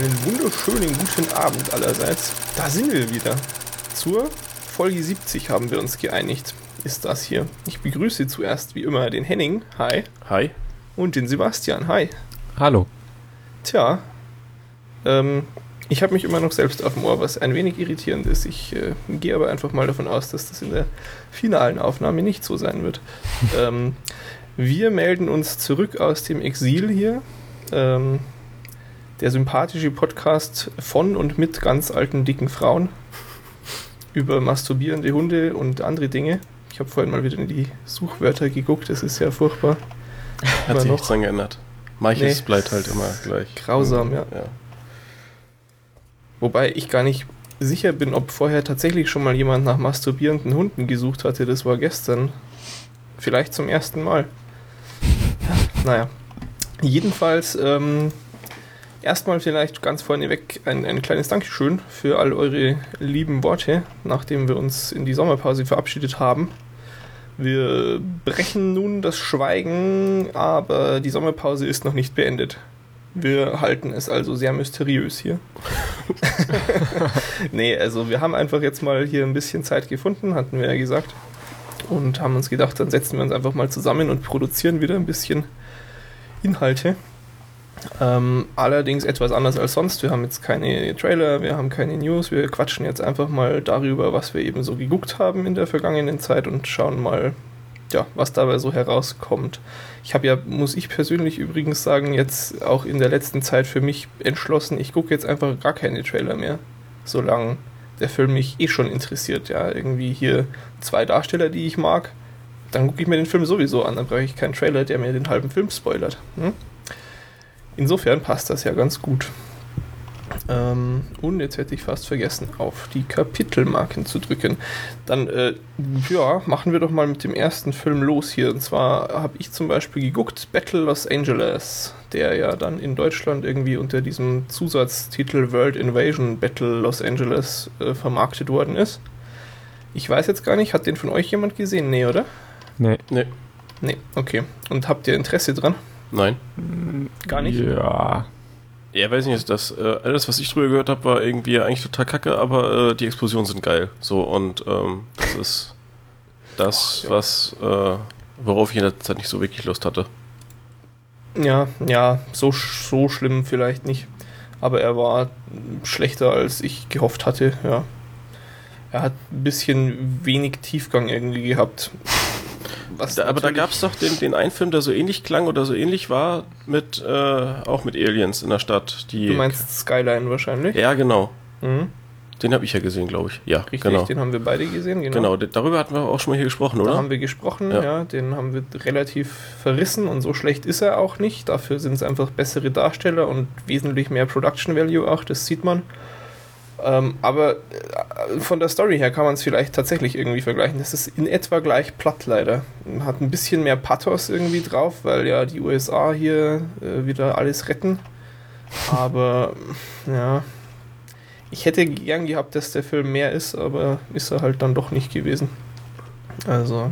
Einen wunderschönen guten Abend allerseits. Da sind wir wieder. Zur Folge 70 haben wir uns geeinigt. Ist das hier. Ich begrüße zuerst wie immer den Henning. Hi. Hi. Und den Sebastian. Hi. Hallo. Tja, ähm, ich habe mich immer noch selbst auf dem Ohr, was ein wenig irritierend ist. Ich äh, gehe aber einfach mal davon aus, dass das in der finalen Aufnahme nicht so sein wird. ähm, wir melden uns zurück aus dem Exil hier. Ähm, der sympathische Podcast von und mit ganz alten, dicken Frauen über masturbierende Hunde und andere Dinge. Ich habe vorhin mal wieder in die Suchwörter geguckt, das ist ja furchtbar. Hat Aber sich noch- nichts dran geändert. Manches Nee. bleibt halt immer gleich. Grausam, ja. ja. Wobei ich gar nicht sicher bin, ob vorher tatsächlich schon mal jemand nach masturbierenden Hunden gesucht hatte. Das war gestern. Vielleicht zum ersten Mal. Naja. Jedenfalls, ähm, erstmal vielleicht ganz vorneweg ein, ein kleines Dankeschön für all eure lieben Worte, nachdem wir uns in die Sommerpause verabschiedet haben. Wir brechen nun das Schweigen, aber die Sommerpause ist noch nicht beendet. Wir halten es also sehr mysteriös hier. nee, also wir haben einfach jetzt mal hier ein bisschen Zeit gefunden, hatten wir ja gesagt. Und haben uns gedacht, dann setzen wir uns einfach mal zusammen und produzieren wieder ein bisschen Inhalte. Ähm, allerdings etwas anders als sonst. Wir haben jetzt keine Trailer, wir haben keine News. Wir quatschen jetzt einfach mal darüber, was wir eben so geguckt haben in der vergangenen Zeit und schauen mal, ja, was dabei so herauskommt. Ich habe ja, muss ich persönlich übrigens sagen, jetzt auch in der letzten Zeit für mich entschlossen, ich gucke jetzt einfach gar keine Trailer mehr, solange der Film mich eh schon interessiert. Ja, irgendwie hier zwei Darsteller, die ich mag, dann gucke ich mir den Film sowieso an, dann brauche ich keinen Trailer, der mir den halben Film spoilert. Hm? Insofern passt das ja ganz gut. Ähm, und jetzt hätte ich fast vergessen, auf die Kapitelmarken zu drücken. Dann, äh, ja, machen wir doch mal mit dem ersten Film los hier. Und zwar habe ich zum Beispiel geguckt, Battle Los Angeles, der ja dann in Deutschland irgendwie unter diesem Zusatztitel World Invasion Battle Los Angeles äh, vermarktet worden ist. Ich weiß jetzt gar nicht, hat den von euch jemand gesehen? Nee, oder? Nee. Nee, Nee, okay. Und habt ihr Interesse dran? Nein. Gar nicht? Ja. Ja, weiß nicht, das, äh, alles, was ich drüber gehört habe, war irgendwie eigentlich total kacke, aber äh, die Explosionen sind geil. So, und ähm, das ist das, ja. was, äh, worauf ich in der Zeit nicht so wirklich Lust hatte. Ja, ja, so, so schlimm vielleicht nicht. Aber er war schlechter, als ich gehofft hatte, ja. Er hat ein bisschen wenig Tiefgang irgendwie gehabt. Was Da, aber da gab es doch den, den einen Film, der so ähnlich klang oder so ähnlich war, mit, äh, auch mit Aliens in der Stadt. Die, Du meinst Skyline wahrscheinlich? Ja, genau. Mhm, Den habe ich ja gesehen, glaube ich. Ja, richtig, genau. den haben wir beide gesehen, genau. Genau, darüber hatten wir auch schon mal hier gesprochen, Da oder? haben wir gesprochen, ja. Ja. den haben wir relativ verrissen und so schlecht ist er auch nicht. Dafür sind es einfach bessere Darsteller und wesentlich mehr Production Value auch, das sieht man. Ähm, aber äh, von der Story her kann man es vielleicht tatsächlich irgendwie vergleichen. Das ist in etwa gleich platt leider. Hat ein bisschen mehr Pathos irgendwie drauf, weil ja die USA hier äh, wieder alles retten. Aber ja, ich hätte gern gehabt, dass der Film mehr ist, aber ist er halt dann doch nicht gewesen. Also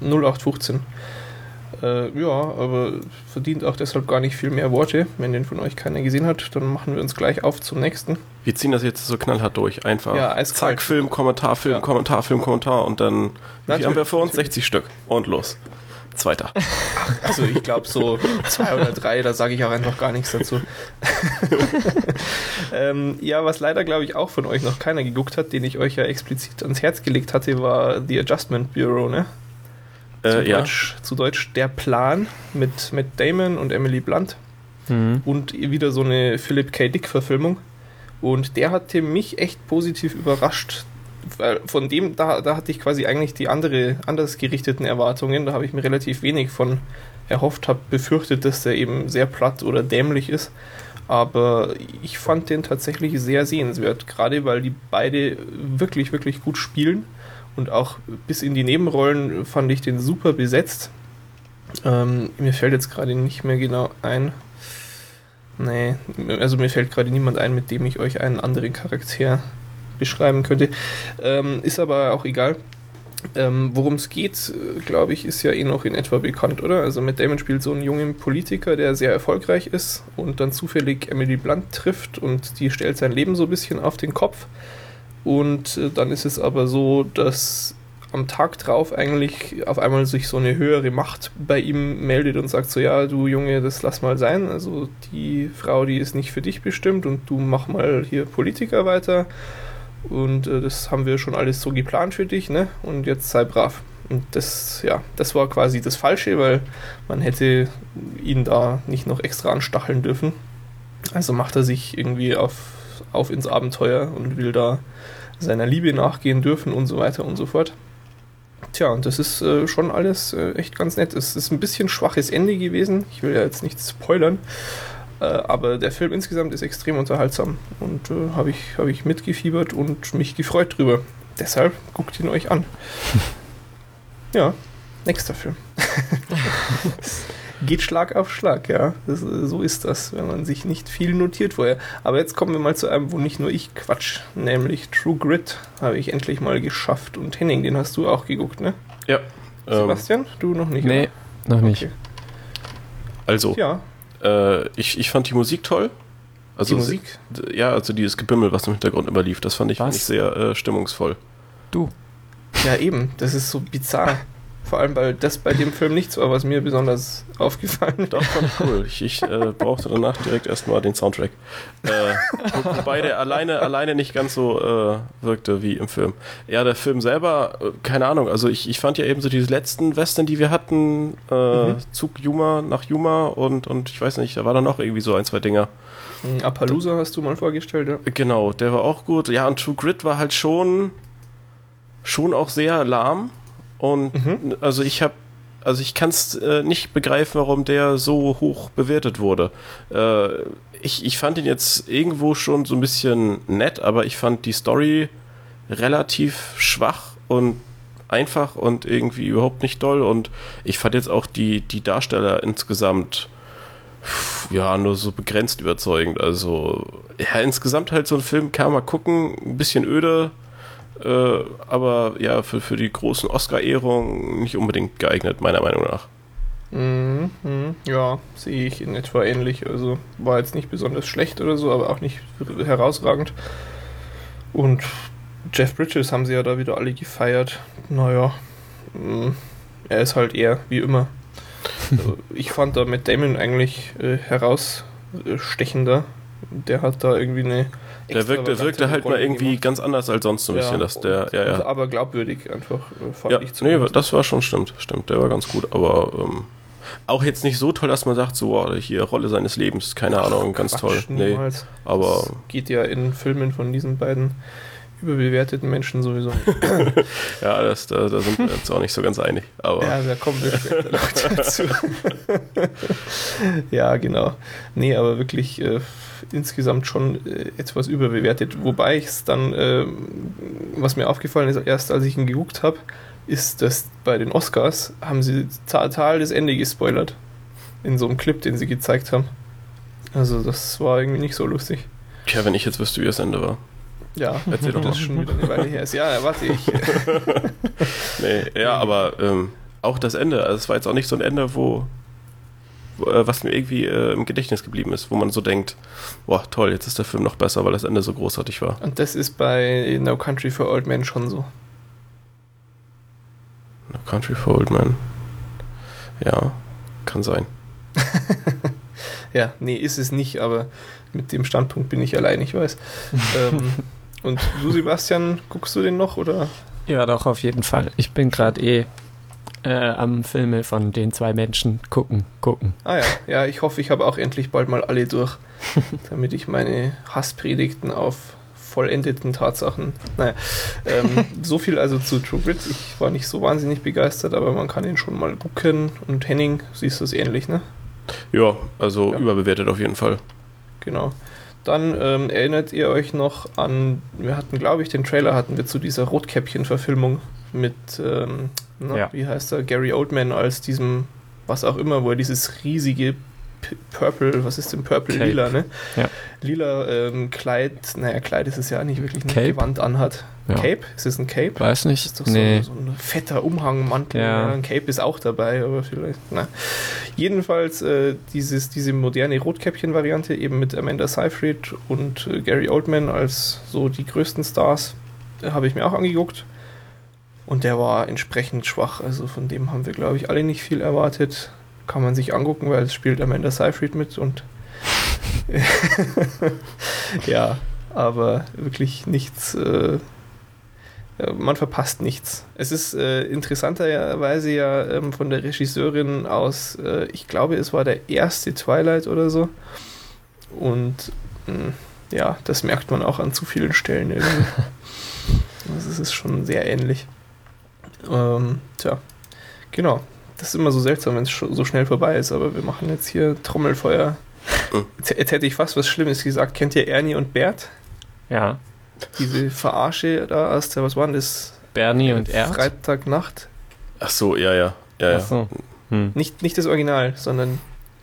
0815. Äh, ja, aber verdient auch deshalb gar nicht viel mehr Worte. Wenn den von euch keiner gesehen hat, dann machen wir uns gleich auf zum nächsten. Wir ziehen das jetzt so knallhart durch. Einfach. Ja, eiskalt. Zack, Film, Kommentar, Film, Ja. Kommentar, Film, Kommentar und dann. Natürlich, haben wir vor uns? natürlich. 60 Stück. Und los. Zweiter. Also ich glaube so zwei oder drei, da sage ich auch einfach gar nichts dazu. ähm, ja, was leider glaube ich auch von euch noch keiner geguckt hat, den ich euch ja explizit ans Herz gelegt hatte, war The Adjustment Bureau, ne? Zu, Äh, ja. Deutsch, zu Deutsch Der Plan mit, mit Damon und Emily Blunt. Mhm. und wieder so eine Philip K. Dick Verfilmung. Und der hatte mich echt positiv überrascht. Weil von dem, da, da hatte ich quasi eigentlich die andere, anders gerichteten Erwartungen. Da habe ich mir relativ wenig von erhofft, habe befürchtet, dass der eben sehr platt oder dämlich ist. Aber ich fand den tatsächlich sehr sehenswert. Gerade weil die beide wirklich, wirklich gut spielen. Und auch bis in die Nebenrollen fand ich den super besetzt. Ähm, mir fällt jetzt gerade nicht mehr genau ein. Nee, also mir fällt gerade niemand ein, mit dem ich euch einen anderen Charakter beschreiben könnte. Ähm, ist aber auch egal. Ähm, Worum es geht, glaube ich, ist ja eh noch in etwa bekannt, oder? Also Matt Damon spielt so einen jungen Politiker, der sehr erfolgreich ist und dann zufällig Emily Blunt trifft und die stellt sein Leben so ein bisschen auf den Kopf. Und äh, dann ist es aber so, dass am Tag drauf eigentlich auf einmal sich so eine höhere Macht bei ihm meldet und sagt so, ja, du Junge, das lass mal sein. Also die Frau, die ist nicht für dich bestimmt und du mach mal hier Politiker weiter. Und äh, das haben wir schon alles so geplant für dich, ne? Und jetzt sei brav. Und das, ja, das war quasi das Falsche, weil man hätte ihn da nicht noch extra anstacheln dürfen. Also macht er sich irgendwie auf, auf ins Abenteuer und will da seiner Liebe nachgehen dürfen und so weiter und so fort. Tja, und das ist äh, schon alles äh, echt ganz nett. Es ist ein bisschen schwaches Ende gewesen. Ich will ja jetzt nichts spoilern. Äh, aber der Film insgesamt ist extrem unterhaltsam und äh, habe ich, hab ich mitgefiebert und mich gefreut drüber. Deshalb guckt ihn euch an. ja, nächster Film. Geht Schlag auf Schlag, ja. Das, so ist das, wenn man sich nicht viel notiert vorher. Aber jetzt kommen wir mal zu einem, wo nicht nur ich quatsch, nämlich True Grit habe ich endlich mal geschafft. Und Henning, den hast du auch geguckt, ne? Ja. Sebastian, ähm, du noch nicht? Nee, oder? noch nicht. Okay. Also, ja. Äh, ich, ich fand die Musik toll. Also, die Musik? Ja, also dieses Gebimmel, was im Hintergrund immer lief, das fand ich, fand ich sehr äh, stimmungsvoll. Du. Ja, eben, das ist so bizarr. Vor allem, weil das bei dem Film nichts war, was mir besonders aufgefallen ist. Das fand ich cool. Ich, ich äh, brauchte danach direkt erstmal den Soundtrack. Äh, wobei der alleine, alleine nicht ganz so äh, wirkte wie im Film. Ja, der Film selber, äh, keine Ahnung. Also ich, ich fand ja eben so diese letzten Western, die wir hatten, äh, mhm. Zug Yuma nach Yuma und, und ich weiß nicht, da war dann noch irgendwie so ein, zwei Dinger. Hm, Appaloosa hast du mal vorgestellt, ja? Genau, der war auch gut. Ja, und True Grit war halt schon, schon auch sehr lahm und mhm. also ich habe also ich kann es äh, nicht begreifen, warum der so hoch bewertet wurde. Äh, ich, ich fand ihn jetzt irgendwo schon so ein bisschen nett, aber ich fand die Story relativ schwach und einfach und irgendwie überhaupt nicht doll. Und ich fand jetzt auch die, die Darsteller insgesamt ja, nur so begrenzt überzeugend. Also, ja, insgesamt halt so ein Film kann man gucken, ein bisschen öde, äh, aber ja, für, für die großen Oscar-Ehrungen nicht unbedingt geeignet, meiner Meinung nach. Mhm, ja, sehe ich in etwa ähnlich. Also war jetzt nicht besonders schlecht oder so, aber auch nicht herausragend. Und Jeff Bridges haben sie ja da wieder alle gefeiert. Naja, mh, er ist halt eher wie immer. Also, ich fand da mit Damon eigentlich äh, herausstechender. Der hat da irgendwie eine der wirkte, wirkte halt mal irgendwie gemacht. ganz anders als sonst so ein ja, bisschen. Dass der, ja, ja. Aber glaubwürdig einfach, äh, fand ja, ich Nee, das war schon stimmt, stimmt. Der war ganz gut, aber ähm, auch jetzt nicht so toll, dass man sagt, so, oh, hier, Rolle seines Lebens, keine Ach, Ahnung, ganz Quatsch, toll. Nee, aber. Das geht ja in Filmen von diesen beiden überbewerteten Menschen sowieso ja, das, da, da, sind wir jetzt auch nicht so ganz einig. Aber ja, da kommen wir später noch dazu. ja, genau. Nee, aber wirklich äh, insgesamt schon äh, etwas überbewertet. Wobei ich es dann, äh, was mir aufgefallen ist, erst als ich ihn geguckt habe, ist, dass bei den Oscars haben sie total das Ende gespoilert. In so einem Clip, den sie gezeigt haben. Also das war irgendwie nicht so lustig. Tja, wenn ich jetzt wüsste, wie das Ende war. Ja, erzähl doch das schon wieder eine Weile her ist. Ja, warte ich. nee, ja, aber ähm, auch das Ende, also es war jetzt auch nicht so ein Ende, wo, was mir irgendwie äh, im Gedächtnis geblieben ist, wo man so denkt, boah, toll, jetzt ist der Film noch besser, weil das Ende so großartig war. Und das ist bei No Country for Old Men schon so. No Country for Old Men. Ja, kann sein. ja, nee, ist es nicht, aber mit dem Standpunkt bin ich allein, ich weiß. ähm, und du, Sebastian, guckst du den noch oder? Ja, doch, auf jeden Fall. Ich bin gerade eh äh, am Filme von den zwei Menschen gucken, gucken. Ah ja, ja, ich hoffe, ich habe auch endlich bald mal alle durch, damit ich meine Hasspredigten auf vollendeten Tatsachen. Naja, ähm, so viel also zu True Grit. Ich war nicht so wahnsinnig begeistert, aber man kann ihn schon mal gucken. Und Henning, siehst du es ähnlich, ne? Ja, also ja. überbewertet auf jeden Fall. Genau. Dann ähm, erinnert ihr euch noch an, wir hatten, glaube ich, den Trailer hatten wir zu dieser Rotkäppchen-Verfilmung mit, ähm, na, ja. wie heißt er, Gary Oldman als diesem, was auch immer, wo er dieses riesige P- Purple, was ist denn Purple? Cape. Lila, ne? Ja. Lila ähm, Kleid, naja, Kleid ist es ja nicht wirklich, ein Cape? Gewand anhat. Ja. Cape? Ist es ein Cape? Weiß Das nicht. ist doch nee. so, so ein fetter Umhangmantel. Ja. Ja. ein Cape ist auch dabei, aber vielleicht. Na. Jedenfalls äh, dieses, diese moderne Rotkäppchen-Variante eben mit Amanda Seyfried und äh, Gary Oldman als so die größten Stars, äh, habe ich mir auch angeguckt. Und der war entsprechend schwach. Also von dem haben wir, glaube ich, alle nicht viel erwartet. Kann man sich angucken, weil es spielt Amanda Seyfried mit und ja, aber wirklich nichts. Äh, ja, man verpasst nichts. Es ist äh, interessanterweise ja ähm, von der Regisseurin aus, äh, ich glaube, es war der erste Twilight oder so. Und mh, ja, das merkt man auch an zu vielen Stellen irgendwie. also es ist schon sehr ähnlich. Ähm, tja, genau. Das ist immer so seltsam, wenn es sch- so schnell vorbei ist, aber wir machen jetzt hier Trommelfeuer. Mhm. Jetzt, jetzt hätte ich fast was Schlimmes gesagt. Kennt ihr Ernie und Bert? Ja. Diese Verarsche da aus der, was war denn das? Bernie und er. Freitagnacht. Ach so, ja, ja. Ja, ja. Achso. Hm. Nicht, nicht das Original, sondern.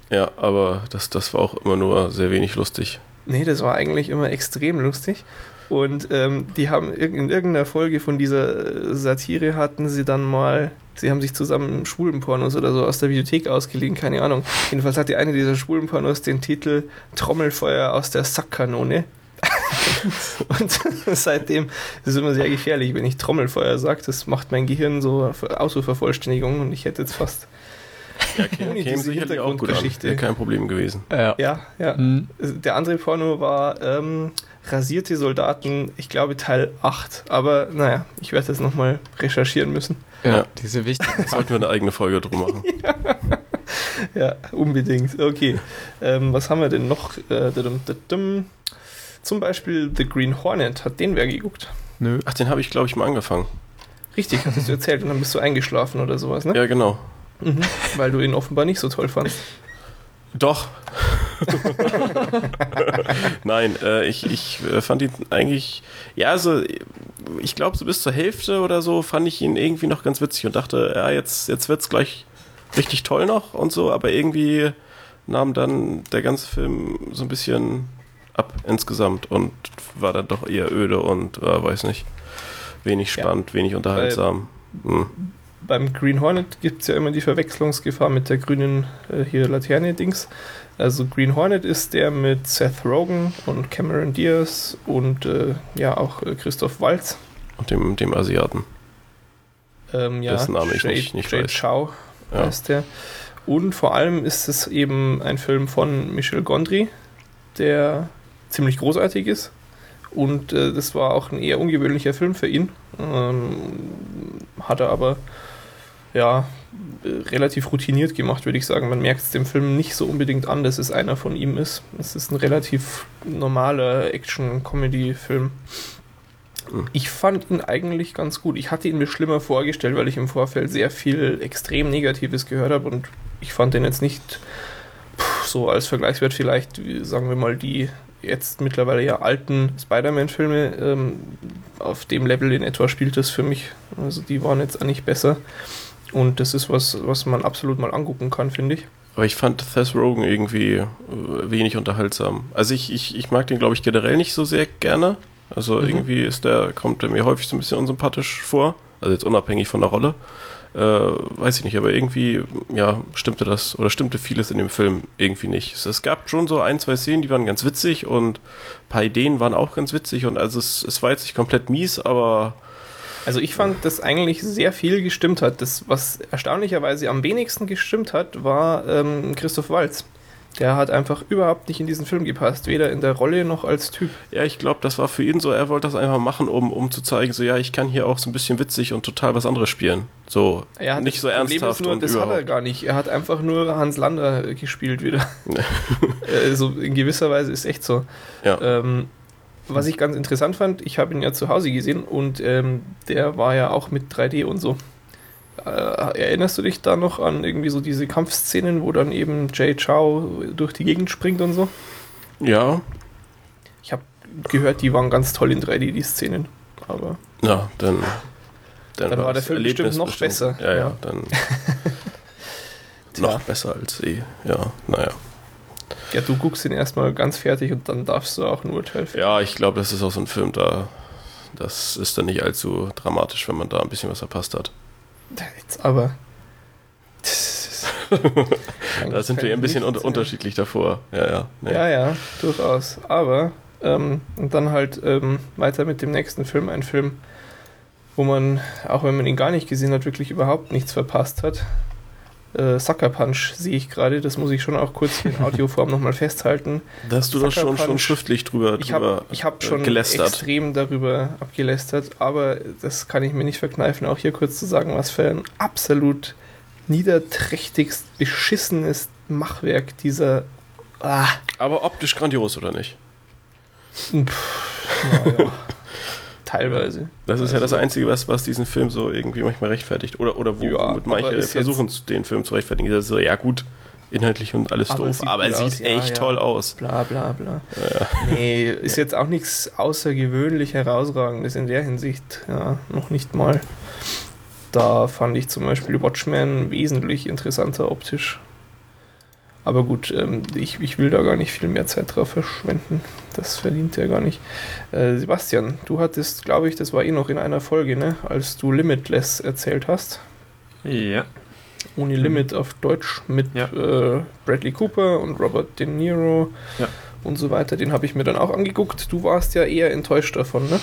ja aber das, das war auch immer nur sehr wenig lustig. Nee, das war eigentlich immer extrem lustig. Und ähm, die haben irg- in irgendeiner Folge von dieser äh, Satire hatten sie dann mal, sie haben sich zusammen Schwulenpornos oder so aus der Bibliothek ausgeliehen, keine Ahnung. Jedenfalls hatte eine dieser Schwulenpornos den Titel Trommelfeuer aus der Sackkanone. Und seitdem ist es immer sehr gefährlich, wenn ich Trommelfeuer sage. Das macht mein Gehirn so Autovervollständigung und ich hätte jetzt fast. Ja, Ohne käme diese sicherlich auch gut an. Hintergrundgeschichte. Wäre kein Problem gewesen. Ja. Ja, ja. Hm. Der andere Porno war ähm, Rasierte Soldaten, ich glaube Teil 8. Aber naja, ich werde das nochmal recherchieren müssen. ja. Ja. Diese wichtigen Sollten wir eine eigene Folge drum machen. Ja, unbedingt. Okay. Ähm, was haben wir denn noch? Äh, dadum, dadum. Zum Beispiel The Green Hornet. Hat den wer geguckt? Nö. Ach, den habe ich, glaube ich, mal angefangen. Richtig, hattest du erzählt und dann bist du eingeschlafen oder sowas, ne? Ja, genau. Mhm. Weil du ihn offenbar nicht so toll fandst. Doch. Nein, äh, ich, ich äh, fand ihn eigentlich, ja, also ich glaube, so bis zur Hälfte oder so fand ich ihn irgendwie noch ganz witzig und dachte, ja, jetzt, jetzt wird's gleich richtig toll noch und so, aber irgendwie nahm dann der ganze Film so ein bisschen ab insgesamt und war dann doch eher öde und äh, weiß nicht, wenig Ja. spannend, wenig unterhaltsam. Hm. Beim Green Hornet gibt es ja immer die Verwechslungsgefahr mit der grünen äh, hier Laterne-Dings. Also Green Hornet ist der mit Seth Rogen und Cameron Diaz und äh, ja auch äh, Christoph Waltz. Und dem, dem Asiaten. Ähm, ja, Dessen Name ich Jade- nicht- nicht Jade weiß. Chow Ja. heißt der. Und vor allem ist es eben ein Film von Michel Gondry, der ziemlich großartig ist. Und äh, das war auch ein eher ungewöhnlicher Film für ihn. Ähm, hat er aber ja relativ routiniert gemacht, würde ich sagen. Man merkt es dem Film nicht so unbedingt an, dass es einer von ihm ist. Es ist ein relativ normaler Action-Comedy-Film. Mhm. Ich fand ihn eigentlich ganz gut. Ich hatte ihn mir schlimmer vorgestellt, weil ich im Vorfeld sehr viel extrem Negatives gehört habe und ich fand den jetzt nicht so als Vergleichswert vielleicht, wie, sagen wir mal, die jetzt mittlerweile ja alten Spider-Man-Filme ähm, auf dem Level in etwa spielt das für mich. Also die waren jetzt auch nicht besser. Und das ist was, was man absolut mal angucken kann, finde ich. Aber ich fand Seth Rogen irgendwie äh, wenig unterhaltsam. Also ich, ich, ich mag den, glaube ich, generell nicht so sehr gerne. Also Mhm. irgendwie ist der, kommt er mir häufig so ein bisschen unsympathisch vor. Also jetzt unabhängig von der Rolle. Äh, weiß ich nicht, aber irgendwie, ja, stimmte das oder stimmte vieles in dem Film irgendwie nicht. Es, es gab schon so ein, zwei Szenen, die waren ganz witzig und ein paar Ideen waren auch ganz witzig und also es, es war jetzt nicht komplett mies, aber Also ich fand, dass eigentlich sehr viel gestimmt hat. Das, was erstaunlicherweise am wenigsten gestimmt hat, war ähm, Christoph Waltz. Der hat einfach überhaupt nicht in diesen Film gepasst, weder in der Rolle noch als Typ. Ja, ich glaube, das war für ihn so, er wollte das einfach machen, um, um zu zeigen, so ja, ich kann hier auch so ein bisschen witzig und total was anderes spielen. So, Er hat nicht so ernsthaft nur, und das hat er überhaupt. gar nicht. Er hat einfach nur Hans Lander äh, gespielt wieder. also in gewisser Weise ist echt so. Ja. Ähm, was ich ganz interessant fand, ich habe ihn ja zu Hause gesehen und ähm, der war ja auch mit 3D und so. Äh, erinnerst du dich da noch an irgendwie so diese Kampfszenen, wo dann eben Jay Chow durch die Gegend springt und so? Ja, Ich habe gehört, die waren ganz toll in 3D, die Szenen. Aber ja, dann, Dann war der Film Erlebnis bestimmt noch besser. Ja, ja, Ja. dann noch besser als eh. Ja, naja. Ja, du guckst ihn erstmal ganz fertig und dann darfst du auch ein Urteil fällen. Ja, ich glaube, das ist auch so ein Film, da das ist dann nicht allzu dramatisch, wenn man da ein bisschen was verpasst hat. Jetzt aber. da sind wir ein bisschen un unterschiedlich davor. Ja, ja. Nee. Ja, ja, durchaus. Aber, ähm, und dann halt ähm, weiter mit dem nächsten Film. Ein Film, wo man, auch wenn man ihn gar nicht gesehen hat, wirklich überhaupt nichts verpasst hat äh, Sucker Punch sehe ich gerade. Das muss ich schon auch kurz in Audioform nochmal festhalten. Da hast du doch schon, schon schriftlich drüber, ich hab, Ich habe schon gelästert. extrem darüber abgelästert, aber das kann ich mir nicht verkneifen, auch hier kurz zu sagen, was für ein absolut niederträchtigst beschissenes Machwerk dieser. Ah. Aber optisch grandios, oder nicht? Pff, naja. teilweise. Das ist also, ja das also- Einzige, was, was diesen Film so irgendwie manchmal rechtfertigt. Oder, oder wo ja, manche versuchen, den Film zu rechtfertigen. Das ist so, ja gut, inhaltlich und alles aber doof, aber er sieht aus, echt ja, toll ja. aus. Bla bla bla. Ja. Nee, ist jetzt auch nichts außergewöhnlich herausragendes in der Hinsicht. Ja, noch nicht mal. Da fand ich zum Beispiel Watchmen wesentlich interessanter optisch. Aber gut, ähm, ich, ich will da gar nicht viel mehr Zeit drauf verschwenden. Das verdient er gar nicht. Äh, Sebastian, du hattest, glaube ich, das war eh noch in einer Folge, ne? als du Limitless erzählt hast. Ja. Ohne mhm. Limit auf Deutsch mit ja. äh, Bradley Cooper und Robert De Niro ja. und so weiter. Den habe ich mir dann auch angeguckt. Du warst ja eher enttäuscht davon, ne?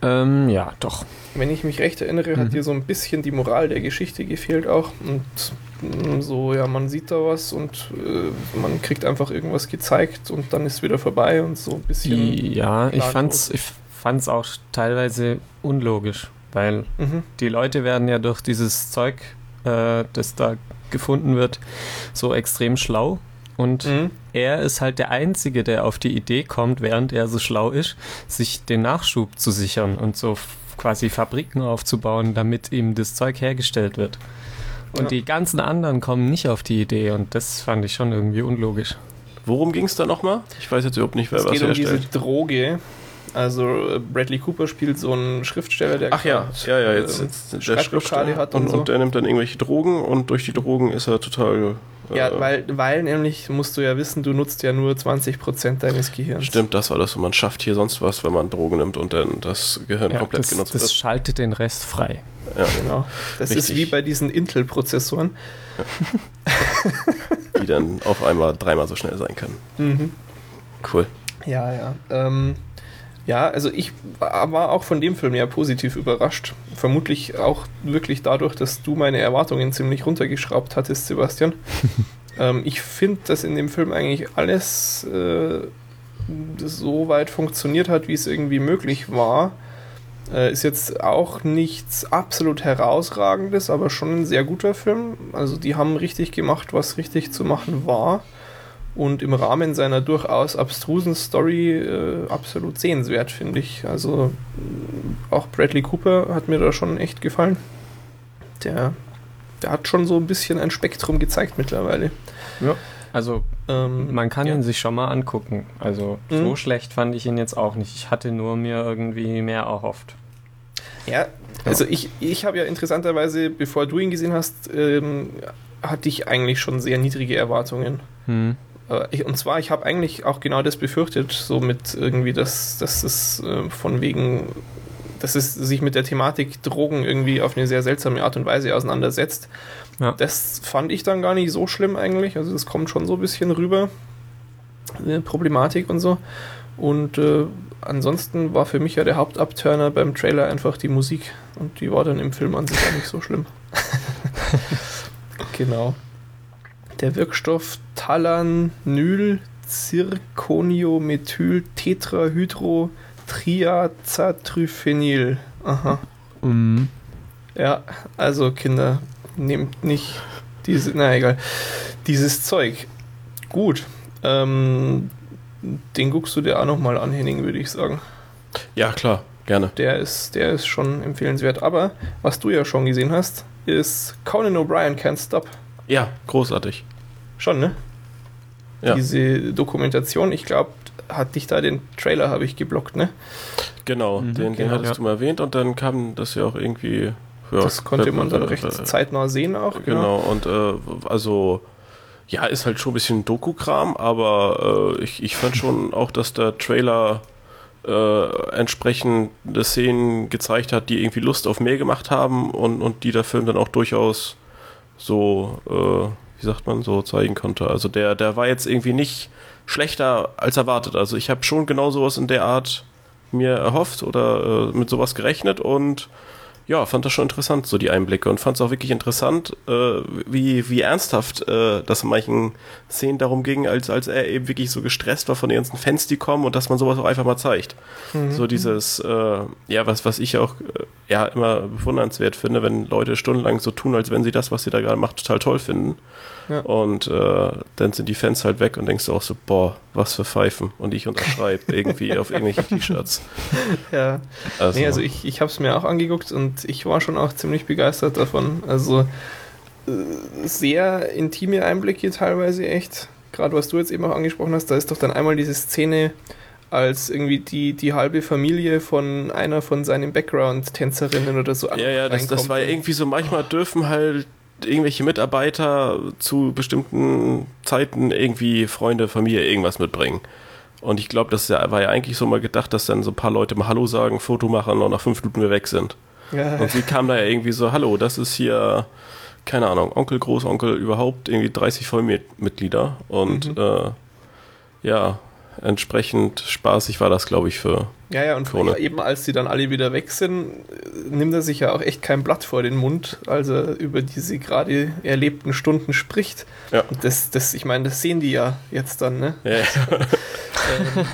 Ähm, ja, doch. Wenn ich mich recht erinnere, mhm. hat dir so ein bisschen die Moral der Geschichte gefehlt auch. Und so, ja, man sieht da was und äh, man kriegt einfach irgendwas gezeigt und dann ist wieder vorbei und so ein bisschen. Ja, ich fand's, ich fand's auch teilweise unlogisch, weil mhm. die Leute werden ja durch dieses Zeug, äh, das da gefunden wird, so extrem schlau und mhm. er ist halt der Einzige, der auf die Idee kommt, während er so schlau ist, sich den Nachschub zu sichern und so quasi Fabriken aufzubauen, damit ihm das Zeug hergestellt wird. Und ja. die ganzen anderen kommen nicht auf die Idee und das fand ich schon irgendwie unlogisch. Worum ging es da nochmal? Ich weiß jetzt überhaupt nicht, wer es was geht herstellt. um diese Droge, also Bradley Cooper spielt so einen Schriftsteller, der Ach ja, ja, ja, jetzt, jetzt der Schriftsteller hat und, und, so. und der nimmt dann irgendwelche Drogen und durch die Drogen ist er total äh, ja, weil, weil nämlich musst du ja wissen, du nutzt ja nur 20% deines Gehirns. Stimmt, das war das. Und man schafft hier sonst was, wenn man Drogen nimmt und dann das Gehirn ja, komplett das, genutzt das wird. Das schaltet den Rest frei. Ja, genau. Das Richtig. ist wie bei diesen Intel-Prozessoren. Ja. Die dann auf einmal dreimal so schnell sein können. Mhm. Cool. Ja, ja. Ähm, ja, also ich war auch von dem Film ja positiv überrascht. Vermutlich auch wirklich dadurch, dass du meine Erwartungen ziemlich runtergeschraubt hattest, Sebastian. ähm, ich finde, dass in dem Film eigentlich alles äh, so weit funktioniert hat, wie es irgendwie möglich war. Äh, ist jetzt auch nichts absolut herausragendes, aber schon ein sehr guter Film. Also die haben richtig gemacht, was richtig zu machen war und im Rahmen seiner durchaus abstrusen Story äh, absolut sehenswert, finde ich. Also auch Bradley Cooper hat mir da schon echt gefallen. Der, der hat schon so ein bisschen ein Spektrum gezeigt mittlerweile. Ja. Also ähm, man kann ja. ihn sich schon mal angucken. Also mhm. so schlecht fand ich ihn jetzt auch nicht. Ich hatte nur mir irgendwie mehr erhofft. Ja, also ich, ich habe ja interessanterweise, bevor du ihn gesehen hast, ähm, hatte ich eigentlich schon sehr niedrige Erwartungen. Hm. Äh, und zwar, ich habe eigentlich auch genau das befürchtet, so mit irgendwie, dass, dass es äh, von wegen, dass es sich mit der Thematik Drogen irgendwie auf eine sehr seltsame Art und Weise auseinandersetzt. Ja. Das fand ich dann gar nicht so schlimm eigentlich. Also das kommt schon so ein bisschen rüber, eine Problematik und so. Und äh, ansonsten war für mich ja der Hauptabturner beim Trailer einfach die Musik. Und die war dann im Film an sich auch nicht so schlimm. genau. Der Wirkstoff Talanyl Zirconiomethyl Tetrahydro Triazatryphenyl. Aha. Mhm. Ja, also Kinder, nehmt nicht diese, na egal, dieses Zeug. Gut. Ähm, den guckst du dir auch nochmal an, Henning, würde ich sagen. Ja, klar, gerne. Der ist, der ist schon empfehlenswert. Aber was du ja schon gesehen hast, ist Conan O'Brien Can't Stop. Ja, großartig. Schon, ne? Ja. Diese Dokumentation, ich glaube, hat dich da den Trailer habe ich geblockt, ne? Genau, mhm, den, den genau, hattest ja. du mal erwähnt und dann kam das ja auch irgendwie. Ja, das konnte man dann recht zeitnah sehen auch. Genau, genau und äh, also Ja, ist halt schon ein bisschen Doku-Kram, aber äh, ich, ich fand schon auch, dass der Trailer äh, entsprechende Szenen gezeigt hat, die irgendwie Lust auf mehr gemacht haben und, und die der Film dann auch durchaus so, äh, wie sagt man, so zeigen konnte. Also der, der war jetzt irgendwie nicht schlechter als erwartet. Also ich habe schon genau sowas in der Art mir erhofft oder äh, mit sowas gerechnet und ja, fand das schon interessant, so die Einblicke und fand es auch wirklich interessant, äh, wie, wie ernsthaft äh, das in manchen Szenen darum ging, als, als er eben wirklich so gestresst war von den ganzen Fans, die kommen und dass man sowas auch einfach mal zeigt. Mhm. So dieses, äh, ja, was, was ich auch äh, ja immer bewundernswert finde, wenn Leute stundenlang so tun, als wenn sie das, was sie da gerade macht, total toll finden. Ja. Und äh, dann sind die Fans halt weg und denkst du auch so, boah, was für Pfeifen. Und ich unterschreibe irgendwie auf irgendwelche T-Shirts. Ja. Also, nee, also ich, ich habe es mir auch angeguckt und ich war schon auch ziemlich begeistert davon. Also äh, sehr intime Einblicke teilweise echt. Gerade was du jetzt eben auch angesprochen hast, da ist doch dann einmal diese Szene, als irgendwie die, die halbe Familie von einer von seinen Background-Tänzerinnen oder so. Ja, ja, das, das war irgendwie so, manchmal dürfen halt irgendwelche Mitarbeiter zu bestimmten Zeiten irgendwie Freunde, Familie irgendwas mitbringen. Und ich glaube, das war ja eigentlich so mal gedacht, dass dann so ein paar Leute mal Hallo sagen, Foto machen und nach fünf Minuten wir weg sind. Ja. Und sie kam da ja irgendwie so, Hallo, das ist hier, keine Ahnung, Onkel, Großonkel, überhaupt irgendwie 30 Vollmitglieder. Und mhm. äh, ja, entsprechend spaßig war das, glaube ich, für. Ja, ja, und Krone. eben als sie dann alle wieder weg sind, nimmt er sich ja auch echt kein Blatt vor den Mund, als er über diese gerade erlebten Stunden spricht. Ja. Und das, das, ich meine, das sehen die ja jetzt dann, ne? Ja.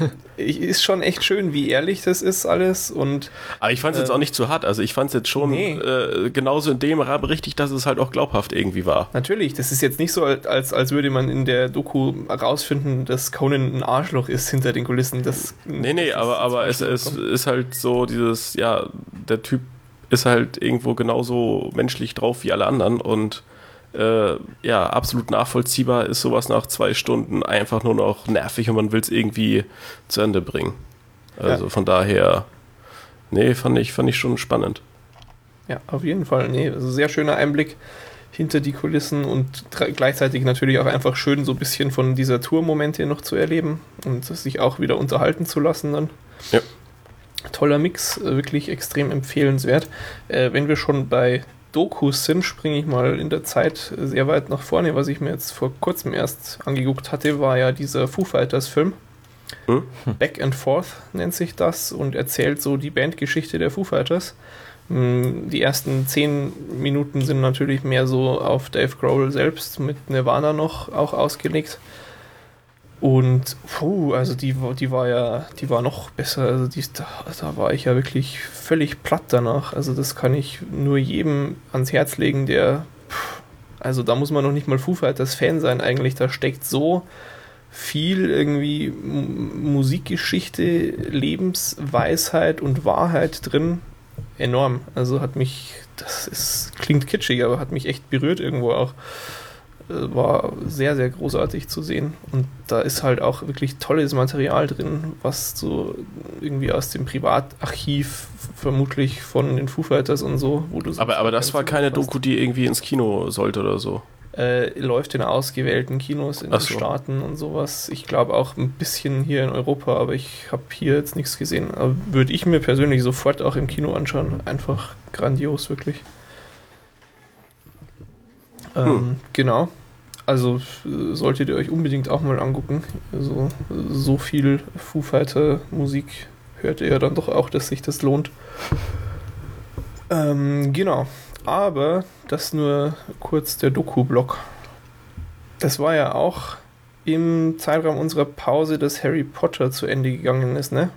ähm, ist schon echt schön, wie ehrlich das ist alles. Und, Aber ich fand es äh, jetzt auch nicht zu hart. Also ich fand es jetzt schon nee. äh, genauso in dem Rahmen richtig, dass es halt auch glaubhaft irgendwie war. Natürlich, das ist jetzt nicht so, als, als würde man in der Doku rausfinden, dass Conan ein Arschloch ist hinter den Kulissen. Das, nee, nee, das aber, aber es, es ist halt so dieses, ja, der Typ ist halt irgendwo genauso menschlich drauf wie alle anderen und äh, ja, absolut nachvollziehbar ist sowas nach zwei Stunden einfach nur noch nervig und man will es irgendwie zu Ende bringen. Also ja. von daher, nee, fand ich, fand ich schon spannend. Ja, auf jeden Fall. Nee, also sehr schöner Einblick hinter die Kulissen und gleichzeitig natürlich auch einfach schön, so ein bisschen von dieser Tour-Momente noch zu erleben und sich auch wieder unterhalten zu lassen dann. Ja. Toller Mix, wirklich extrem empfehlenswert. Äh, wenn wir schon bei Dokus sind, springe ich mal in der Zeit sehr weit nach vorne. Was ich mir jetzt vor kurzem erst angeguckt hatte, war ja dieser Foo Fighters Film. Hm? Back and Forth nennt sich das und erzählt so die Bandgeschichte der Foo Fighters. Hm, die ersten zehn Minuten sind natürlich mehr so auf Dave Grohl selbst mit Nirvana noch auch ausgelegt. Und puh, also die, die war ja, die war noch besser. Also die, da, da war ich ja wirklich völlig platt danach. Also das kann ich nur jedem ans Herz legen, der, also da muss man noch nicht mal Foo Fighters Fan sein eigentlich. Da steckt so viel irgendwie Musikgeschichte, Lebensweisheit und Wahrheit drin. Enorm. Also hat mich, das ist, klingt kitschig, aber hat mich echt berührt irgendwo auch. Äh, war sehr, sehr großartig zu sehen. Und da ist halt auch wirklich tolles Material drin, was so irgendwie aus dem Privatarchiv vermutlich von den Foo Fighters und so, wo du Aber, aber das war keine Doku, die irgendwie ins Kino sollte oder so. Äh, läuft in ausgewählten Kinos in Ach den so. Staaten und sowas. Ich glaube auch ein bisschen hier in Europa, aber ich habe hier jetzt nichts gesehen. Würde ich mir persönlich sofort auch im Kino anschauen. Einfach grandios, wirklich. Ähm, hm. Genau. Also solltet ihr euch unbedingt auch mal angucken. Also, so viel Foo Fighter Musik hört ihr ja dann doch auch, dass sich das lohnt. Ähm, genau. Aber das nur kurz der Doku-Block. Das war ja auch im Zeitraum unserer Pause, dass Harry Potter zu Ende gegangen ist, ne?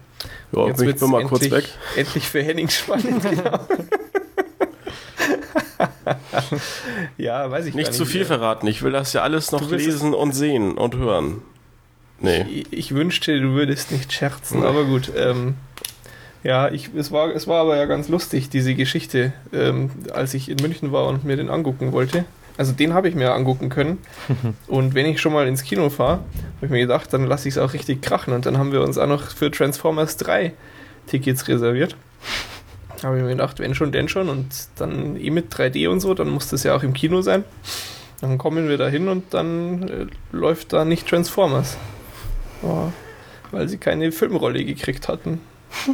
Ja, jetzt wird mal kurz weg. Endlich für Henning spannend, genau. ja, weiß ich nicht. Nicht zu viel verraten. Ich will das ja alles noch lesen und sehen und hören. Nee. Ich, ich, wünschte, du würdest nicht scherzen, aber gut. Ähm, ja, ich, es, war, es war aber ja ganz lustig, diese Geschichte, ähm, als ich in München war und mir den angucken wollte. Also den habe ich mir angucken können. und wenn ich schon mal ins Kino fahre, habe ich mir gedacht, dann lasse ich es auch richtig krachen. Und dann haben wir uns auch noch für Transformers 3 Tickets reserviert. Habe ich mir gedacht, wenn schon, denn schon. Und dann eh mit 3D und so, dann muss das ja auch im Kino sein. Dann kommen wir da hin und dann äh, läuft da nicht Transformers. Oh, weil sie keine Filmrolle gekriegt hatten.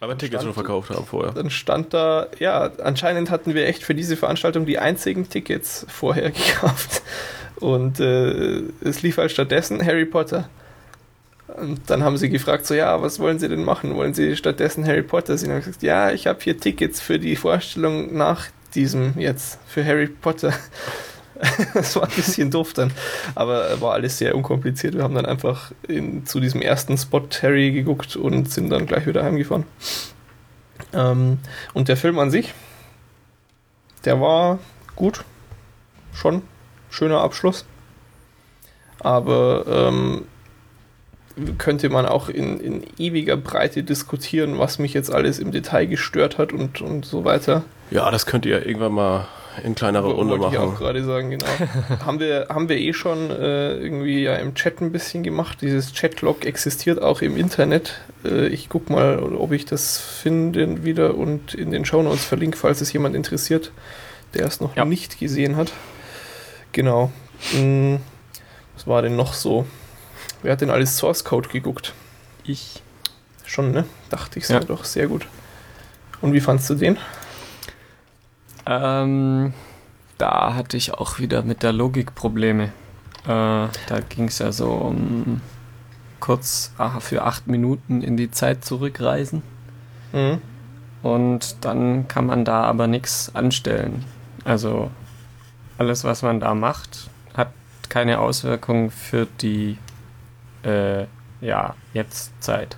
Aber Tickets schon verkauft haben vorher. Dann stand da, ja, anscheinend hatten wir echt für diese Veranstaltung die einzigen Tickets vorher gekauft. Und äh, es lief halt stattdessen Harry Potter. Und dann haben sie gefragt, so ja, was wollen sie denn machen? Wollen sie stattdessen Harry Potter sehen? Und ich gesagt, ja, ich habe hier Tickets für die Vorstellung nach diesem jetzt, für Harry Potter. das war ein bisschen doof dann, aber war alles sehr unkompliziert. Wir haben dann einfach in, zu diesem ersten Spot Harry geguckt und sind dann gleich wieder heimgefahren. Ähm, und der Film an sich, der war gut, schon schöner Abschluss. Aber ähm, könnte man auch in, in ewiger Breite diskutieren, was mich jetzt alles im Detail gestört hat und, und so weiter. Ja, das könnt ihr irgendwann mal in kleinerer Runde machen. Ich auch gerade sagen, genau. haben, wir, haben wir eh schon äh, irgendwie ja im Chat ein bisschen gemacht. Dieses Chatlog existiert auch im Internet. Äh, ich guck mal, ob ich das finde wieder und in den Shownotes verlinke, falls es jemand interessiert, der es noch ja. nicht gesehen hat. Genau. Hm, was war denn noch so? Wer hat denn alles Source Code geguckt? Ich. Schon, ne? Dachte ich so, ja. doch, sehr gut. Und wie fandst du den? Ähm, da hatte ich auch wieder mit der Logik Probleme. Äh, da ging es ja so um kurz ach, für acht Minuten in die Zeit zurückreisen. Mhm. Und dann kann man da aber nichts anstellen. Also alles, was man da macht, hat keine Auswirkung für die äh, ja, jetzt Zeit.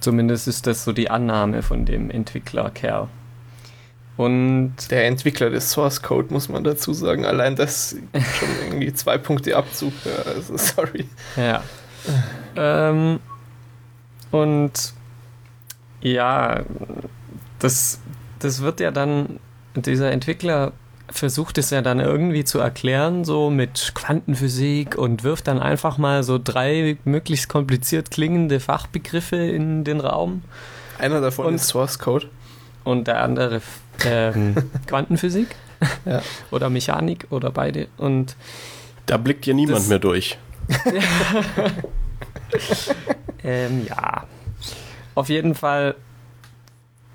Zumindest ist das so die Annahme von dem Entwickler-Kerl. Und der Entwickler des Source Code, muss man dazu sagen. Allein das schon irgendwie zwei Punkte Abzug. Also sorry. Ja. ähm, und ja, das, das wird ja dann, dieser Entwickler versucht es ja dann irgendwie zu erklären, so mit Quantenphysik und wirft dann einfach mal so drei möglichst kompliziert klingende Fachbegriffe in den Raum. Einer davon und, ist Source Code. Und der andere ähm, Quantenphysik ja. oder Mechanik oder beide. Und da blickt ja niemand das, mehr durch. ähm, ja. Auf jeden Fall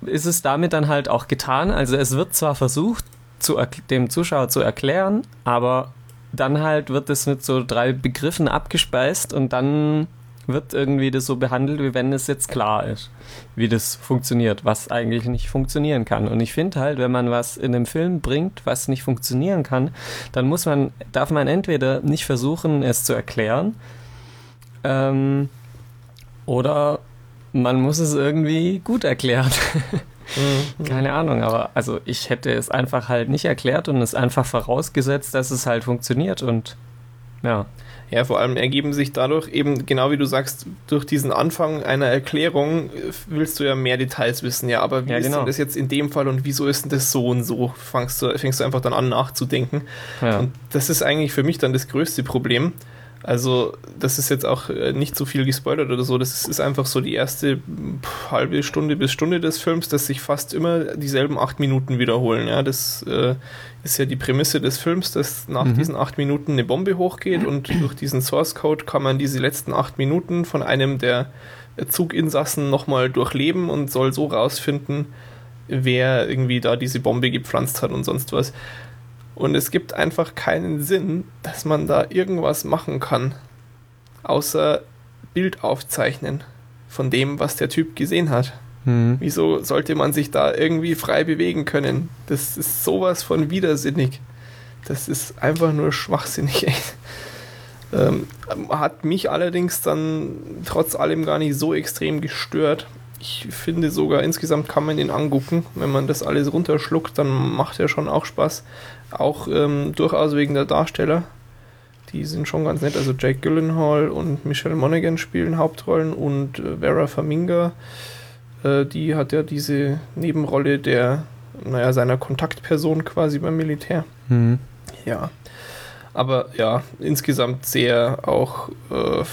ist es damit dann halt auch getan. Also es wird zwar versucht, zu, dem Zuschauer zu erklären, aber dann halt wird es mit so drei Begriffen abgespeist und dann wird irgendwie das so behandelt, wie wenn es jetzt klar ist, wie das funktioniert, was eigentlich nicht funktionieren kann. Und ich finde halt, wenn man was in einem Film bringt, was nicht funktionieren kann, dann muss man, darf man entweder nicht versuchen, es zu erklären, ähm, oder man muss es irgendwie gut erklären. Mhm. Keine Ahnung, aber also ich hätte es einfach halt nicht erklärt und es einfach vorausgesetzt, dass es halt funktioniert und ja. Ja, vor allem ergeben sich dadurch eben, genau wie du sagst, durch diesen Anfang einer Erklärung willst du ja mehr Details wissen. Ja, aber wie ja, ist genau. denn das jetzt in dem Fall und wieso ist denn das so und so? Fängst du, fängst du einfach dann an nachzudenken. Ja. Und das ist eigentlich für mich dann das größte Problem. Also, das ist jetzt auch äh, nicht so viel gespoilert oder so. Das ist einfach so die erste halbe Stunde bis Stunde des Films, dass sich fast immer dieselben acht Minuten wiederholen. Ja, das äh, ist ja die Prämisse des Films, dass nach mhm. diesen acht Minuten eine Bombe hochgeht und durch diesen Source Code kann man diese letzten acht Minuten von einem der Zuginsassen nochmal durchleben und soll so rausfinden, wer irgendwie da diese Bombe gepflanzt hat und sonst was. Und es gibt einfach keinen Sinn, dass man da irgendwas machen kann, außer Bild aufzeichnen von dem, was der Typ gesehen hat. Mhm. Wieso sollte man sich da irgendwie frei bewegen können? Das ist sowas von widersinnig. Das ist einfach nur schwachsinnig. Ähm, hat mich allerdings dann trotz allem gar nicht so extrem gestört. Ich finde sogar insgesamt kann man ihn angucken. Wenn man das alles runterschluckt, dann macht er schon auch Spaß. Auch ähm, durchaus wegen der Darsteller. Die sind schon ganz nett. Also Jake Gyllenhaal und Michelle Monaghan spielen Hauptrollen und äh, Vera Faminga, äh, die hat ja diese Nebenrolle der, naja, seiner Kontaktperson quasi beim Militär. Mhm. Ja. Aber ja, insgesamt sehr auch äh,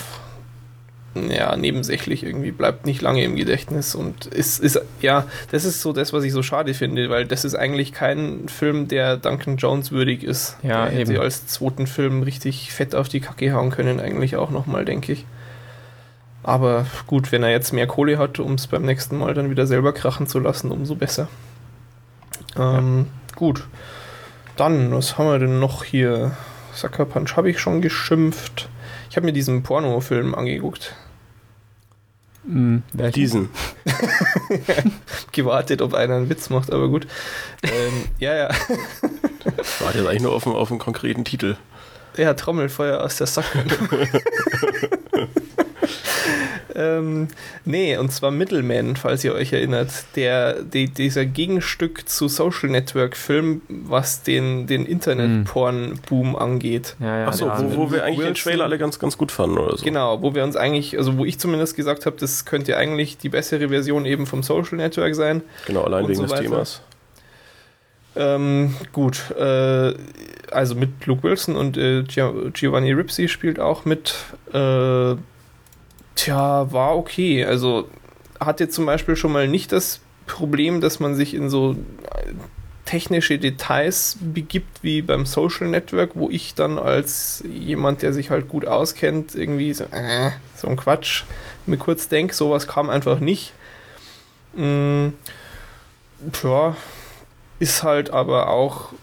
ja, nebensächlich irgendwie, bleibt nicht lange im Gedächtnis und ist, ist, ja, das ist so das, was ich so schade finde, weil das ist eigentlich kein Film, der Duncan Jones würdig ist. Ja, der hätte als zweiten Film richtig fett auf die Kacke hauen können, eigentlich auch nochmal, denke ich. Aber gut, wenn er jetzt mehr Kohle hat, um es beim nächsten Mal dann wieder selber krachen zu lassen, umso besser. Ähm, ja. Gut. Dann, was haben wir denn noch hier? Sucker Punch habe ich schon geschimpft. Ich habe mir diesen Pornofilm angeguckt. Mhm, Diesen. Gewartet, ob einer einen Witz macht, aber gut. Ähm, ja, ja. Warte jetzt eigentlich nur auf, auf einen konkreten Titel. Ja, Trommelfeuer aus der Sacke. Ähm, nee, und zwar Middleman, falls ihr euch erinnert. Der, die, dieser Gegenstück zu Social Network Film, was den, den Internet-Porn-Boom angeht. Ja, ja, Achso, wo, wo wir eigentlich Wilson, den Trailer alle ganz, ganz gut fanden oder so. Genau, wo wir uns eigentlich, also wo ich zumindest gesagt habe, das könnte eigentlich die bessere Version eben vom Social Network sein. Genau, allein wegen so des Themas. Ähm, gut, äh, also mit Luke Wilson und äh, Giovanni Ripsy spielt auch mit. Äh, Tja, war okay. Also hatte zum Beispiel schon mal nicht das Problem, dass man sich in so technische Details begibt wie beim Social Network, wo ich dann als jemand, der sich halt gut auskennt, irgendwie so, äh, so ein Quatsch mir kurz denke, sowas kam einfach nicht. Mm, tja, ist halt aber auch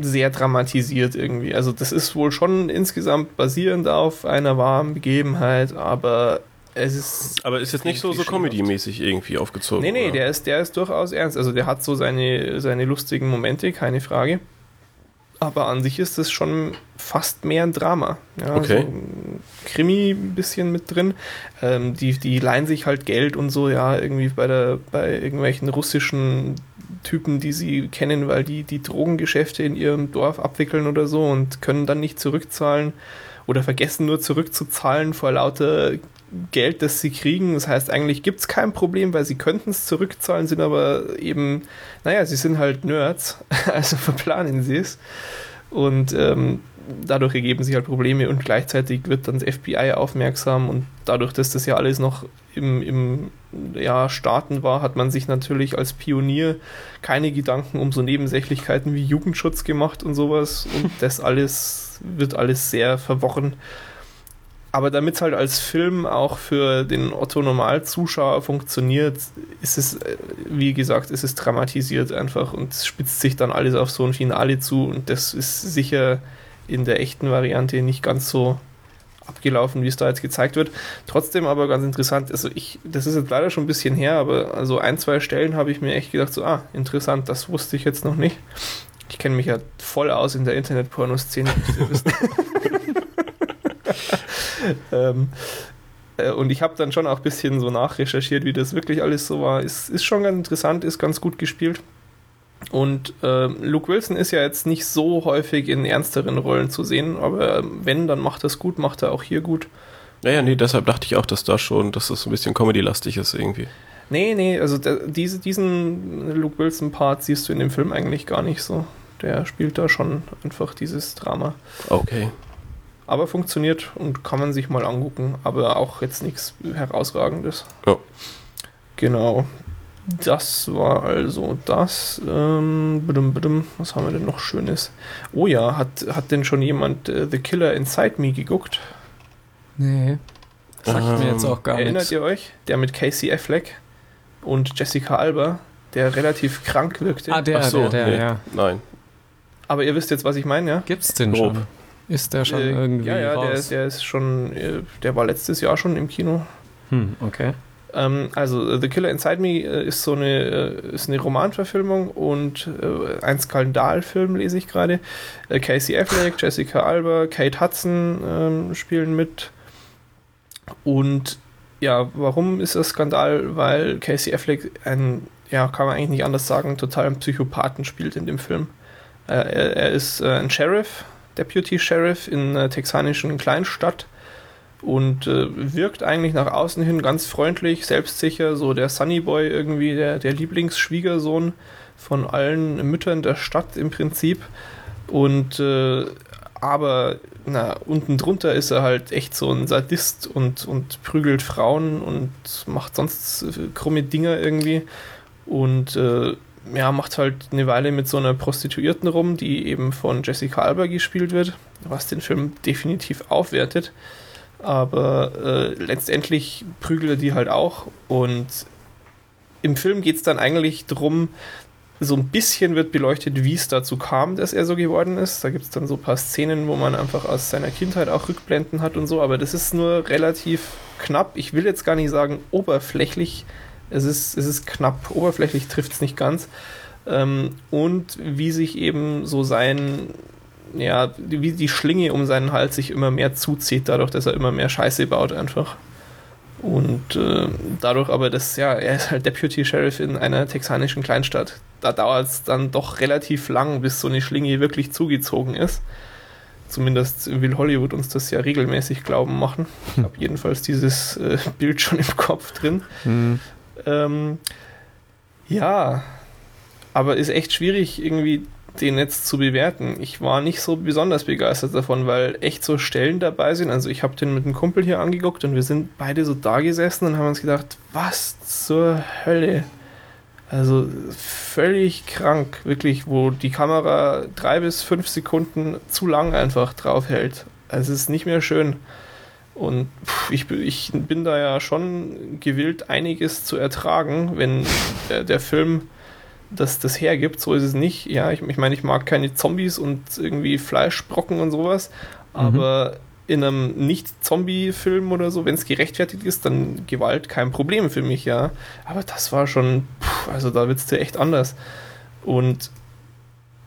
sehr dramatisiert irgendwie. Also das ist wohl schon insgesamt basierend auf einer wahren Begebenheit, aber es ist. Aber ist jetzt nicht so, so Comedy-mäßig irgendwie aufgezogen. Nee, nee, der ist, der ist durchaus ernst. Also der hat so seine, seine lustigen Momente, keine Frage. Aber an sich ist es schon fast mehr ein Drama. Ja, okay. So Krimi ein bisschen mit drin. Ähm, die, die leihen sich halt Geld und so, ja, irgendwie bei der, bei irgendwelchen russischen Typen, die sie kennen, weil die die Drogengeschäfte in ihrem Dorf abwickeln oder so und können dann nicht zurückzahlen oder vergessen nur zurückzuzahlen vor lauter Geld, das sie kriegen. Das heißt, eigentlich gibt es kein Problem, weil sie könnten es zurückzahlen, sind aber eben, naja, sie sind halt Nerds, also verplanen sie es. Und ähm, dadurch ergeben sich halt Probleme und gleichzeitig wird dann das FBI aufmerksam und dadurch, dass das ja alles noch im, im ja, Starten war, hat man sich natürlich als Pionier keine Gedanken um so Nebensächlichkeiten wie Jugendschutz gemacht und sowas und das alles wird alles sehr verworren. Aber damit es halt als Film auch für den Otto-Normal-Zuschauer funktioniert, ist es, äh, wie gesagt, ist es dramatisiert einfach und spitzt sich dann alles auf so ein Finale zu und das ist sicher in der echten Variante nicht ganz so abgelaufen, wie es da jetzt gezeigt wird. Trotzdem aber ganz interessant. Also ich, das ist jetzt leider schon ein bisschen her, aber also ein, zwei Stellen habe ich mir echt gedacht, so, ah, interessant, das wusste ich jetzt noch nicht. Ich kenne mich ja voll aus in der Internet-Porno-Szene, ähm, äh, und ich habe dann schon auch ein bisschen so nachrecherchiert, wie das wirklich alles so war. Ist, ist schon ganz interessant, ist ganz gut gespielt. Und äh, Luke Wilson ist ja jetzt nicht so häufig in ernsteren Rollen zu sehen, aber wenn, dann macht er es gut, macht er auch hier gut. Naja, nee, deshalb dachte ich auch, dass da schon, dass das ein bisschen Comedy-lastig ist irgendwie. Nee, nee, also der, diese, diesen Luke Wilson-Part siehst du in dem Film eigentlich gar nicht so. Der spielt da schon einfach dieses Drama. Okay. Aber funktioniert und kann man sich mal angucken, aber auch jetzt nichts herausragendes. Ja. Genau. Das war also das. Ähm, was haben wir denn noch Schönes? Oh ja, hat, hat denn schon jemand äh, The Killer Inside Me geguckt? Nee. Sagt ähm, mir jetzt auch gar Erinnert nichts. ihr euch? Der mit Casey Affleck und Jessica Alba, der relativ krank wirkte. Ah, der, Ach so, der, der, nee. ja. Nein. Aber ihr wisst jetzt, was ich meine, ja? Gibt's den Grob. schon? Ist der schon äh, irgendwie Ja, ja, raus? Der, der ist schon, äh, der war letztes Jahr schon im Kino. Hm, okay. Ähm, also The Killer Inside Me äh, ist so eine, äh, ist eine Romanverfilmung und äh, ein Skandalfilm, lese ich gerade. Äh, Casey Affleck, Jessica Alba, Kate Hudson ähm, spielen mit. Und ja, warum ist das Skandal? Weil Casey Affleck ein, ja, kann man eigentlich nicht anders sagen, totalen Psychopathen spielt in dem Film. Äh, er, er, ist äh, ein Sheriff, Deputy Sheriff in einer texanischen Kleinstadt und äh, wirkt eigentlich nach außen hin ganz freundlich, selbstsicher, so der Sunny Boy irgendwie, der, der Lieblingsschwiegersohn von allen Müttern der Stadt im Prinzip. Und äh, aber na, unten drunter ist er halt echt so ein Sadist und, und prügelt Frauen und macht sonst äh, krumme Dinger irgendwie. Und äh, ja, macht halt eine Weile mit so einer Prostituierten rum, die eben von Jessica Alba gespielt wird, was den Film definitiv aufwertet. Aber äh, letztendlich prügelt er die halt auch. Und im Film geht es dann eigentlich darum, so ein bisschen wird beleuchtet, wie es dazu kam, dass er so geworden ist. Da gibt es dann so ein paar Szenen, wo man einfach aus seiner Kindheit auch Rückblenden hat und so, aber das ist nur relativ knapp. Ich will jetzt gar nicht sagen oberflächlich, es ist, es ist knapp, oberflächlich trifft es nicht ganz. Ähm, und wie sich eben so sein, ja, wie die Schlinge um seinen Hals sich immer mehr zuzieht, dadurch, dass er immer mehr Scheiße baut einfach. Und äh, dadurch aber, dass ja, er ist halt Deputy Sheriff in einer texanischen Kleinstadt. Da dauert es dann doch relativ lang, bis so eine Schlinge wirklich zugezogen ist. Zumindest will Hollywood uns das ja regelmäßig glauben machen. Ich habe jedenfalls dieses äh, Bild schon im Kopf drin. Mhm. Ähm, ja, aber ist echt schwierig, irgendwie den jetzt zu bewerten. Ich war nicht so besonders begeistert davon, weil echt so Stellen dabei sind. Also ich habe den mit einem Kumpel hier angeguckt und wir sind beide so da gesessen und haben uns gedacht, was zur Hölle? Also völlig krank, wirklich, wo die Kamera drei bis fünf Sekunden zu lang einfach drauf hält. Also es ist nicht mehr schön. Und ich, ich bin da ja schon gewillt, einiges zu ertragen, wenn der, der Film das, das hergibt. So ist es nicht. Ja, ich, ich meine, ich mag keine Zombies und irgendwie Fleischbrocken und sowas, mhm. aber in einem Nicht-Zombie-Film oder so, wenn es gerechtfertigt ist, dann Gewalt kein Problem für mich, ja. Aber das war schon, pff, also da wird es dir echt anders. Und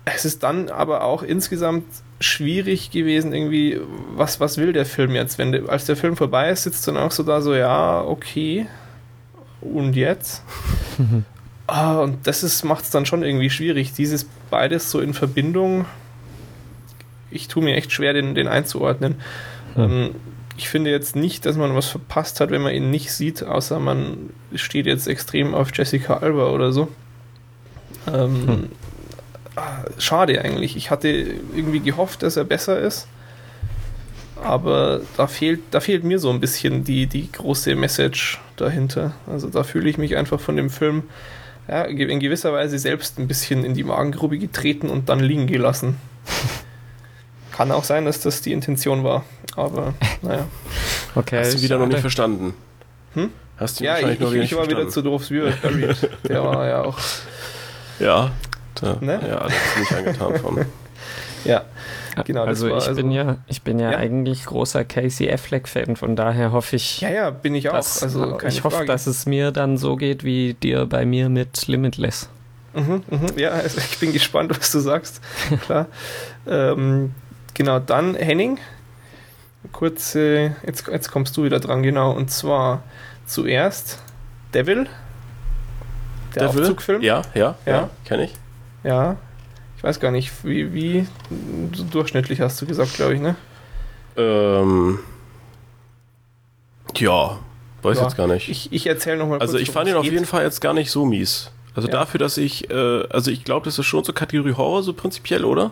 es ist dann aber auch insgesamt schwierig gewesen, irgendwie, was, was will der Film jetzt? Wenn der, als der Film vorbei ist, sitzt dann auch so da so, ja, okay. Und jetzt? Ah, und das macht es dann schon irgendwie schwierig. Dieses beides so in Verbindung, ich tue mir echt schwer, den, den einzuordnen. Mhm. Ähm, ich finde jetzt nicht, dass man was verpasst hat, wenn man ihn nicht sieht, außer man steht jetzt extrem auf Jessica Alba oder so. Ähm, hm. Schade eigentlich. Ich hatte irgendwie gehofft, dass er besser ist. Aber da fehlt, da fehlt mir so ein bisschen die, die große Message dahinter. Also da fühle ich mich einfach von dem Film ja, in gewisser Weise selbst ein bisschen in die Magengrube getreten und dann liegen gelassen. Kann auch sein, dass das die Intention war, aber naja. Okay, Hast du wieder noch nicht verstanden? Hm? Hast du ja, ich, noch ich, ich war wieder zu doof wie Buried. Der war ja auch. Ja, da, ne? ja, das ist nicht angetan von. ja. Genau, also ich also, bin ja, ich bin ja, ja, eigentlich großer Casey Affleck-Fan, von daher hoffe ich. Ja, ja, bin ich auch. Dass, also ich hoffe, Frage. dass es mir dann so geht wie dir bei mir mit Limitless. Mhm, mhm, ja, also ich bin gespannt, was du sagst. Klar. ähm, genau, dann Henning. Kurz, äh, jetzt, jetzt kommst du wieder dran, genau. Und zwar zuerst Devil. Der Devil? Aufzugfilm. Ja, ja, ja, ja kenne ich. Ja, ich weiß gar nicht, wie, wie durchschnittlich hast du gesagt, glaube ich, ne? Ähm. Ja, weiß ja, jetzt gar nicht. Ich, ich erzähle nochmal Also, ich fand ihn auf jeden Fall jetzt gar nicht so mies. Also, ja. dafür, dass ich, äh, also, ich glaube, das ist schon so Kategorie Horror, so prinzipiell, oder?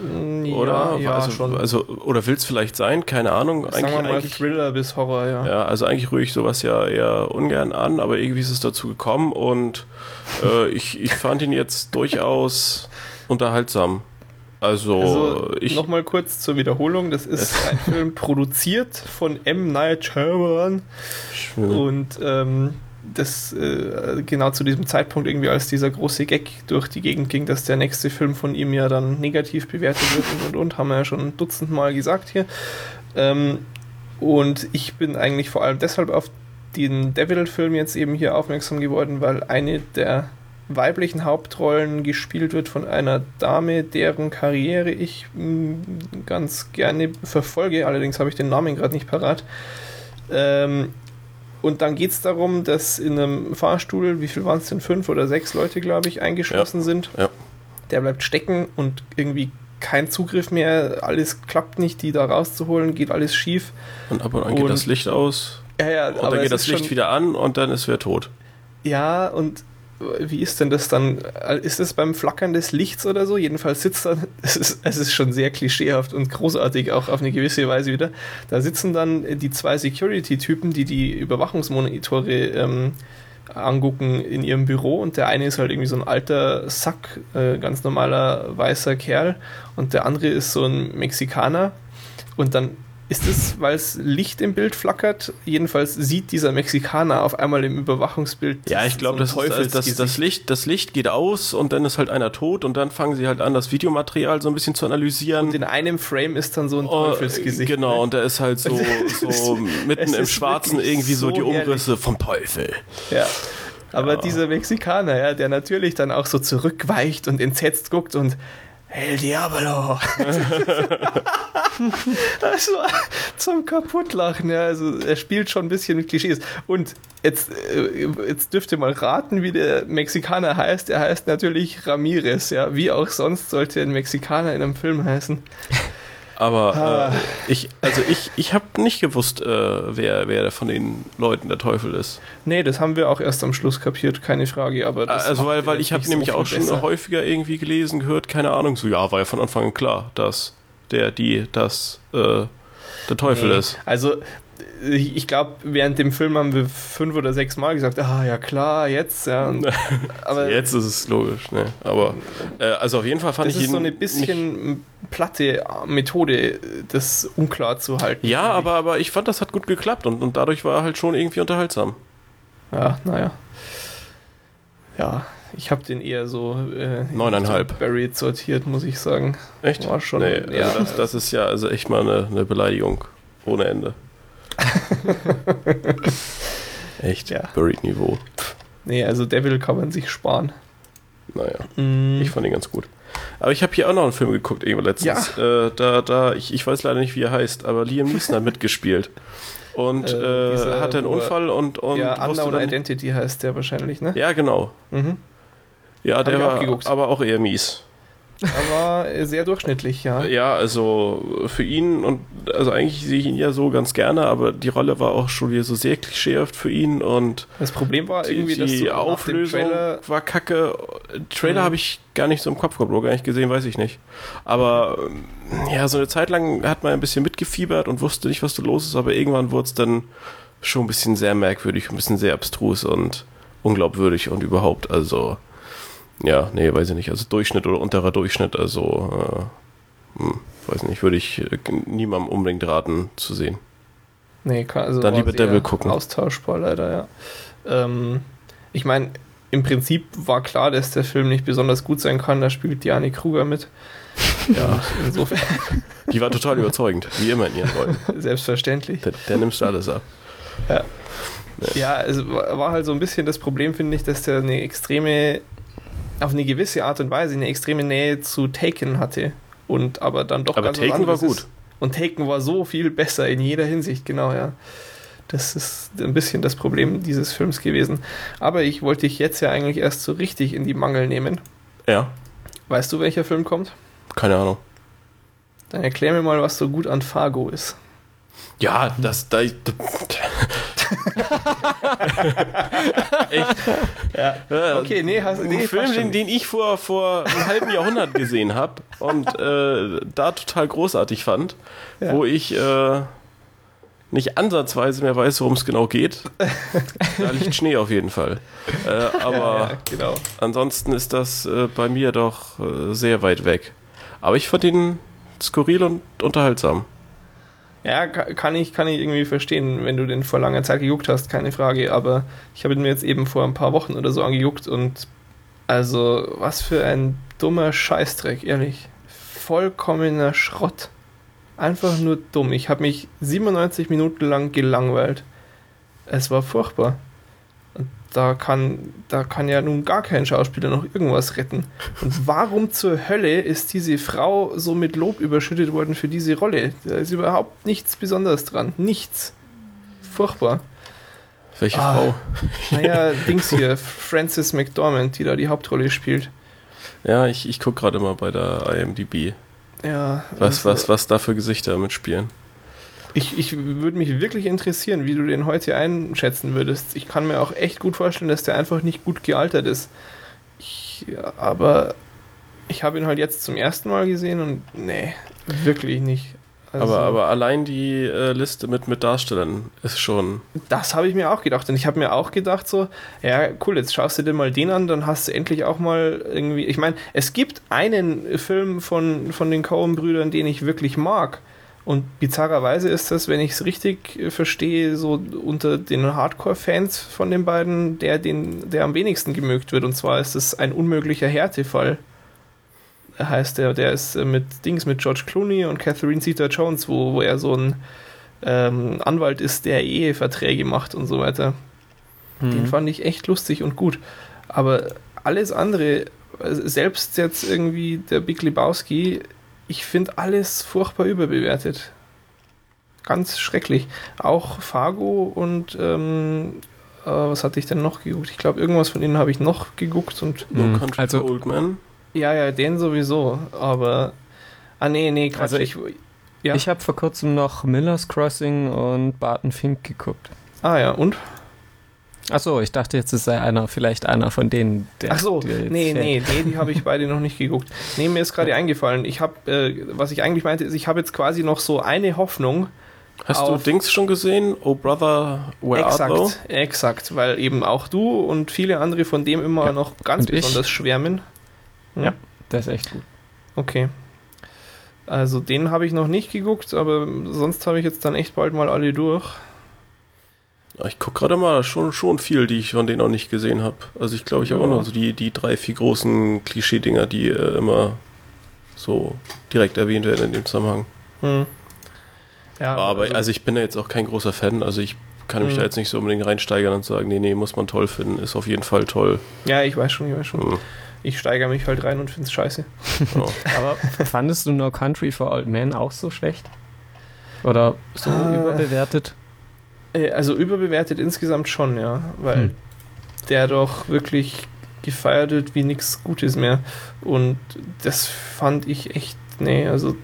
Mm, ja, oder? Ja, also, schon. Also, oder will es vielleicht sein? Keine Ahnung. Sagen eigentlich, wir mal eigentlich, Thriller bis Horror, ja. Ja, also eigentlich rühre ich sowas ja eher ungern an, aber irgendwie ist es dazu gekommen und äh, ich, ich fand ihn jetzt durchaus unterhaltsam. Also, also ich. Nochmal kurz zur Wiederholung: Das ist ein Film produziert von M. Night Shyamalan. Und ähm, das äh, genau zu diesem Zeitpunkt irgendwie als dieser große Gag durch die Gegend ging, dass der nächste Film von ihm ja dann negativ bewertet wird und und und, haben wir ja schon ein Dutzend Mal gesagt hier. Ähm, und ich bin eigentlich vor allem deshalb auf den Devil-Film jetzt eben hier aufmerksam geworden, weil eine der weiblichen Hauptrollen gespielt wird von einer Dame, deren Karriere ich mm, ganz gerne verfolge. Allerdings habe ich den Namen gerade nicht parat. Ähm, und dann geht es darum, dass in einem Fahrstuhl, wie viel waren es denn, fünf oder sechs Leute, glaube ich, eingeschlossen ja. sind. Ja. Der bleibt stecken und irgendwie kein Zugriff mehr, alles klappt nicht, die da rauszuholen, geht alles schief. Und ab und an geht das Licht aus. Ja, ja, und dann geht das Licht wieder an und dann ist wer tot. Ja, und wie ist denn das dann? Ist das beim Flackern des Lichts oder so? Jedenfalls sitzt dann, es ist, es ist schon sehr klischeehaft und großartig, auch auf eine gewisse Weise wieder. Da sitzen dann die zwei Security-Typen, die die Überwachungsmonitore ähm, angucken in ihrem Büro und der eine ist halt irgendwie so ein alter Sack, äh, ganz normaler weißer Kerl und der andere ist so ein Mexikaner und dann ist es, weil es Licht im Bild flackert? Jedenfalls sieht dieser Mexikaner auf einmal im Überwachungsbild. Ja, ich glaube, so das, ist, das, das, Licht, das Licht geht aus und dann ist halt einer tot und dann fangen sie halt an, das Videomaterial so ein bisschen zu analysieren. Und in einem Frame ist dann so ein oh, Teufelsgesicht. Genau, ne? und da ist halt so, so mitten im Schwarzen irgendwie so, so die Umrisse ehrlich. vom Teufel. Ja. Aber ja. dieser Mexikaner, ja, der natürlich dann auch so zurückweicht und entsetzt guckt und El Diablo. das war zum Kaputtlachen. Ja. Also er spielt schon ein bisschen mit Klischees. Und jetzt, äh, jetzt dürft ihr mal raten, wie der Mexikaner heißt. Er heißt natürlich Ramirez. Ja. Wie auch sonst sollte ein Mexikaner in einem Film heißen. Aber ah. äh, ich, also ich, ich habe nicht gewusst, äh, wer, wer von den Leuten der Teufel ist. Nee, das haben wir auch erst am Schluss kapiert, keine Frage. Aber also weil, weil ich habe nämlich so auch schon besser. häufiger irgendwie gelesen, gehört, keine Ahnung, so ja, war ja von Anfang an klar, dass der, die, das äh, der Teufel nee. ist. Also ich glaube, während dem Film haben wir fünf oder sechs Mal gesagt, ah ja klar, jetzt, ja. Und, aber jetzt ist es logisch, ne? Aber äh, also auf jeden Fall fand das ich ist so eine bisschen platte Methode, das unklar zu halten. Ja, aber, aber ich fand, das hat gut geklappt und, und dadurch war er halt schon irgendwie unterhaltsam. Ja, naja. Ja, ich habe den eher so äh, neuneinhalb buried sortiert, muss ich sagen. Echt? War schon. Nee, ja. Also das, das, ist ja also echt mal eine, eine Beleidigung ohne Ende. Echt, ja. Buried-Niveau. Nee, also Devil kann man sich sparen. Naja, mm. ich fand ihn ganz gut. Aber ich habe hier auch noch einen Film geguckt, irgendwo letztens. Ja. Äh, da, da, ich, ich weiß leider nicht, wie er heißt, aber Liam Neeson hat mitgespielt. Und äh, äh, hatte einen Unfall und, und ja, Unknown dann, Identity heißt der wahrscheinlich, ne? Ja, genau. Mhm. Ja, der war auch aber auch eher mies. Aber sehr durchschnittlich, ja. Ja, also für ihn und also eigentlich sehe ich ihn ja so ganz gerne, aber die Rolle war auch schon wieder so sehr klischeehaft für ihn und das Problem war irgendwie, die, die Auflösung war kacke. Trailer mhm. habe ich gar nicht so im Kopf gehabt, gar nicht gesehen, weiß ich nicht. Aber ja, so eine Zeit lang hat man ein bisschen mitgefiebert und wusste nicht, was da los ist, aber irgendwann wurde es dann schon ein bisschen sehr merkwürdig, ein bisschen sehr abstrus und unglaubwürdig und überhaupt, also ja, nee, weiß ich nicht. Also Durchschnitt oder unterer Durchschnitt, also äh, hm, weiß nicht, würde ich äh, niemandem unbedingt raten zu sehen. Nee, kann, also dann lieber Devil gucken. Austauschbar leider, ja. Ähm, ich meine, im Prinzip war klar, dass der Film nicht besonders gut sein kann. Da spielt Diane Kruger mit. Ja, insofern. Die war total überzeugend, wie immer in ihren Rollen. Selbstverständlich. Der, der nimmst du alles ab. Ja. Ja, es war halt so ein bisschen das Problem, finde ich, dass der eine extreme auf eine gewisse Art und Weise eine extreme Nähe zu Taken hatte. Und aber dann doch aber ganz Taken war gut. Ist. Und Taken war so viel besser in jeder Hinsicht, genau, ja. Das ist ein bisschen das Problem dieses Films gewesen. Aber ich wollte dich jetzt ja eigentlich erst so richtig in die Mangel nehmen. Ja. Weißt du, welcher Film kommt? Keine Ahnung. Dann erklär mir mal, was so gut an Fargo ist. Ja, das, da, Echt? Ja. Okay, nee, hast, nee, Ein Film, den, den, ich vor, vor einem halben Jahrhundert gesehen habe und äh, da total großartig fand, ja. wo ich äh, nicht ansatzweise mehr weiß, worum es genau geht. da liegt Schnee auf jeden Fall. Äh, aber ja, genau. ansonsten ist das äh, bei mir doch äh, sehr weit weg. Aber ich fand ihn skurril und unterhaltsam. Ja, kann ich, kann ich irgendwie verstehen, wenn du den vor langer Zeit gejuckt hast, keine Frage. Aber ich habe ihn mir jetzt eben vor ein paar Wochen oder so angejuckt und also, was für ein dummer Scheißdreck, ehrlich. Vollkommener Schrott. Einfach nur dumm. Ich habe mich 97 Minuten lang gelangweilt. Es war furchtbar da kann, da kann ja nun gar kein Schauspieler noch irgendwas retten. Und warum zur Hölle ist diese Frau so mit Lob überschüttet worden für diese Rolle? Da ist überhaupt nichts Besonderes dran. Nichts. Furchtbar. Welche ah, Frau? Naja, Dings hier, Frances McDormand, die da die Hauptrolle spielt. Ja, ich, ich gucke gerade mal bei der IMDb. Ja. Was, also, was, was da für Gesichter mitspielen. Ich, ich würde mich wirklich interessieren, wie du den heute einschätzen würdest. Ich kann mir auch echt gut vorstellen, dass der einfach nicht gut gealtert ist. Ich, aber ich habe ihn halt jetzt zum ersten Mal gesehen und nee, wirklich nicht. Also, aber, aber allein die äh, Liste mit, mit Darstellern ist schon. Das habe ich mir auch gedacht. Und ich habe mir auch gedacht, so, ja, cool, jetzt schaust du dir mal den an, dann hast du endlich auch mal irgendwie. Ich meine, es gibt einen Film von, von den Coen-Brüdern, den ich wirklich mag. Und bizarrerweise ist das, wenn ich es richtig verstehe, so unter den Hardcore-Fans von den beiden, der, den, der am wenigsten gemögt wird. Und zwar ist es ein unmöglicher Härtefall heißt der, der ist äh, mit Dings mit George Clooney und Catherine Zeta Jones, wo, wo er so ein ähm, Anwalt ist, der Eheverträge macht und so weiter. Mhm. Den fand ich echt lustig und gut. Aber alles andere, selbst jetzt irgendwie der Big Lebowski, ich finde alles furchtbar überbewertet. Ganz schrecklich. Auch Fargo und ähm, äh, was hatte ich denn noch geguckt? Ich glaube, irgendwas von ihnen habe ich noch geguckt und. No Country also, Old Man. Ja, ja, den sowieso, aber. Ah, nee, nee, Quatsch. Also ich, ja. ich habe vor kurzem noch Miller's Crossing und Barton Fink geguckt. Ah, ja, und? Achso, ich dachte jetzt, es sei einer, vielleicht einer von denen, der. Achso, nee, nee, nee, die habe ich beide noch nicht geguckt. Nee, mir ist gerade eingefallen. Ich habe, äh, was ich eigentlich meinte, ist, ich habe jetzt quasi noch so eine Hoffnung. Hast du Dings schon gesehen? Oh Brother, where exakt, art thou? Exakt, weil eben auch du und viele andere von dem immer ja. noch ganz und besonders ich? schwärmen. Hm? Ja, der ist echt gut. Okay. Also den habe ich noch nicht geguckt, aber sonst habe ich jetzt dann echt bald mal alle durch. Ich gucke gerade mal schon, schon viel, die ich von denen noch nicht gesehen habe. Also ich glaube, ich habe auch noch so die, die drei, vier großen Klischee-Dinger, die äh, immer so direkt erwähnt werden in dem Zusammenhang. Hm. Ja, aber also, also, ich bin ja jetzt auch kein großer Fan, also ich kann mich hm. da jetzt nicht so unbedingt reinsteigern und sagen, nee, nee, muss man toll finden, ist auf jeden Fall toll. Ja, ich weiß schon, ich weiß schon. Hm ich steigere mich halt rein und finde es scheiße. Oh. Aber fandest du No Country for Old Men auch so schlecht? Oder so äh, überbewertet? Äh, also überbewertet insgesamt schon, ja. Weil hm. der doch wirklich gefeiert wird wie nichts Gutes mehr. Und das fand ich echt, nee, also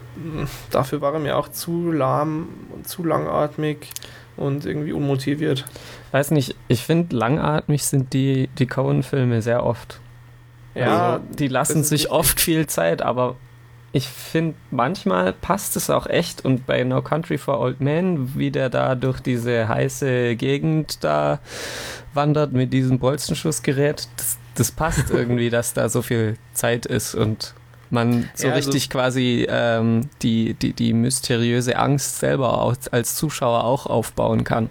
dafür war er mir auch zu lahm und zu langatmig und irgendwie unmotiviert. Weiß nicht, ich finde langatmig sind die, die Cohen-Filme sehr oft. Ja, also, die lassen sich oft viel Zeit, aber ich finde, manchmal passt es auch echt. Und bei No Country for Old Men, wie der da durch diese heiße Gegend da wandert mit diesem Bolzenschussgerät, das, das passt irgendwie, dass da so viel Zeit ist und man so ja, also richtig quasi ähm, die, die, die mysteriöse Angst selber als Zuschauer auch aufbauen kann.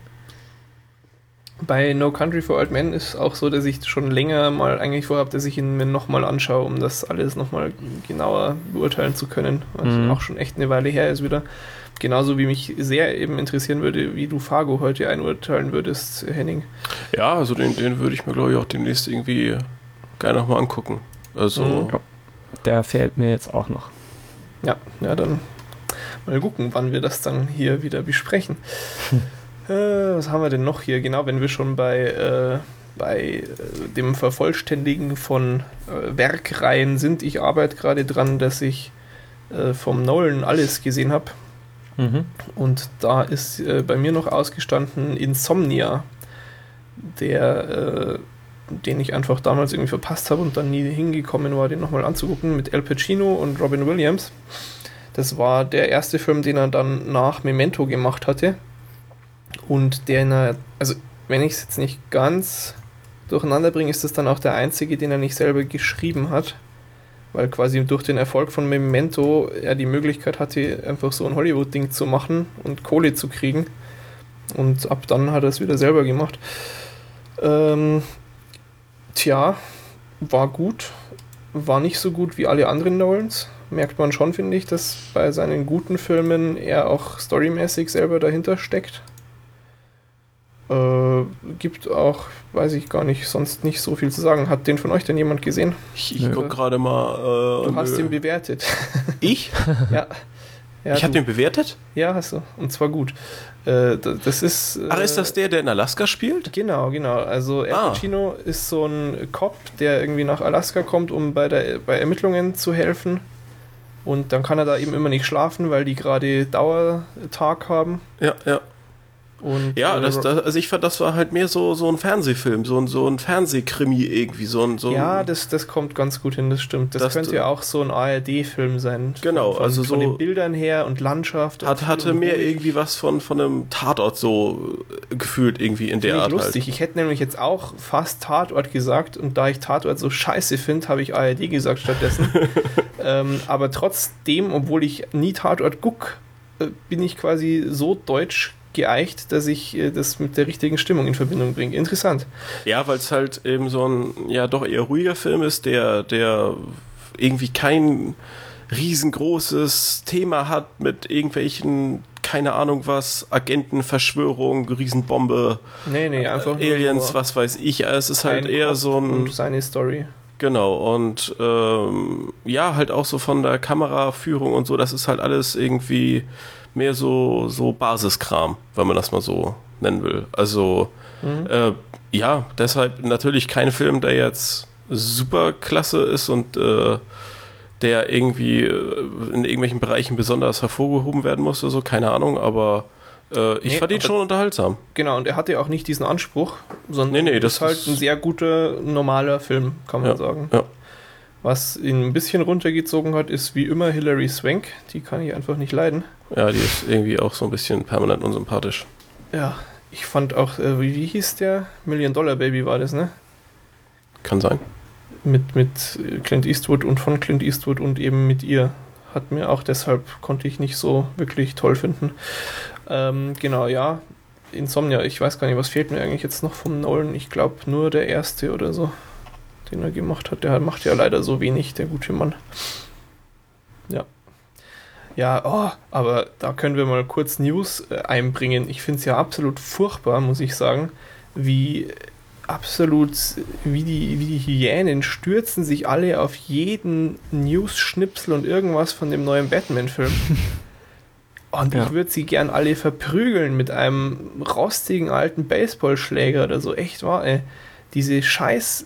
Bei No Country for Old Men ist auch so, dass ich schon länger mal eigentlich vorhabe, dass ich ihn mir nochmal anschaue, um das alles nochmal genauer beurteilen zu können. Was mhm. auch schon echt eine Weile her ist wieder. Genauso wie mich sehr eben interessieren würde, wie du Fargo heute einurteilen würdest, Henning. Ja, also den, den würde ich mir, glaube ich, auch demnächst irgendwie gerne nochmal angucken. Also. Mhm. Der fehlt mir jetzt auch noch. Ja, ja, dann mal gucken, wann wir das dann hier wieder besprechen. Äh, was haben wir denn noch hier? Genau, wenn wir schon bei, äh, bei äh, dem Vervollständigen von äh, Werkreihen sind. Ich arbeite gerade dran, dass ich äh, vom Nolan alles gesehen habe. Mhm. Und da ist äh, bei mir noch ausgestanden Insomnia, der den ich einfach damals irgendwie verpasst habe und dann nie hingekommen war, den nochmal anzugucken, mit Al Pacino und Robin Williams. Das war der erste Film, den er dann nach Memento gemacht hatte. Und der, in einer, also wenn ich es jetzt nicht ganz durcheinander bringe, ist das dann auch der einzige, den er nicht selber geschrieben hat. Weil quasi durch den Erfolg von Memento er die Möglichkeit hatte, einfach so ein Hollywood-Ding zu machen und Kohle zu kriegen. Und ab dann hat er es wieder selber gemacht. Ähm, tja, war gut. War nicht so gut wie alle anderen Nolans. Merkt man schon, finde ich, dass bei seinen guten Filmen er auch storymäßig selber dahinter steckt. Äh, gibt auch, weiß ich gar nicht, sonst nicht so viel zu sagen. Hat den von euch denn jemand gesehen? Ich, ich guck gerade mal. Äh, du hast den bewertet. Ich? ja. ja. Ich habe den bewertet? Ja, hast du. Und zwar gut. Äh, das ist. Ach, ist das der, der in Alaska spielt? Genau, genau. Also Al ah. Pacino ist so ein Cop, der irgendwie nach Alaska kommt, um bei, der, bei Ermittlungen zu helfen. Und dann kann er da eben immer nicht schlafen, weil die gerade Dauertag haben. Ja, ja. Und, Ja, äh, das, das, also ich fand, das war halt mehr so, so ein Fernsehfilm, so ein, so ein Fernsehkrimi irgendwie, so ein, so ein ja, das, das kommt ganz gut hin, das stimmt. Das, Das- könnte ja auch so ein ARD-Film sein. Genau, von, also von so- den Bildern her und Landschaft. und hat, viel hatte und mehr irgendwie was von, von einem Tatort so äh, gefühlt irgendwie in der Art lustig. halt. Ich hätte nämlich jetzt auch fast Tatort gesagt und da ich Tatort so scheiße finde, habe ich ARD gesagt stattdessen. ähm, aber trotzdem, obwohl ich nie Tatort guck, äh, bin ich quasi so deutsch geeicht, dass ich äh, das mit der richtigen Stimmung in Verbindung bringe. Interessant. Ja, weil es halt eben so ein, ja, doch eher ruhiger Film ist, der, der irgendwie kein riesengroßes Thema hat mit irgendwelchen, keine Ahnung was, Agenten, Verschwörung, Riesenbombe, Nee, nee, einfach nur Aliens, was weiß ich. Es ist halt eher Kopf so ein, seine Story. genau, und ähm, ja, halt auch so von der Kameraführung und so, das ist halt alles irgendwie mehr so, so Basiskram, wenn man das mal so nennen will. Also, Mhm. äh, ja, deshalb natürlich kein Film, der jetzt super klasse ist und äh, der irgendwie äh, in irgendwelchen Bereichen besonders hervorgehoben werden muss oder so, keine Ahnung, aber äh, ich Nee, fand ihn schon unterhaltsam. Genau, und er hatte auch nicht diesen Anspruch, sondern Nee, nee, das ist halt ist- ein sehr guter, normaler Film, kann man Ja, sagen. ja. Was ihn ein bisschen runtergezogen hat, ist wie immer Hilary Swank. Die kann ich einfach nicht leiden. Ja, die ist irgendwie auch so ein bisschen permanent unsympathisch. Ja, ich fand auch, äh, wie, wie hieß der? Million Dollar Baby war das, ne? Kann sein. Mit, mit Clint Eastwood und von Clint Eastwood und eben mit ihr. Hat mir auch deshalb, konnte ich nicht so wirklich toll finden. Ähm, genau, ja. Insomnia, ich weiß gar nicht, was fehlt mir eigentlich jetzt noch vom Nolan? Ich glaube nur der erste oder so, den er gemacht hat. Der macht ja leider so wenig, der gute Mann. Ja. Ja, oh, aber da können wir mal kurz News äh, einbringen. Ich finde es ja absolut furchtbar, muss ich sagen, wie absolut, wie die, wie die Hyänen stürzen sich alle auf jeden News-Schnipsel und irgendwas von dem neuen Batman-Film. Und Ja. ich würde sie gern alle verprügeln mit einem rostigen alten Baseballschläger oder so. Echt wahr, ey. Diese Scheiß.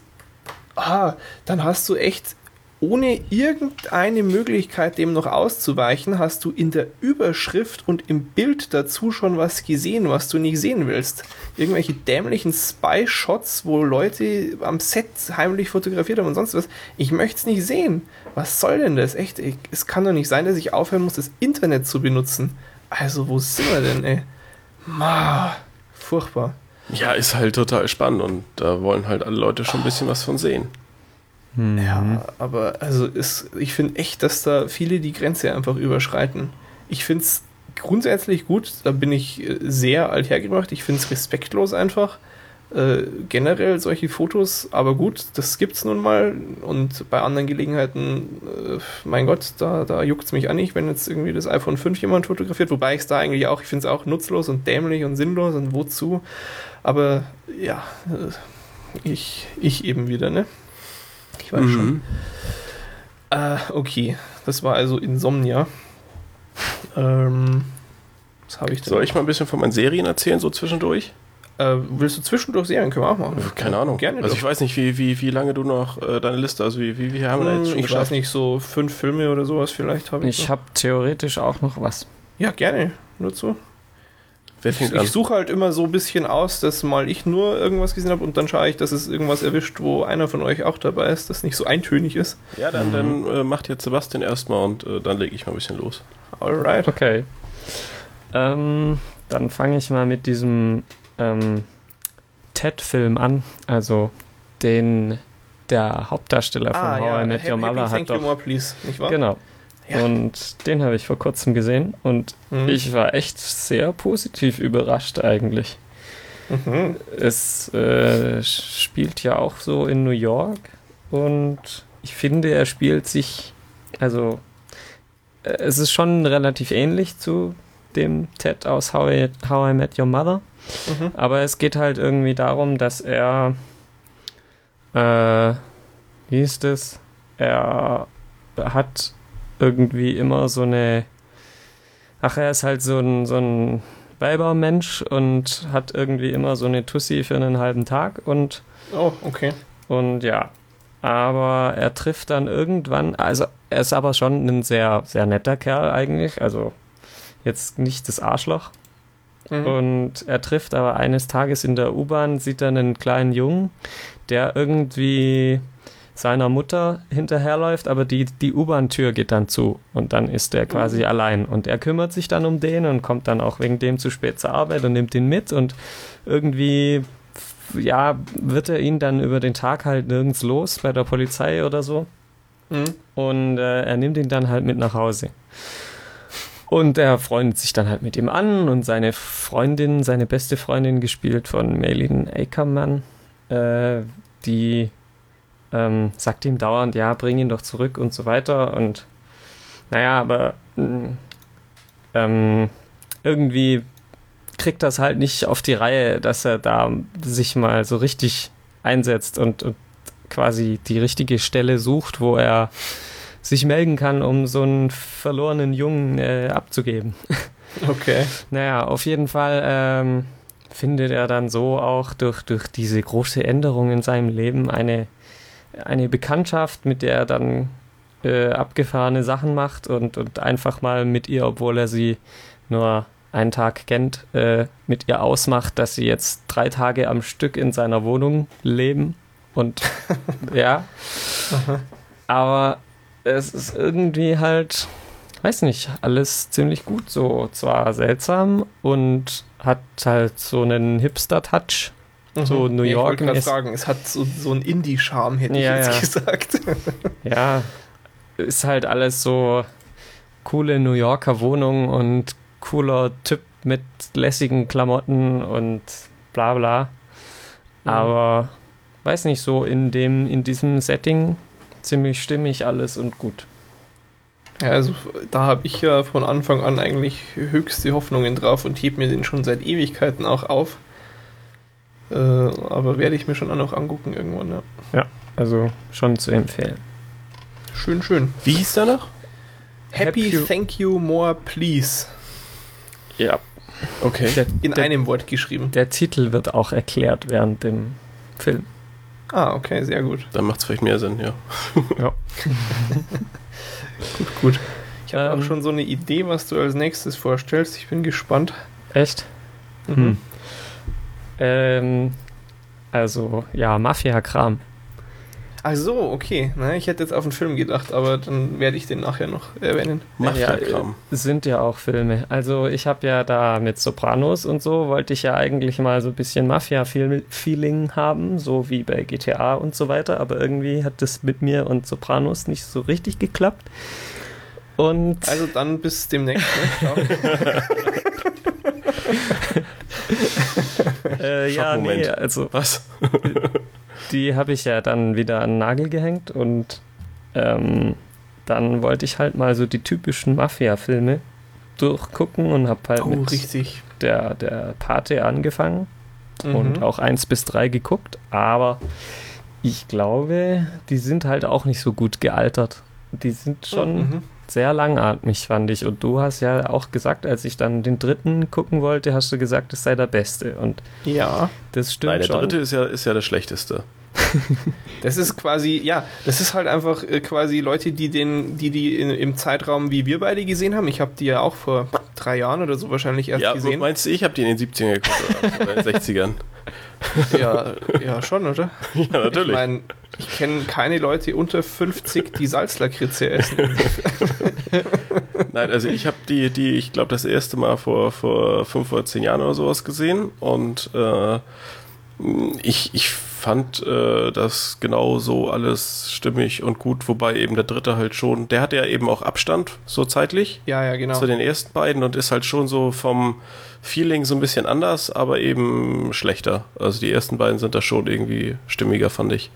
Ah, dann hast du echt ohne irgendeine Möglichkeit, dem noch auszuweichen, hast du in der Überschrift und im Bild dazu schon was gesehen, was du nicht sehen willst. Irgendwelche dämlichen Spy-Shots, wo Leute am Set heimlich fotografiert haben und sonst was. Ich möchte es nicht sehen. Was soll denn das? Echt, ich, es kann doch nicht sein, dass ich aufhören muss, das Internet zu benutzen. Also, wo sind wir denn, ey? Ma, furchtbar. Ja, ist halt total spannend und da wollen halt alle Leute schon ein bisschen was von sehen. Mhm. Ja, aber also ist, ich finde echt, dass da viele die Grenze einfach überschreiten. Ich finde es grundsätzlich gut, da bin ich äh, sehr althergebracht. Ich finde es respektlos einfach. Äh, generell solche Fotos, aber gut, das gibt's nun mal. Und bei anderen Gelegenheiten, äh, mein Gott, da, da juckt es mich an nicht, wenn jetzt irgendwie das iPhone 5 jemand fotografiert, wobei ich es da eigentlich auch, ich finde es auch nutzlos und dämlich und sinnlos und wozu. Aber ja, äh, ich, ich eben wieder, ne? Ich weiß schon. Mhm. Äh, okay, das war also Insomnia. Ähm, was habe ich denn? Soll ich mal ein bisschen von meinen Serien erzählen, so zwischendurch? Äh, willst du zwischendurch Serien? Können wir auch machen. Keine Ahnung. Gerne also doch. ich weiß nicht, wie, wie, wie lange du noch äh, deine Liste, also wie, wie, wie haben wir da jetzt schon Hm, ich weiß geschafft? nicht, so fünf Filme oder sowas vielleicht habe ich. Ich habe theoretisch auch noch was. ja, gerne. Nur zu. Wer Ich, ich suche halt immer so ein bisschen aus, dass mal ich nur irgendwas gesehen habe und dann schaue ich, dass es irgendwas erwischt, wo einer von euch auch dabei ist, das nicht so eintönig ist. Ja, dann, dann äh, macht jetzt Sebastian erstmal und äh, dann lege ich mal ein bisschen los. Alright. Okay. Ähm, dann fange ich mal mit diesem ähm, Ted-Film an. Also den der Hauptdarsteller von How I Met Your Happy Mother Thank hat doch. More, please. Nicht wahr? Genau. Ja. Und den habe ich vor kurzem gesehen und Mhm. ich war echt sehr positiv überrascht eigentlich. Mhm. Es äh, spielt ja auch so in New York und ich finde, er spielt sich, also äh, es ist schon relativ ähnlich zu dem Ted aus How I, How I Met Your Mother, Mhm. aber es geht halt irgendwie darum, dass er, äh, wie ist es, er hat irgendwie immer so eine, ach, er ist halt so ein, so ein Weibermensch und hat irgendwie immer so eine Tussi für einen halben Tag und, Oh, okay. und ja, aber er trifft dann irgendwann, also er ist aber schon ein sehr, sehr netter Kerl eigentlich, also jetzt nicht das Arschloch. Mhm. Und er trifft aber eines Tages in der U-Bahn, sieht er einen kleinen Jungen, der irgendwie seiner Mutter hinterherläuft, aber die, die U-Bahn-Tür geht dann zu und dann ist er quasi mhm. allein. Und er kümmert sich dann um den und kommt dann auch wegen dem zu spät zur Arbeit und nimmt ihn mit und irgendwie, ja, wird er ihn dann über den Tag halt nirgends los bei der Polizei oder so. Mhm. Und äh, er nimmt ihn dann halt mit nach Hause. Und er freundet sich dann halt mit ihm an und seine Freundin, seine beste Freundin, gespielt von Maylin Ackermann, äh, die ähm, sagt ihm dauernd, ja, bring ihn doch zurück und so weiter. Und naja, aber mm, ähm, irgendwie kriegt das halt nicht auf die Reihe, dass er da sich mal so richtig einsetzt und, und quasi die richtige Stelle sucht, wo er sich melden kann, um so einen verlorenen Jungen äh, abzugeben. Okay. naja, auf jeden Fall ähm, findet er dann so auch durch, durch diese große Änderung in seinem Leben eine eine Bekanntschaft, mit der er dann äh, abgefahrene Sachen macht und, und einfach mal mit ihr, obwohl er sie nur einen Tag kennt, äh, mit ihr ausmacht, dass sie jetzt drei Tage am Stück in seiner Wohnung leben. Und ja. Aber es ist irgendwie halt, weiß nicht, alles ziemlich gut so. Zwar seltsam und hat halt so einen Hipster-Touch, Mhm. So New nee, York. Ich wollte sagen, es hat so, so einen Indie-Charme, hätte ja, ich jetzt ja. gesagt. ja, ist halt alles so coole New Yorker Wohnung und cooler Typ mit lässigen Klamotten und bla bla. Mhm. Aber weiß nicht, so in dem, in diesem Setting ziemlich stimmig alles und gut. Ja, also da habe ich ja von Anfang an eigentlich höchste Hoffnungen drauf und heb mir den schon seit Ewigkeiten auch auf. Äh, aber werde ich mir schon auch noch angucken irgendwann, ja. Ja, also schon zu empfehlen. Schön, schön. Wie hieß der noch? Happy, Happy Thank You More Please. Ja. Okay. Der, In der, einem Wort geschrieben. Der Titel wird auch erklärt während dem Film. Ah, okay, sehr gut. Dann macht es vielleicht mehr Sinn, ja. ja. gut, gut. Ich habe ähm, auch schon so eine Idee, was du als nächstes vorstellst. Ich bin gespannt. Echt? Mhm. Hm. Ähm, also, ja, Mafia-Kram. Ach so, okay. Na, ich hätte jetzt auf einen Film gedacht, aber dann werde ich den nachher noch erwähnen. Mafia-Kram. Ja, sind ja auch Filme. Also ich habe ja da mit Sopranos und so, wollte ich ja eigentlich mal so ein bisschen Mafia-Feeling haben, so wie bei GTA und so weiter, aber irgendwie hat das mit mir und Sopranos nicht so richtig geklappt. Und also dann bis demnächst. Ne? äh, ja, nee, also was? Die habe ich ja dann wieder an den Nagel gehängt und ähm, dann wollte ich halt mal so die typischen Mafia-Filme durchgucken und habe halt oh, mit richtig. der der Pate angefangen mhm. und auch eins bis drei geguckt, aber ich glaube, die sind halt auch nicht so gut gealtert. Die sind schon mhm sehr langatmig, fand ich. Und du hast ja auch gesagt, als ich dann den dritten gucken wollte, hast du gesagt, es sei der beste. Und ja, das stimmt. Nein, der schon. dritte ist ja, ist ja der schlechteste. das ist quasi, ja, das ist halt einfach äh, quasi Leute, die den, die die in, im Zeitraum, wie wir beide gesehen haben. Ich habe die ja auch vor drei Jahren oder so wahrscheinlich erst ja, gesehen. Ja, meinst du, ich habe die in den 70ern geguckt oder in den 60ern? Ja, ja, schon, oder? Ja, natürlich. Ich meine, ich kenne keine Leute unter 50, die Salzlakritze essen. Nein, also ich habe die, die, ich glaube, das erste Mal vor, vor fünf oder zehn Jahren oder sowas gesehen und äh, ich, ich fand äh, das genauso alles stimmig und gut, wobei eben der dritte halt schon, der hat ja eben auch Abstand, so zeitlich. Ja, ja, genau. Zu den ersten beiden und ist halt schon so vom, Feeling so ein bisschen anders, aber eben schlechter. Also die ersten beiden sind da schon irgendwie stimmiger, fand ich.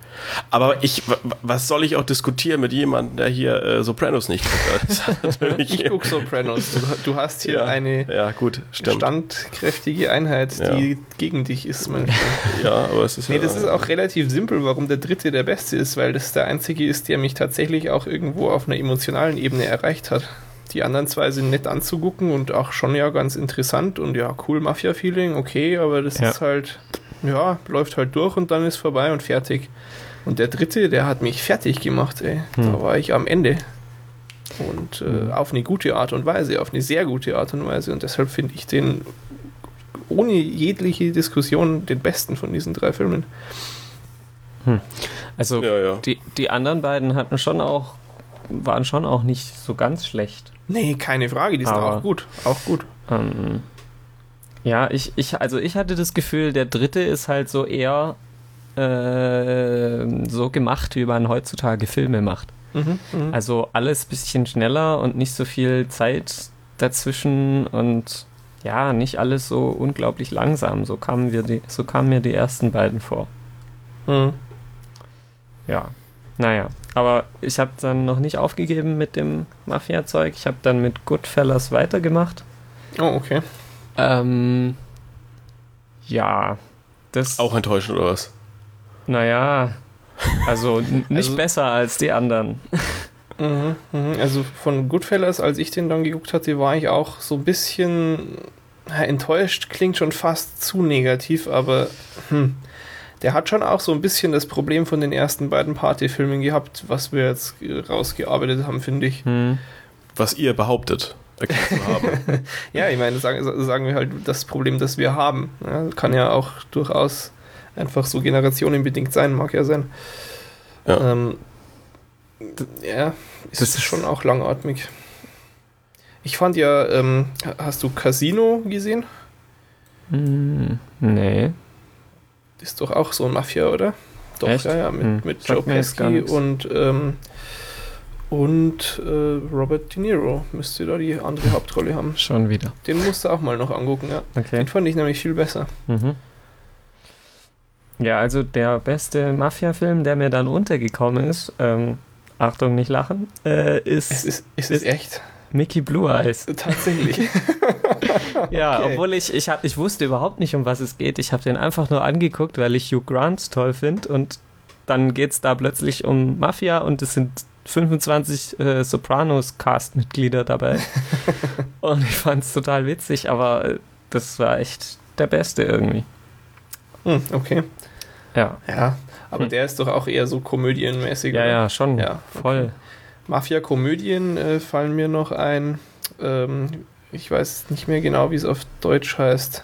Aber ich, was soll ich auch diskutieren mit jemandem, der hier äh, Sopranos nicht guckt? ich gucke Sopranos. Du, du, hast hier ja, eine ja, gut, standkräftige Einheit, die ja. gegen dich ist manchmal. Ja, aber es ist Nee, das ist auch relativ simpel, warum der dritte der beste ist, weil das der einzige ist, der mich tatsächlich auch irgendwo auf einer emotionalen Ebene erreicht hat. Die anderen zwei sind nett anzugucken und auch schon ja ganz interessant und ja, cool Mafia-Feeling, okay, aber das ja. ist halt, ja, läuft halt durch und dann ist vorbei und fertig. Und der dritte, der hat mich fertig gemacht, ey. Hm. Da war ich am Ende. Und äh, hm. auf eine gute Art und Weise, auf eine sehr gute Art und Weise. Und deshalb finde ich den ohne jegliche Diskussion den besten von diesen drei Filmen. Hm. Also ja, ja. Die, die anderen beiden hatten schon auch, waren schon auch nicht so ganz schlecht. Nee, keine Frage, die sind Aber, auch gut. Auch gut. Ähm, ja, ich, ich, also ich hatte das Gefühl, der dritte ist halt so eher äh, so gemacht, wie man heutzutage Filme macht. Mhm, mh. Also alles ein bisschen schneller und nicht so viel Zeit dazwischen und ja, nicht alles so unglaublich langsam. So kamen, wir die, so kamen mir die ersten beiden vor. Mhm. Ja, naja. Aber ich habe dann noch nicht aufgegeben mit dem Mafia-Zeug. Ich habe dann mit Goodfellas weitergemacht. Oh, okay. Ähm, ja, das. Auch enttäuschend oder was? Naja, also nicht also, besser als die anderen. Mhm, mhm. Also von Goodfellas, als ich den dann geguckt hatte, war ich auch so ein bisschen ja, enttäuscht. Klingt schon fast zu negativ, aber hm, der hat schon auch so ein bisschen das Problem von den ersten beiden Partyfilmen gehabt, was wir jetzt rausgearbeitet haben, finde ich. Hm. Was ihr behauptet. ja, ich meine, sagen, sagen wir halt das Problem, das wir haben. Ja, kann ja auch durchaus einfach so generationenbedingt sein, mag ja sein. Ja, ähm, ja ist das ist schon auch langatmig. Ich fand ja, ähm, hast du Casino gesehen? Mm, nee. Ist doch auch so ein Mafia, oder? Doch, Echt? ja, ja, mit, hm. mit Joe Pesci und ähm, und äh, Robert De Niro müsste da die andere Hauptrolle haben. Schon wieder. Den musst du auch mal noch angucken, ja. Okay. Den fand ich nämlich viel besser. Mhm. Ja, also der beste Mafia-Film, der mir dann untergekommen ist, ähm, Achtung, nicht lachen, äh, ist, ist, ist, ist, ist echt? Mickey Blue Eyes. Tatsächlich. ja, okay. obwohl ich, ich, hab, ich wusste überhaupt nicht, um was es geht. Ich habe den einfach nur angeguckt, weil ich Hugh Grant toll finde und dann geht es da plötzlich um Mafia und es sind 25 äh, Sopranos-Cast-Mitglieder dabei. und ich fand es total witzig, aber äh, das war echt der Beste irgendwie. Hm, okay. Ja. Ja, aber hm. der ist doch auch eher so komödienmäßig. Ja, oder? ja, schon. Ja, voll. Okay. Mafia-Komödien äh, fallen mir noch ein. Ähm, ich weiß nicht mehr genau, wie es auf Deutsch heißt.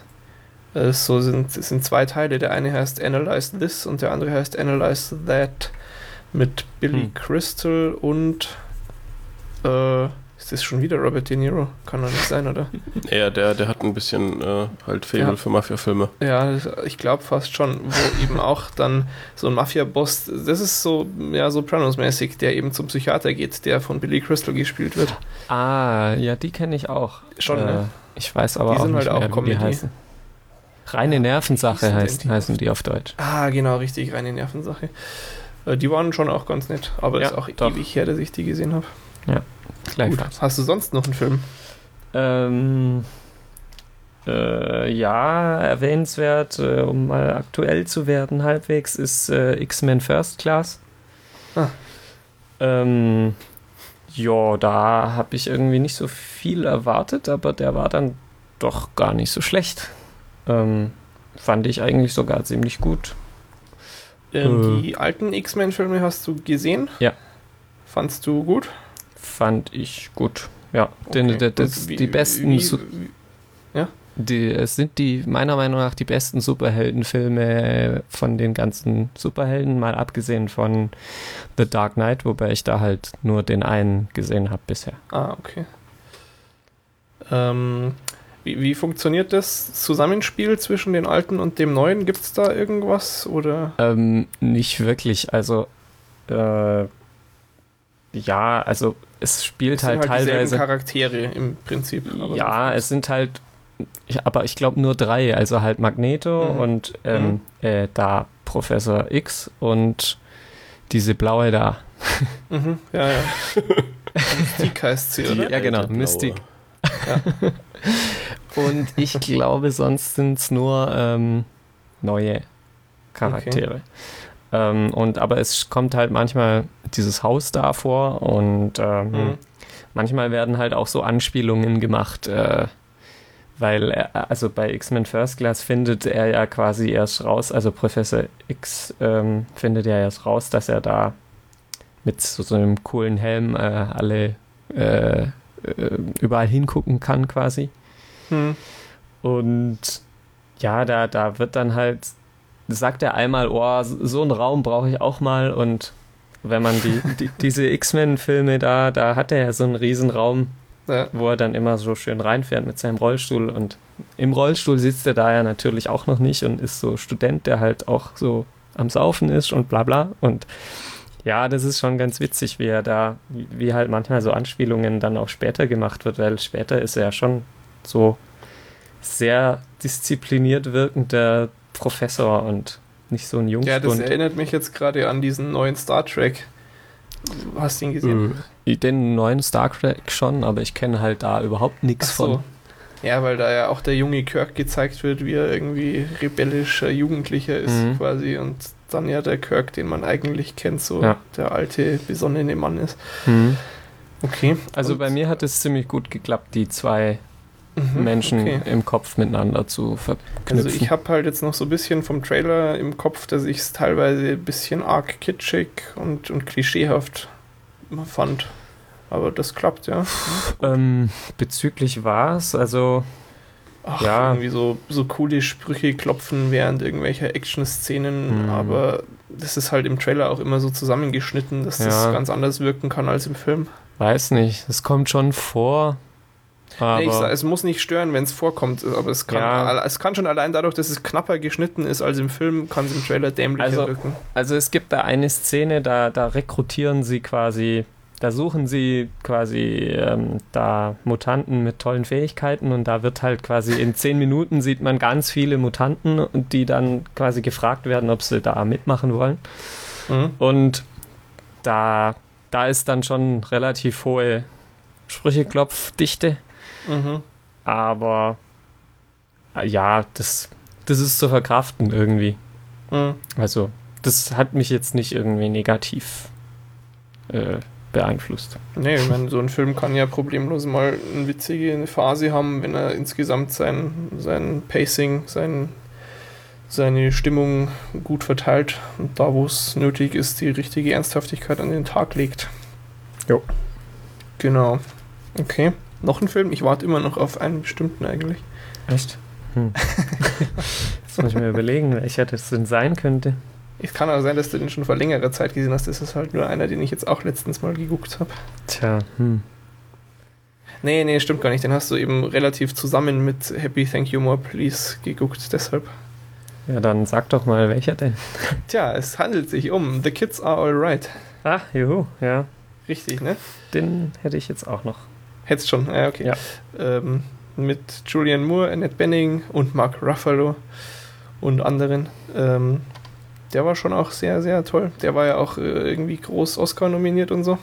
Äh, so sind, es sind zwei Teile. Der eine heißt Analyze This und der andere heißt Analyze That mit Billy hm. Crystal und äh, ist das schon wieder Robert De Niro? Kann doch nicht sein, oder? Ja, der, der hat ein bisschen äh, halt Faible ja. für Mafia-Filme. Ja, ich glaube fast schon, wo eben auch dann so ein Mafia-Boss, das ist so, ja, Sopranos-mäßig, der eben zum Psychiater geht, der von Billy Crystal gespielt wird. Ah, ja, die kenne ich auch. Schon, äh, ne? Ich weiß aber die auch sind nicht halt mehr, auch wie die heißen. Reine Nervensache heißt, heißen die auf Deutsch. Ah, genau, richtig, reine Nervensache. Äh, die waren schon auch ganz nett, aber ja, ist auch doch. ewig her, dass ich die gesehen habe. Ja, gleichfalls. Hast du sonst noch einen Film? Ähm, äh, ja, erwähnenswert, äh, um mal aktuell zu werden, halbwegs, ist äh, X-Men First Class. Ah. Ähm, ja, da habe ich irgendwie nicht so viel erwartet, aber der war dann doch gar nicht so schlecht. Ähm, fand ich eigentlich sogar ziemlich gut. Ähm, äh. Die alten X-Men-Filme hast du gesehen? Ja. Fandst du gut? Fand ich gut. Ja, okay. den, den, wie, die besten. Wie, wie, ja? Die, es sind die, meiner Meinung nach, die besten Superheldenfilme von den ganzen Superhelden, mal abgesehen von The Dark Knight, wobei ich da halt nur den einen gesehen habe bisher. Ah, okay. Ähm, wie, wie funktioniert das Zusammenspiel zwischen den alten und dem neuen? Gibt es da irgendwas oder? Ähm, nicht wirklich. Also äh, ja, also es spielt es halt, halt teilweise Charaktere im Prinzip. Ja, es sind halt, aber ich glaube nur drei. Also halt Magneto mhm. und ähm, mhm. äh, da Professor X und diese blaue da. Mhm, ja, ja. Mystique heißt sie, oder? Ja, genau, Mystique. Ja. Und ich glaube, sonst sind es nur ähm, neue Charaktere. Okay. Ähm, und aber es kommt halt manchmal dieses Haus da vor und ähm, mhm. manchmal werden halt auch so Anspielungen gemacht, äh, weil er, also bei X-Men First Class findet er ja quasi erst raus, also Professor X ähm, findet ja erst raus, dass er da mit so, so einem coolen Helm äh, alle äh, äh, überall hingucken kann quasi. Hm. Und ja, da, da wird dann halt, sagt er einmal, oh, so einen Raum brauche ich auch mal. Und wenn man die, die diese X-Men-Filme da, da hat er ja so einen Riesenraum, ja. wo er dann immer so schön reinfährt mit seinem Rollstuhl. Und im Rollstuhl sitzt er da ja natürlich auch noch nicht und ist so Student, der halt auch so am Saufen ist und bla bla. Und ja, das ist schon ganz witzig, wie er da, wie halt manchmal so Anspielungen dann auch später gemacht wird, weil später ist er ja schon so sehr diszipliniert wirkender Professor und nicht so ein Jungspund. Ja, das erinnert mich jetzt gerade an diesen neuen Star Trek. Hast du ihn gesehen? Äh, den neuen Star Trek schon, aber ich kenne halt da überhaupt nichts so. von. Ja, weil da ja auch der junge Kirk gezeigt wird, wie er irgendwie rebellischer Jugendlicher ist mhm. quasi und dann ja der Kirk, den man eigentlich kennt, so ja. der alte, besonnene Mann ist. Mhm. Okay. Also und bei mir hat es ziemlich gut geklappt, die zwei mhm, Menschen okay. im Kopf miteinander zu verknüpfen. Also ich habe halt jetzt noch so ein bisschen vom Trailer im Kopf, dass ich es teilweise ein bisschen arg kitschig und, und klischeehaft fand. Aber das klappt, ja. Ähm, bezüglich was? Also Ach, ja. irgendwie so, so coole Sprüche klopfen während irgendwelcher Action-Szenen, mhm. aber das ist halt im Trailer auch immer so zusammengeschnitten, dass ja. das ganz anders wirken kann als im Film. Weiß nicht, es kommt schon vor. Nee, ich sag, es muss nicht stören, wenn es vorkommt, aber es kann, ja. es kann schon allein dadurch, dass es knapper geschnitten ist als im Film, kann es im Trailer dämlicher also, wirken. Also es gibt da eine Szene, da, da rekrutieren sie quasi da suchen sie quasi ähm, da Mutanten mit tollen Fähigkeiten und da wird halt quasi in zehn Minuten sieht man ganz viele Mutanten, die dann quasi gefragt werden, ob sie da mitmachen wollen. Mhm. Und da, da ist dann schon relativ hohe Sprücheklopfdichte. Mhm. Aber äh, ja, das, das ist zu verkraften irgendwie. Mhm. Also, das hat mich jetzt nicht irgendwie negativ äh, beeinflusst. Nee, ich meine, so ein Film kann ja problemlos mal eine witzige Phase haben, wenn er insgesamt sein, sein Pacing, sein, seine Stimmung gut verteilt und da, wo es nötig ist, die richtige Ernsthaftigkeit an den Tag legt. Jo. Genau. Okay. Noch ein Film? Ich warte immer noch auf einen bestimmten eigentlich. Echt? Hm. Jetzt muss ich mir überlegen, welcher das denn sein könnte. Es kann aber sein, dass du den schon vor längerer Zeit gesehen hast. Das ist halt nur einer, den ich jetzt auch letztens mal geguckt habe. Tja, hm. Nee, nee, stimmt gar nicht. Den hast du eben relativ zusammen mit Happy Thank You More Please geguckt, deshalb. Ja, dann sag doch mal, welcher denn? Tja, es handelt sich um The Kids Are Alright. Ah, juhu, ja. Richtig, ne? Den hätte ich jetzt auch noch. Hättest schon, ja, okay. Ja. Ähm, mit Julian Moore, Annette Benning und Mark Ruffalo und anderen. Ähm, der war schon auch sehr, sehr toll. Der war ja auch äh, irgendwie groß Oscar nominiert und so.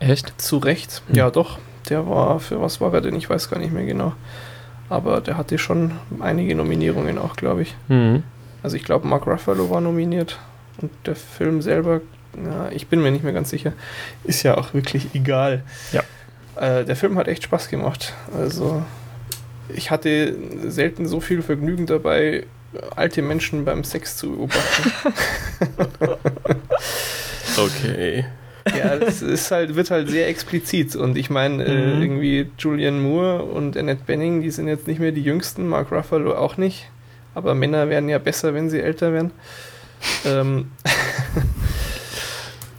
Echt? Zu Recht. Hm. Ja, doch. Der war, für was war er denn? Ich weiß gar nicht mehr genau. Aber der hatte schon einige Nominierungen auch, glaube ich. Mhm. Also ich glaube, Mark Ruffalo war nominiert und der Film selber, na, ich bin mir nicht mehr ganz sicher, ist ja auch wirklich egal. Ja. Äh, der Film hat echt Spaß gemacht. Also ich hatte selten so viel Vergnügen dabei, alte Menschen beim Sex zu beobachten. okay. Ja, es ist halt, wird halt sehr explizit. Und ich meine, äh, mhm. äh, irgendwie Julian Moore und Annette Benning, die sind jetzt nicht mehr die jüngsten, Mark Ruffalo auch nicht. Aber Männer werden ja besser, wenn sie älter werden. ähm,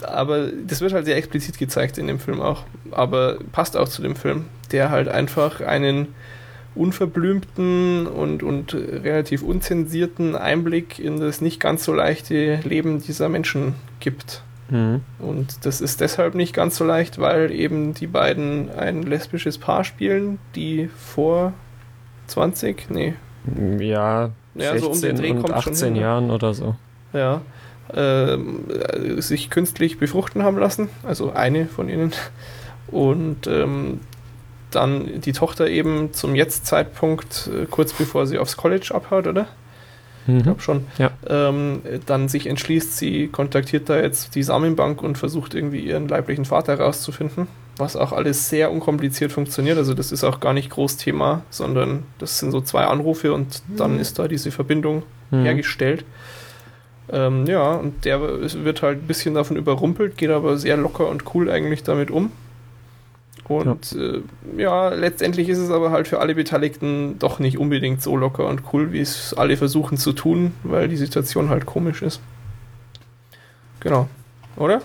aber das wird halt sehr explizit gezeigt in dem Film auch. Aber passt auch zu dem Film, der halt einfach einen unverblümten und, und relativ unzensierten Einblick in das nicht ganz so leichte Leben dieser Menschen gibt. Mhm. Und das ist deshalb nicht ganz so leicht, weil eben die beiden ein lesbisches Paar spielen, die vor 20, nee. Ja, ja so um den Dreh kommt 18 schon hin, Jahren oder so. Ja. Äh, sich künstlich befruchten haben lassen, also eine von ihnen. Und ähm, dann die Tochter eben zum Jetzt-Zeitpunkt, äh, kurz bevor sie aufs College abhaut, oder? Mhm. Ich glaube schon. Ja. Ähm, dann sich entschließt, sie kontaktiert da jetzt die Samenbank und versucht irgendwie ihren leiblichen Vater rauszufinden. was auch alles sehr unkompliziert funktioniert. Also das ist auch gar nicht groß Thema, sondern das sind so zwei Anrufe und dann ist da diese Verbindung mhm. hergestellt. Ähm, ja, und der wird halt ein bisschen davon überrumpelt, geht aber sehr locker und cool eigentlich damit um. Und ja. Äh, ja, letztendlich ist es aber halt für alle Beteiligten doch nicht unbedingt so locker und cool, wie es alle versuchen zu tun, weil die Situation halt komisch ist. Genau. Oder?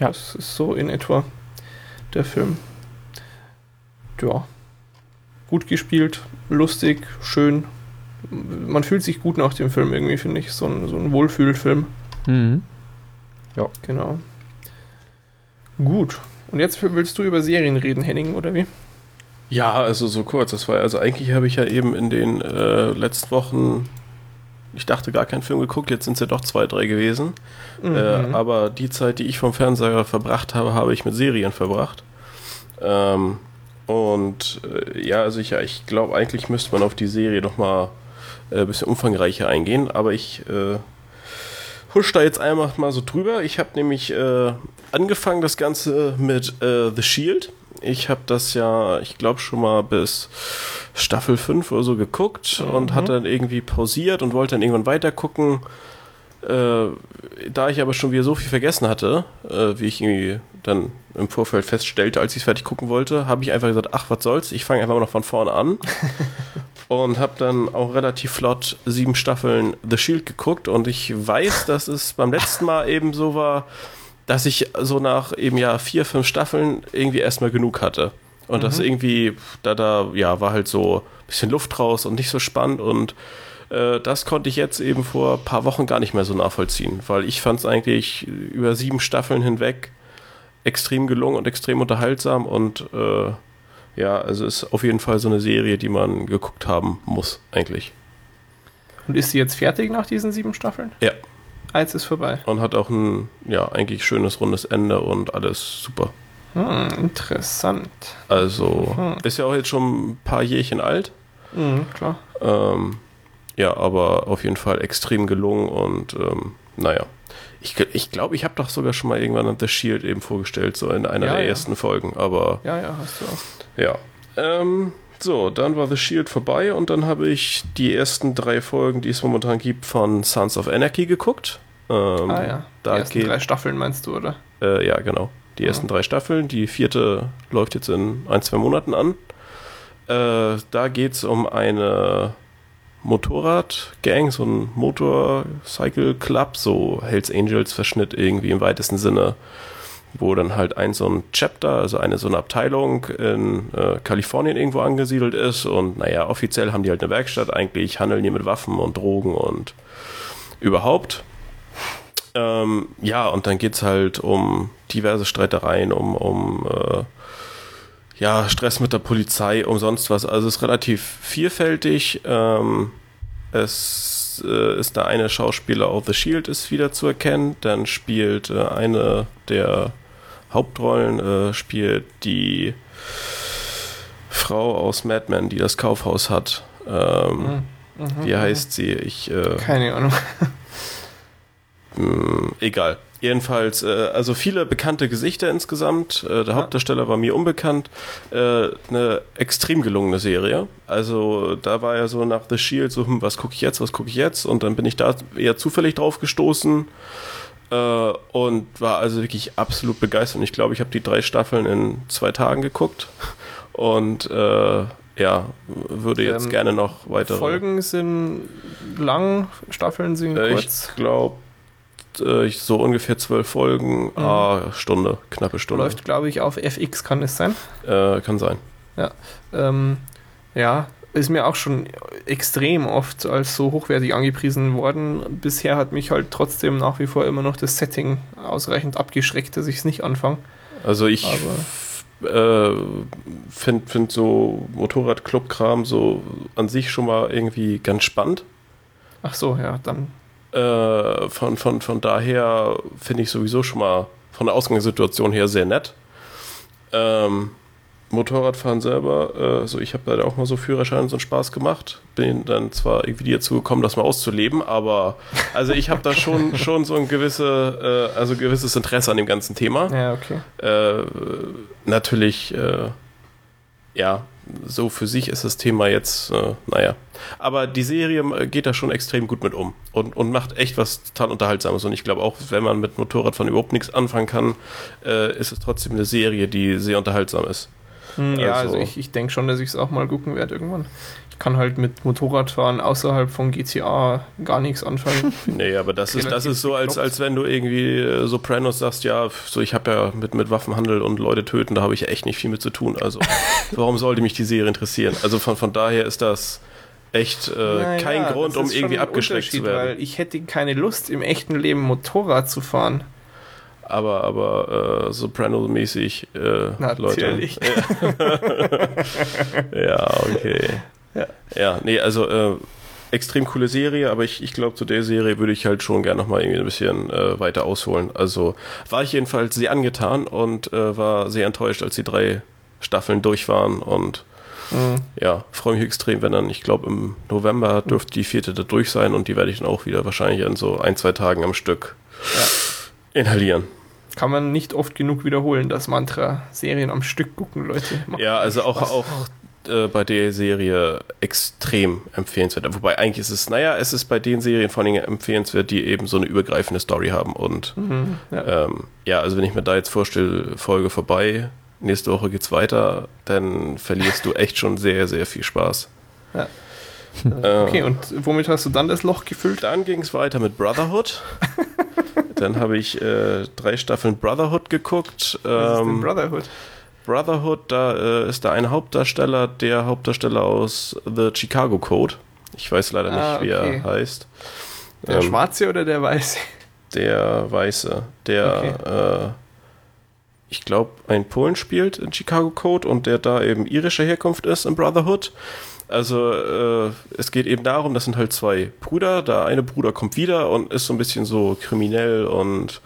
Ja. Das ist so in etwa der Film. Ja. Gut gespielt, lustig, schön. Man fühlt sich gut nach dem Film irgendwie, finde ich. So ein, so ein Wohlfühlfilm. Mhm. Ja. Genau. Gut. Und jetzt willst du über Serien reden, Henning, oder wie? Ja, also so kurz. Das war also eigentlich habe ich ja eben in den äh, letzten Wochen, ich dachte gar keinen Film geguckt. Jetzt sind es ja doch zwei, drei gewesen. Mhm. Äh, aber die Zeit, die ich vom Fernseher verbracht habe, habe ich mit Serien verbracht. Ähm, und äh, ja, also ich, ja, ich glaube, eigentlich müsste man auf die Serie noch mal äh, ein bisschen umfangreicher eingehen. Aber ich äh, husch da jetzt einmal mal so drüber. Ich habe nämlich äh, angefangen das Ganze mit äh, The Shield. Ich habe das ja, ich glaube schon mal bis Staffel 5 oder so geguckt mhm. und hat dann irgendwie pausiert und wollte dann irgendwann weiter gucken. Äh, da ich aber schon wieder so viel vergessen hatte, äh, wie ich irgendwie dann im Vorfeld feststellte, als ich es fertig gucken wollte, habe ich einfach gesagt, ach, was soll's, ich fange einfach mal noch von vorne an. und habe dann auch relativ flott sieben Staffeln The Shield geguckt und ich weiß, dass es beim letzten Mal eben so war, dass ich so nach eben ja vier, fünf Staffeln irgendwie erstmal genug hatte. Und mhm. das irgendwie, da, da, ja, war halt so ein bisschen Luft raus und nicht so spannend und äh, das konnte ich jetzt eben vor ein paar Wochen gar nicht mehr so nachvollziehen, weil ich fand es eigentlich über sieben Staffeln hinweg extrem gelungen und extrem unterhaltsam und äh, ja, also ist auf jeden Fall so eine Serie, die man geguckt haben muss, eigentlich. Und ist sie jetzt fertig nach diesen sieben Staffeln? Ja. Eins ist vorbei. Und hat auch ein, ja, eigentlich schönes rundes Ende und alles super. Hm, interessant. Also, hm. ist ja auch jetzt schon ein paar Jährchen alt. Mhm, klar. Ähm, ja, aber auf jeden Fall extrem gelungen und ähm, naja. Ich glaube, ich, glaub, ich habe doch sogar schon mal irgendwann The Shield eben vorgestellt, so in einer ja, der ja. ersten Folgen, aber. Ja, ja, hast du auch. Ja. Ähm, so, dann war The Shield vorbei und dann habe ich die ersten drei Folgen, die es momentan gibt, von Sons of Anarchy geguckt. Ähm, ah ja. Die ersten geht, drei Staffeln meinst du, oder? Äh, ja, genau. Die ersten drei Staffeln. Die vierte läuft jetzt in ein, zwei Monaten an. Äh, da geht es um eine Motorradgang, so ein Motorcycle Club, so Hells Angels Verschnitt irgendwie im weitesten Sinne, wo dann halt ein so ein Chapter, also eine so eine Abteilung in äh, Kalifornien irgendwo angesiedelt ist und naja, offiziell haben die halt eine Werkstatt, eigentlich handeln die mit Waffen und Drogen und überhaupt. Ähm, ja, und dann geht es halt um diverse Streitereien, um, um äh, ja, Stress mit der Polizei, um sonst was. Also es ist relativ vielfältig. Ähm, es äh, ist da eine Schauspieler auf The Shield ist wieder zu erkennen. Dann spielt äh, eine der Hauptrollen äh, spielt die Frau aus Mad Men, die das Kaufhaus hat. Ähm, mhm. mhm wie heißt sie? Ich, äh, Keine Ahnung. mh, hm, egal. Jedenfalls, äh, also viele bekannte Gesichter insgesamt. Äh, der. Hauptdarsteller war mir unbekannt. Äh, eine extrem gelungene Serie. Also da war ja so nach The Shield so, hm, was gucke ich jetzt, was gucke ich jetzt? Und dann bin ich da eher zufällig drauf gestoßen äh, und war also wirklich absolut begeistert. Und ich glaube, ich habe die drei Staffeln in zwei Tagen geguckt. Und äh, ja, würde jetzt ähm, gerne noch weitere. Folgen sind lang, Staffeln sind äh, kurz. Ich glaube äh, so ungefähr zwölf Folgen, mhm. ah, Stunde, knappe Stunde. Läuft, glaube ich, auf FX, kann es sein? Äh, kann sein. Ja. Ähm, ja, ist mir auch schon extrem oft als so hochwertig angepriesen worden. Bisher hat mich halt trotzdem nach wie vor immer noch das Setting ausreichend abgeschreckt, dass ich es nicht anfange. Also ich äh, finde find so Motorrad-Club-Kram so an sich schon mal irgendwie ganz spannend. Ach so, ja, dann äh, von, von, von daher finde ich sowieso schon mal von der Ausgangssituation her sehr nett. Ähm, Motorradfahren selber, äh, also ich habe da auch mal so Führerschein so einen Spaß gemacht. Bin dann zwar irgendwie dazu gekommen, das mal auszuleben, aber also ich habe da schon, schon so ein gewisse, äh, also gewisses Interesse an dem ganzen Thema. Ja, okay. Äh, natürlich, äh, ja, so für sich ist das Thema jetzt, äh, naja. Aber die Serie äh, geht da schon extrem gut mit um und, und macht echt was total Unterhaltsames. Und ich glaube auch, wenn man mit Motorradfahren überhaupt nichts anfangen kann, äh, ist es trotzdem eine Serie, die sehr unterhaltsam ist. Hm, ja, also, also ich, ich denke schon, dass ich es auch mal gucken werde irgendwann. Kann halt mit Motorradfahren außerhalb von GTA gar nichts anfangen. nee, aber das ist, das ist so, als, als wenn du irgendwie äh, Sopranos sagst, ja, so ich habe ja mit, mit Waffenhandel und Leute töten, da habe ich echt nicht viel mit zu tun. Also warum sollte mich die Serie interessieren? Also von, von daher ist das echt äh, naja, kein Grund, um irgendwie abgeschreckt zu werden. Weil ich hätte keine Lust, im echten Leben Motorrad zu fahren aber, aber äh, Soprano-mäßig, äh, Natürlich. Leute. Ja. ja, okay. Ja, ja nee, also äh, extrem coole Serie, aber ich, ich glaube, zu der Serie würde ich halt schon gerne nochmal irgendwie ein bisschen äh, weiter ausholen. Also war ich jedenfalls sehr angetan und äh, war sehr enttäuscht, als die drei Staffeln durch waren und mhm. ja, freue mich extrem, wenn dann, ich glaube, im November dürfte die vierte da durch sein und die werde ich dann auch wieder wahrscheinlich in so ein, zwei Tagen am Stück ja. inhalieren kann man nicht oft genug wiederholen, das Mantra. Serien am Stück gucken, Leute. Macht ja, also auch, auch äh, bei der Serie extrem empfehlenswert. Wobei eigentlich ist es, naja, es ist bei den Serien vor allem empfehlenswert, die eben so eine übergreifende Story haben. Und mhm, ja. Ähm, ja, also wenn ich mir da jetzt vorstelle, Folge vorbei, nächste Woche geht's weiter, dann verlierst du echt schon sehr, sehr viel Spaß. Ja. Äh, okay, und womit hast du dann das Loch gefüllt? Dann ging es weiter mit Brotherhood. dann habe ich äh, drei Staffeln Brotherhood geguckt. Was ähm, ist denn Brotherhood? Brotherhood, da äh, ist da ein Hauptdarsteller, der Hauptdarsteller aus The Chicago Code. Ich weiß leider ah, nicht, wie okay. er heißt. Der ähm, Schwarze oder der Weiße? Der Weiße. Der, okay. äh, ich glaube, ein Polen spielt in Chicago Code und der da eben irischer Herkunft ist in Brotherhood. Also äh, es geht eben darum, das sind halt zwei Brüder. Der eine Bruder kommt wieder und ist so ein bisschen so kriminell und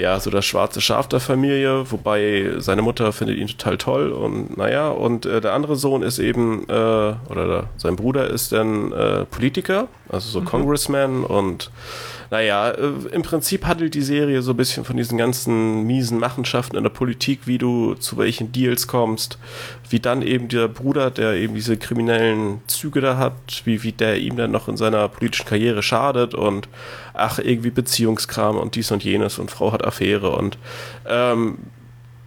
ja, so das schwarze Schaf der Familie, wobei seine Mutter findet ihn total toll und naja, und äh, der andere Sohn ist eben, äh, oder der, sein Bruder ist dann äh, Politiker, also so mhm. Congressman und naja, äh, im Prinzip handelt die Serie so ein bisschen von diesen ganzen miesen Machenschaften in der Politik, wie du zu welchen Deals kommst, wie dann eben der Bruder, der eben diese kriminellen Züge da hat, wie, wie der ihm dann noch in seiner politischen Karriere schadet und ach, irgendwie Beziehungskram und dies und jenes und Frau hat Affäre und ähm,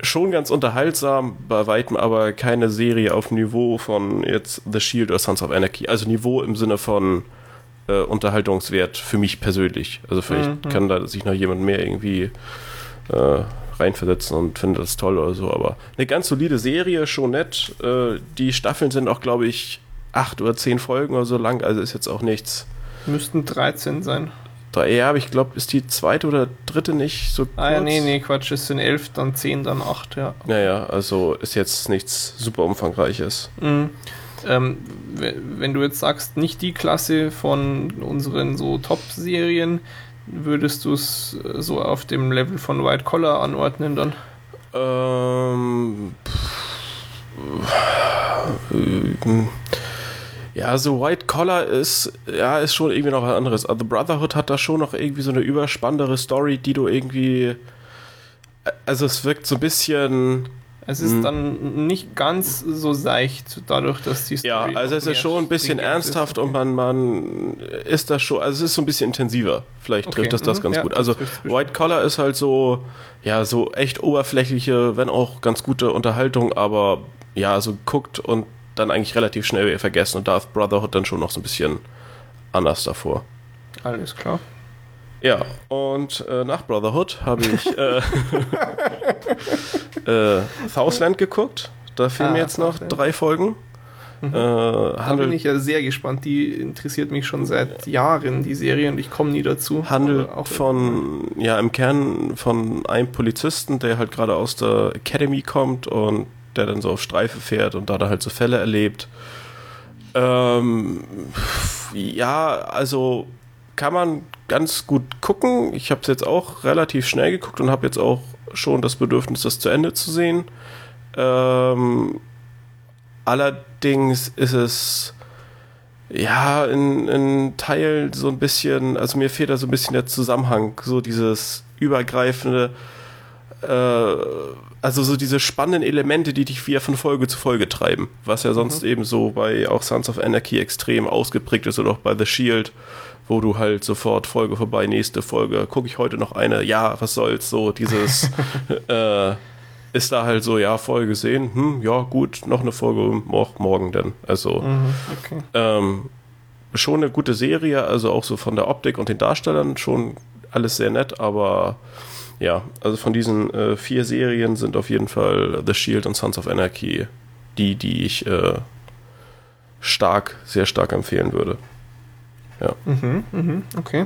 schon ganz unterhaltsam, bei weitem aber keine Serie auf Niveau von jetzt The Shield oder Sons of Anarchy. Also Niveau im Sinne von äh, Unterhaltungswert für mich persönlich. Also vielleicht mhm. kann da sich noch jemand mehr irgendwie äh, reinversetzen und findet das toll oder so. Aber eine ganz solide Serie, schon nett. Äh, die Staffeln sind auch, glaube ich, acht oder zehn Folgen oder so lang, also ist jetzt auch nichts. Müssten 13 sein. Da, ja, aber ich glaube, ist die zweite oder dritte nicht so kurz? Ah, ja, nee, nee, Quatsch, es sind elf, dann zehn, dann acht, ja. Naja, also ist jetzt nichts super umfangreiches. Mhm. Ähm, wenn du jetzt sagst, nicht die Klasse von unseren so Top-Serien, würdest du es äh, so auf dem Level von White Collar anordnen dann? Ähm. Ja, so White Collar ist, ja, ist schon irgendwie noch was anderes. Also Brotherhood hat da schon noch irgendwie so eine überspannendere Story, die du irgendwie. Also es wirkt so ein bisschen es ist hm. dann nicht ganz so seicht, dadurch, dass die Story Ja, also es ist schon ein bisschen ernsthaft okay. und man, man ist da schon, also es ist so ein bisschen intensiver. Vielleicht okay. trifft das das mhm. ganz ja, gut. Also White Collar ist halt so, ja, so echt oberflächliche, wenn auch ganz gute Unterhaltung, aber ja, so guckt und dann eigentlich relativ schnell vergessen und Darth Brotherhood dann schon noch so ein bisschen anders davor. Alles klar. Ja, und äh, nach Brotherhood habe ich äh, äh, Southland geguckt. Da fehlen ah, mir jetzt noch drei Folgen. Mhm. Äh, da bin ich ja sehr gespannt. Die interessiert mich schon seit Jahren, die Serie, und ich komme nie dazu. Handelt auch von, ja, im Kern von einem Polizisten, der halt gerade aus der Academy kommt und der dann so auf Streife fährt und da dann halt so Fälle erlebt. Ähm, ja, also kann man ganz gut gucken. Ich habe es jetzt auch relativ schnell geguckt und habe jetzt auch schon das Bedürfnis, das zu Ende zu sehen. Ähm, allerdings ist es ja in, in Teil so ein bisschen, also mir fehlt da so ein bisschen der Zusammenhang, so dieses übergreifende, äh, also so diese spannenden Elemente, die dich wieder von Folge zu Folge treiben, was ja sonst mhm. eben so bei auch Sons of Anarchy extrem ausgeprägt ist oder auch bei The Shield, wo du halt sofort Folge vorbei, nächste Folge, gucke ich heute noch eine, ja, was soll's, so dieses äh, ist da halt so, ja, Folge gesehen, hm, ja, gut, noch eine Folge morgen denn. Also mhm, okay. ähm, schon eine gute Serie, also auch so von der Optik und den Darstellern schon alles sehr nett, aber ja, also von diesen äh, vier Serien sind auf jeden Fall The Shield und Sons of Anarchy die, die ich äh, stark, sehr stark empfehlen würde. Ja. Mhm, mhm, okay.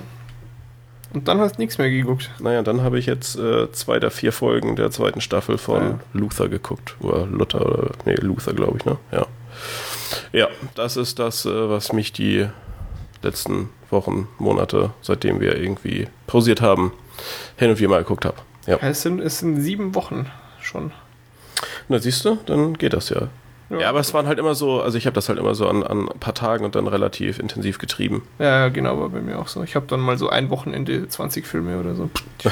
Und dann hast du nichts mehr geguckt. Naja, dann habe ich jetzt äh, zwei der vier Folgen der zweiten Staffel von ja. Luther geguckt. Oder Luther, oder, nee, Luther, glaube ich, ne? Ja. Ja, das ist das, äh, was mich die letzten Wochen, Monate, seitdem wir irgendwie pausiert haben, hin und wieder mal geguckt habe. Ja. Es, sind, es sind sieben Wochen schon. Na, siehst du, dann geht das ja. Ja. ja, aber es waren halt immer so, also ich habe das halt immer so an, an ein paar Tagen und dann relativ intensiv getrieben. Ja, genau, war bei mir auch so. Ich habe dann mal so ein Wochenende 20 Filme oder so.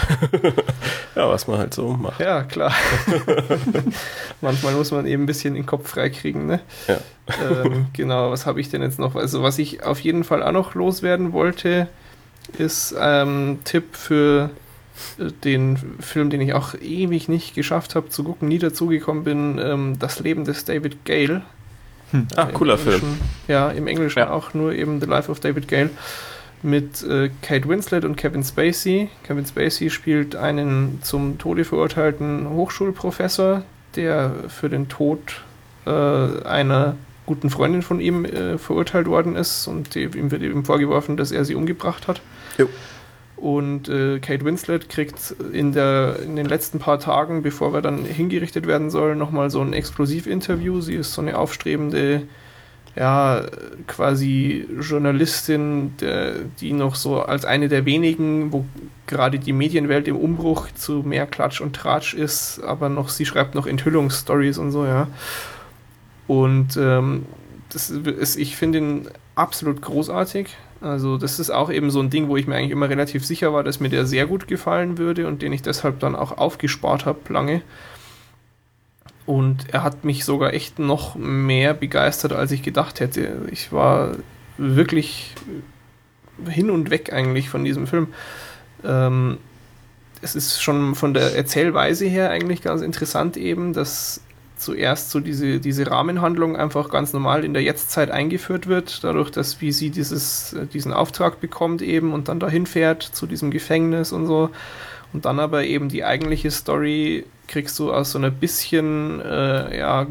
ja, was man halt so macht. Ja, klar. Manchmal muss man eben ein bisschen den Kopf freikriegen, ne? Ja. Ähm, genau, was habe ich denn jetzt noch? Also, was ich auf jeden Fall auch noch loswerden wollte, ist ähm, Tipp für den Film, den ich auch ewig nicht geschafft habe zu gucken, nie dazugekommen bin, ähm, Das Leben des David Gale. Hm. Ah, cooler Film. Ja, im Englischen ja. auch nur eben The Life of David Gale mit äh, Kate Winslet und Kevin Spacey. Kevin Spacey spielt einen zum Tode verurteilten Hochschulprofessor, der für den Tod äh, einer guten Freundin von ihm äh, verurteilt worden ist und ihm wird ihm vorgeworfen, dass er sie umgebracht hat. Jo. Und äh, Kate Winslet kriegt in, der, in den letzten paar Tagen, bevor er dann hingerichtet werden soll, nochmal so ein Exklusivinterview. Sie ist so eine aufstrebende, ja, quasi Journalistin, der, die noch so als eine der wenigen, wo gerade die Medienwelt im Umbruch zu mehr Klatsch und Tratsch ist, aber noch, sie schreibt noch Enthüllungsstories und so, ja. Und ähm, das ist, ich finde ihn absolut großartig. Also das ist auch eben so ein Ding, wo ich mir eigentlich immer relativ sicher war, dass mir der sehr gut gefallen würde und den ich deshalb dann auch aufgespart habe lange. Und er hat mich sogar echt noch mehr begeistert, als ich gedacht hätte. Ich war wirklich hin und weg eigentlich von diesem Film. Ähm, es ist schon von der Erzählweise her eigentlich ganz interessant eben, dass zuerst so diese, diese Rahmenhandlung einfach ganz normal in der Jetztzeit eingeführt wird, dadurch, dass wie sie dieses, äh, diesen Auftrag bekommt eben und dann dahin fährt zu diesem Gefängnis und so. Und dann aber eben die eigentliche Story kriegst du aus so einer bisschen äh, ja,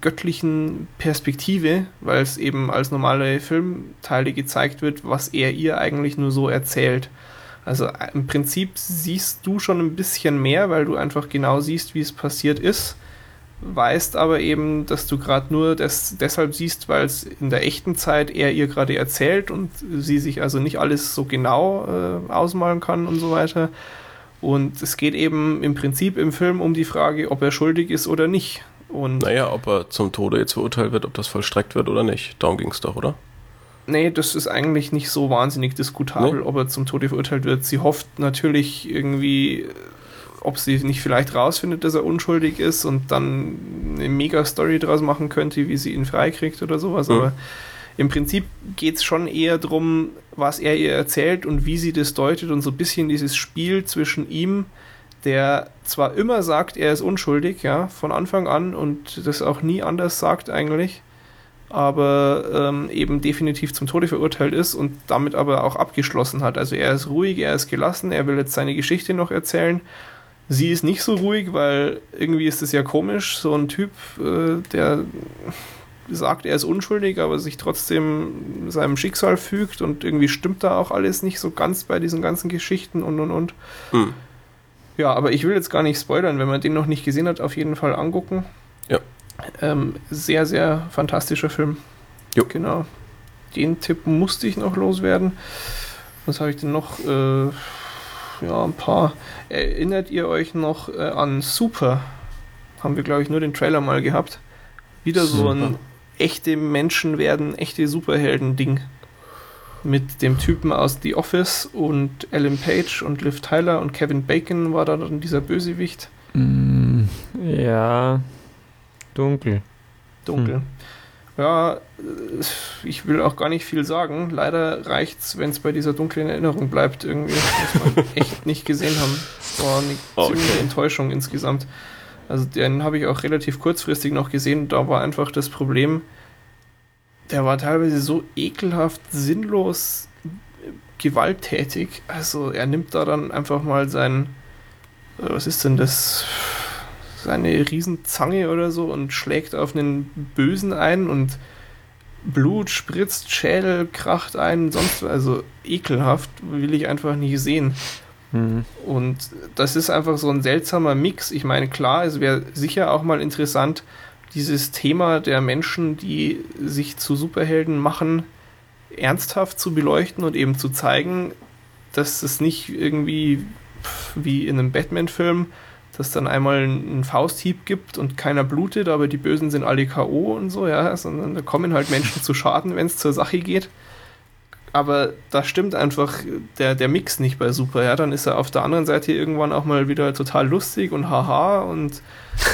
göttlichen Perspektive, weil es eben als normale Filmteile gezeigt wird, was er ihr eigentlich nur so erzählt. Also äh, im Prinzip siehst du schon ein bisschen mehr, weil du einfach genau siehst, wie es passiert ist weißt aber eben, dass du gerade nur das deshalb siehst, weil es in der echten Zeit er ihr gerade erzählt und sie sich also nicht alles so genau äh, ausmalen kann und so weiter. Und es geht eben im Prinzip im Film um die Frage, ob er schuldig ist oder nicht. Und naja, ob er zum Tode jetzt verurteilt wird, ob das vollstreckt wird oder nicht. Darum ging es doch, oder? Nee, das ist eigentlich nicht so wahnsinnig diskutabel, nee? ob er zum Tode verurteilt wird. Sie hofft natürlich irgendwie ob sie nicht vielleicht rausfindet, dass er unschuldig ist und dann eine Mega-Story draus machen könnte, wie sie ihn freikriegt oder sowas. Mhm. Aber im Prinzip geht es schon eher darum, was er ihr erzählt und wie sie das deutet und so ein bisschen dieses Spiel zwischen ihm, der zwar immer sagt, er ist unschuldig, ja, von Anfang an und das auch nie anders sagt eigentlich, aber ähm, eben definitiv zum Tode verurteilt ist und damit aber auch abgeschlossen hat. Also er ist ruhig, er ist gelassen, er will jetzt seine Geschichte noch erzählen Sie ist nicht so ruhig, weil irgendwie ist es ja komisch, so ein Typ, äh, der sagt, er ist unschuldig, aber sich trotzdem seinem Schicksal fügt und irgendwie stimmt da auch alles nicht so ganz bei diesen ganzen Geschichten und und und. Hm. Ja, aber ich will jetzt gar nicht spoilern, wenn man den noch nicht gesehen hat, auf jeden Fall angucken. Ja. Ähm, sehr, sehr fantastischer Film. Jo. Genau. Den Tipp musste ich noch loswerden. Was habe ich denn noch? Äh, ja, ein paar. Erinnert ihr euch noch äh, an Super? haben wir, glaube ich, nur den Trailer mal gehabt. Wieder Super. so ein echte Menschen werden, echte Superhelden-Ding. Mit dem Typen aus The Office und Ellen Page und Liv Tyler und Kevin Bacon war da dann dieser Bösewicht. Mm, ja, dunkel. Dunkel. Hm. Ja, ich will auch gar nicht viel sagen. Leider reicht es, wenn es bei dieser dunklen Erinnerung bleibt, irgendwie, was wir echt nicht gesehen haben. War eine okay. ziemliche Enttäuschung insgesamt. Also den habe ich auch relativ kurzfristig noch gesehen. Da war einfach das Problem, der war teilweise so ekelhaft, sinnlos, gewalttätig. Also er nimmt da dann einfach mal sein, äh, was ist denn das? Seine Riesenzange oder so und schlägt auf einen Bösen ein und Blut spritzt, Schädel kracht ein, sonst also ekelhaft will ich einfach nicht sehen. Mhm. Und das ist einfach so ein seltsamer Mix. Ich meine, klar, es wäre sicher auch mal interessant, dieses Thema der Menschen, die sich zu Superhelden machen, ernsthaft zu beleuchten und eben zu zeigen, dass es nicht irgendwie wie in einem Batman-Film dass dann einmal einen Fausthieb gibt und keiner blutet, aber die Bösen sind alle K.O. und so, ja, sondern da kommen halt Menschen zu Schaden, wenn es zur Sache geht. Aber da stimmt einfach der, der Mix nicht bei Super, ja. Dann ist er auf der anderen Seite irgendwann auch mal wieder total lustig und haha und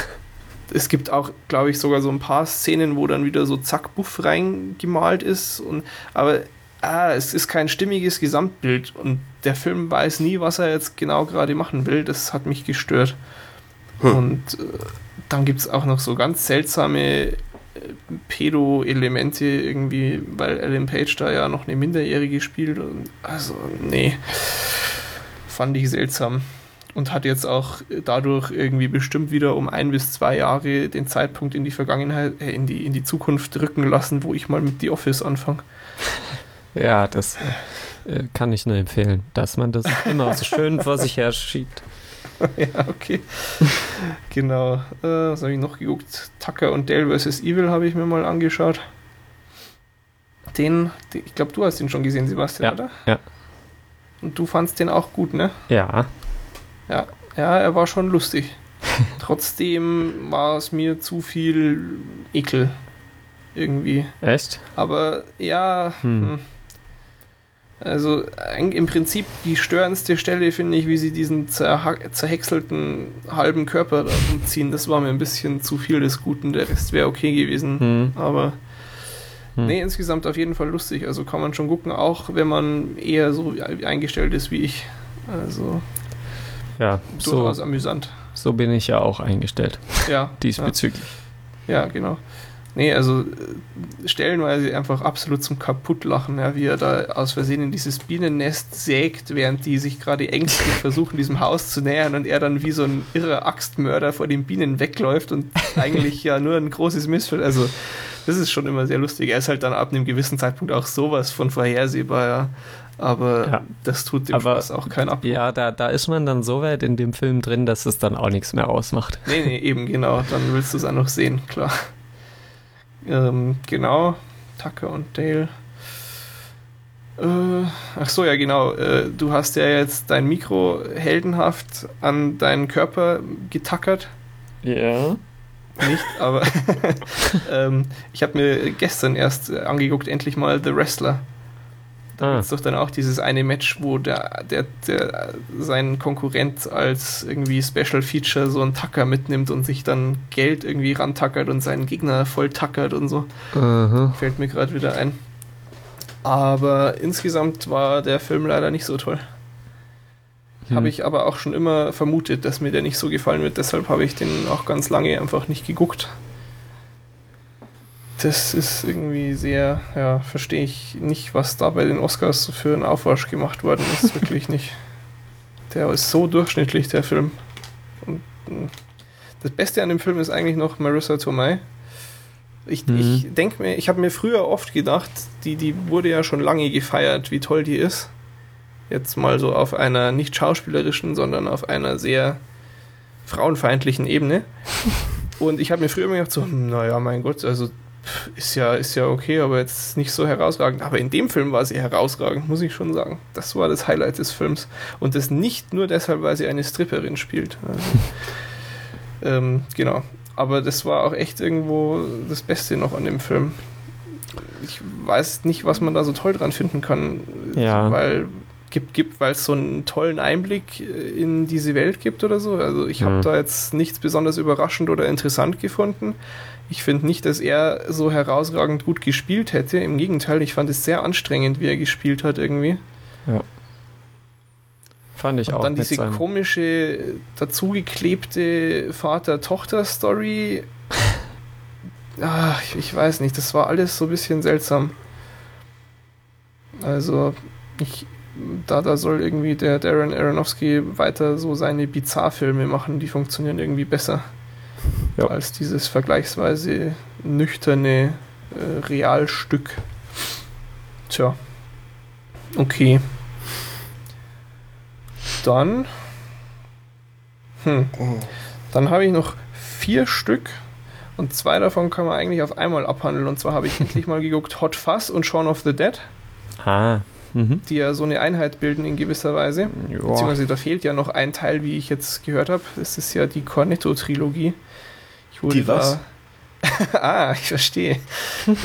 es gibt auch, glaube ich, sogar so ein paar Szenen, wo dann wieder so zack, buff reingemalt ist. Und, aber ah, es ist kein stimmiges Gesamtbild und der Film weiß nie, was er jetzt genau gerade machen will. Das hat mich gestört. Hm. Und äh, dann gibt es auch noch so ganz seltsame äh, Pedo-Elemente irgendwie, weil Ellen Page da ja noch eine Minderjährige spielt. Und also, nee, fand ich seltsam. Und hat jetzt auch dadurch irgendwie bestimmt wieder um ein bis zwei Jahre den Zeitpunkt in die Vergangenheit, äh, in, die, in die Zukunft rücken lassen, wo ich mal mit The Office anfange. Ja, das äh, kann ich nur empfehlen, dass man das immer so schön vor sich her schiebt. ja, okay. genau. Äh, was habe ich noch geguckt? Tucker und Dale vs. Evil habe ich mir mal angeschaut. Den, den ich glaube, du hast ihn schon gesehen, Sebastian, ja, oder? Ja. Und du fandst den auch gut, ne? Ja. Ja, ja er war schon lustig. Trotzdem war es mir zu viel Ekel. Irgendwie. Echt? Aber ja. Hm. Also im Prinzip die störendste Stelle finde ich, wie sie diesen zerhäckselten halben Körper da umziehen. Das war mir ein bisschen zu viel des Guten. Der Rest wäre okay gewesen. Hm. Aber hm. nee, insgesamt auf jeden Fall lustig. Also kann man schon gucken, auch wenn man eher so eingestellt ist wie ich. Also ja, durchaus so, amüsant. So bin ich ja auch eingestellt. Ja. Diesbezüglich. Ja, ja genau. Nee, also äh, stellenweise einfach absolut zum Kaputtlachen, ja, wie er da aus Versehen in dieses Bienennest sägt, während die sich gerade ängstlich versuchen, diesem Haus zu nähern und er dann wie so ein irrer Axtmörder vor den Bienen wegläuft und eigentlich ja nur ein großes Missfall. Also, das ist schon immer sehr lustig. Er ist halt dann ab einem gewissen Zeitpunkt auch sowas von vorhersehbar, ja. Aber ja. das tut dem Aber, Spaß auch keinen Abbruch. Ja, da, da ist man dann so weit in dem Film drin, dass es dann auch nichts mehr ausmacht. Nee, nee, eben genau. Dann willst du es auch noch sehen, klar. Ähm, genau, Tucker und Dale. Äh, ach so, ja, genau. Äh, du hast ja jetzt dein Mikro heldenhaft an deinen Körper getackert. Ja. Nicht, aber ähm, ich habe mir gestern erst angeguckt, endlich mal The Wrestler. Da ah. ist doch dann auch dieses eine Match, wo der, der, der sein Konkurrent als irgendwie Special Feature so einen Tacker mitnimmt und sich dann Geld irgendwie rantackert und seinen Gegner voll tackert und so. Aha. Fällt mir gerade wieder ein. Aber insgesamt war der Film leider nicht so toll. Hm. Habe ich aber auch schon immer vermutet, dass mir der nicht so gefallen wird. Deshalb habe ich den auch ganz lange einfach nicht geguckt das ist irgendwie sehr, ja, verstehe ich nicht, was da bei den Oscars für ein Aufwasch gemacht worden ist. Wirklich nicht. Der ist so durchschnittlich, der Film. Und hm, das Beste an dem Film ist eigentlich noch Marissa Tomei. Ich, mhm. ich denke mir, ich habe mir früher oft gedacht, die, die wurde ja schon lange gefeiert, wie toll die ist. Jetzt mal so auf einer nicht schauspielerischen, sondern auf einer sehr frauenfeindlichen Ebene. Und ich habe mir früher immer gedacht, so, hm, naja, mein Gott, also ist ja, ist ja okay, aber jetzt nicht so herausragend. Aber in dem Film war sie herausragend, muss ich schon sagen. Das war das Highlight des Films. Und das nicht nur deshalb, weil sie eine Stripperin spielt. Also, Ähm, genau. Aber das war auch echt irgendwo das Beste noch an dem Film. Ich weiß nicht, was man da so toll dran finden kann. Ja. Weil gibt, gibt weil es so einen tollen Einblick in diese Welt gibt oder so. Also ich habe Mhm. da jetzt nichts besonders überraschend oder interessant gefunden. Ich finde nicht, dass er so herausragend gut gespielt hätte. Im Gegenteil, ich fand es sehr anstrengend, wie er gespielt hat irgendwie. Fand ich Und auch dann diese seinem- komische, dazugeklebte Vater-Tochter-Story. Ah, ich, ich weiß nicht, das war alles so ein bisschen seltsam. Also, ich, da, da soll irgendwie der Darren Aronofsky weiter so seine Bizarre-Filme machen, die funktionieren irgendwie besser Ja. als dieses vergleichsweise nüchterne äh, Realstück. Tja. Okay. Dann. Hm. Dann habe ich noch vier Stück und zwei davon kann man eigentlich auf einmal abhandeln. Und zwar habe ich endlich mal geguckt Hot Fuzz und Shaun of the Dead, Ah. Mhm. die ja so eine Einheit bilden in gewisser Weise. Ja. Beziehungsweise da fehlt ja noch ein Teil, wie ich jetzt gehört habe. Es ist ja die Cornetto-Trilogie. Wurde Die was? ah, ich verstehe.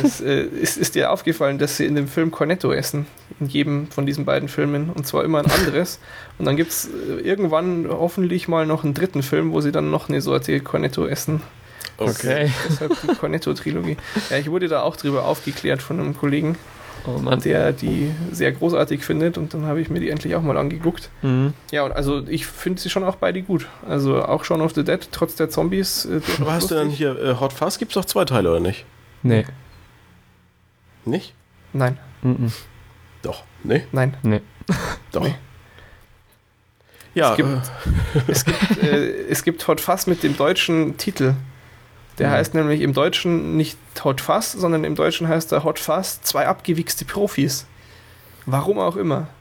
Das, äh, ist, ist dir aufgefallen, dass sie in dem Film Cornetto essen? In jedem von diesen beiden Filmen. Und zwar immer ein anderes. Und dann gibt es äh, irgendwann hoffentlich mal noch einen dritten Film, wo sie dann noch eine Sorte Cornetto essen. Okay. Deshalb die Cornetto-Trilogie. Ja, ich wurde da auch drüber aufgeklärt von einem Kollegen, Oh Mann. der die sehr großartig findet. Und dann habe ich mir die endlich auch mal angeguckt. Mhm. Ja, und also ich finde sie schon auch beide gut. Also auch Shaun of the Dead, trotz der Zombies. Äh, Aber hast du lustig. hier äh, Hot Fuzz? Gibt es doch zwei Teile oder nicht? Nee. Nicht? Nein, Mhm. Doch. Nee? nein. Doch. Nee. Ja, Es gibt- äh, Es gibt, äh, es gibt Hot Fuzz mit dem deutschen Titel. Der Mhm. heißt nämlich im Deutschen nicht Hot Fuzz, sondern im Deutschen heißt er Hot Fuzz, zwei abgewichste Profis. Warum auch immer.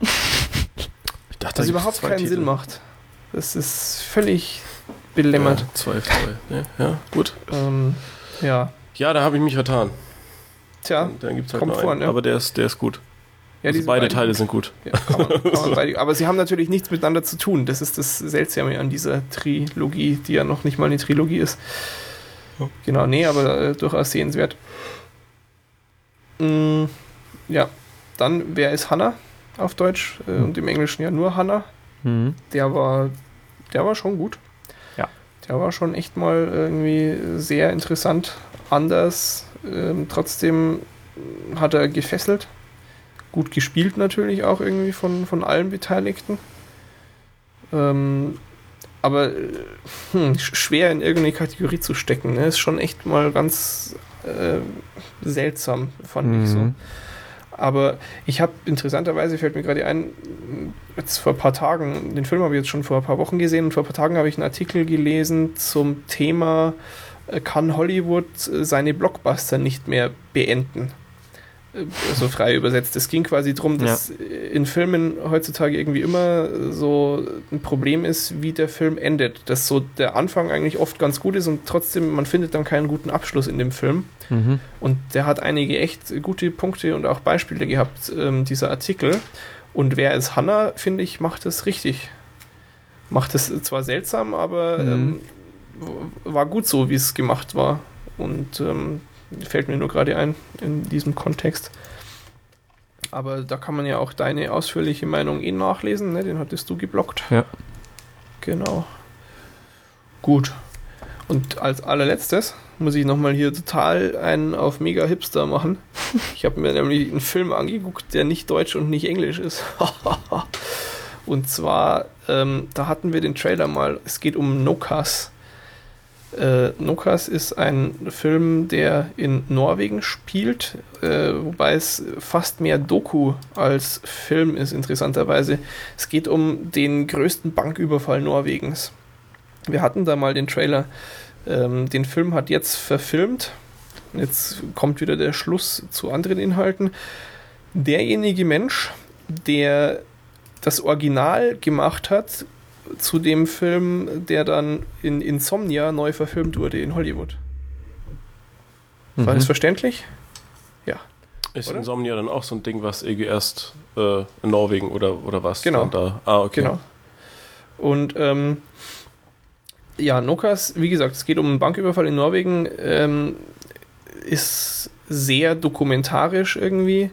ich dachte, Das da überhaupt keinen Titel. Sinn macht. Das ist völlig belämmert. Ja, zwei, zwei. Ja, ja, gut. Ähm, ja. Ja, da habe ich mich vertan. Tja, Dann gibt's halt kommt vor, einen. ne? Aber der ist, der ist gut. ja, also beide beiden- Teile sind gut. Ja, kann man, kann man beide, aber sie haben natürlich nichts miteinander zu tun. Das ist das Seltsame an dieser Trilogie, die ja noch nicht mal eine Trilogie ist. Genau, nee, aber äh, durchaus sehenswert. Mm, ja, dann, wer ist Hannah auf Deutsch äh, und im Englischen ja nur Hannah. Mhm. Der war, der war schon gut. Ja. Der war schon echt mal irgendwie sehr interessant, anders. Ähm, trotzdem hat er gefesselt. Gut gespielt natürlich auch irgendwie von, von allen Beteiligten. Ähm, aber äh, hm, sch- schwer in irgendeine Kategorie zu stecken. Ne? Ist schon echt mal ganz äh, seltsam, fand ich so. Mhm. Aber ich habe interessanterweise, fällt mir gerade ein, jetzt vor ein paar Tagen, den Film habe ich jetzt schon vor ein paar Wochen gesehen und vor ein paar Tagen habe ich einen Artikel gelesen zum Thema, äh, kann Hollywood äh, seine Blockbuster nicht mehr beenden? Äh, So frei übersetzt. Es ging quasi darum, dass äh, in Filmen heutzutage irgendwie immer so ein Problem ist, wie der Film endet. Dass so der Anfang eigentlich oft ganz gut ist und trotzdem man findet dann keinen guten Abschluss in dem Film. Mhm. Und der hat einige echt gute Punkte und auch Beispiele gehabt, ähm, dieser Artikel. Und wer ist Hannah, finde ich, macht es richtig. Macht es zwar seltsam, aber Mhm. ähm, war gut so, wie es gemacht war. Und ähm, fällt mir nur gerade ein in diesem Kontext. Aber da kann man ja auch deine ausführliche Meinung eh nachlesen, ne? den hattest du geblockt. Ja. Genau. Gut. Und als allerletztes muss ich nochmal hier total einen auf mega Hipster machen. Ich habe mir nämlich einen Film angeguckt, der nicht deutsch und nicht englisch ist. und zwar, ähm, da hatten wir den Trailer mal. Es geht um Nokas. Äh, Nokas ist ein Film, der in Norwegen spielt, äh, wobei es fast mehr Doku als Film ist, interessanterweise. Es geht um den größten Banküberfall Norwegens. Wir hatten da mal den Trailer. Ähm, den Film hat jetzt verfilmt. Jetzt kommt wieder der Schluss zu anderen Inhalten. Derjenige Mensch, der das Original gemacht hat zu dem Film, der dann in Insomnia neu verfilmt wurde in Hollywood. War Mhm. das verständlich? Ist Oder? Insomnia dann auch so ein Ding, was irgendwie erst äh, in Norwegen oder, oder was? Genau. Da? Ah, okay. Genau. Und ähm, Ja, Nokas, wie gesagt, es geht um einen Banküberfall in Norwegen, ähm, ist sehr dokumentarisch irgendwie,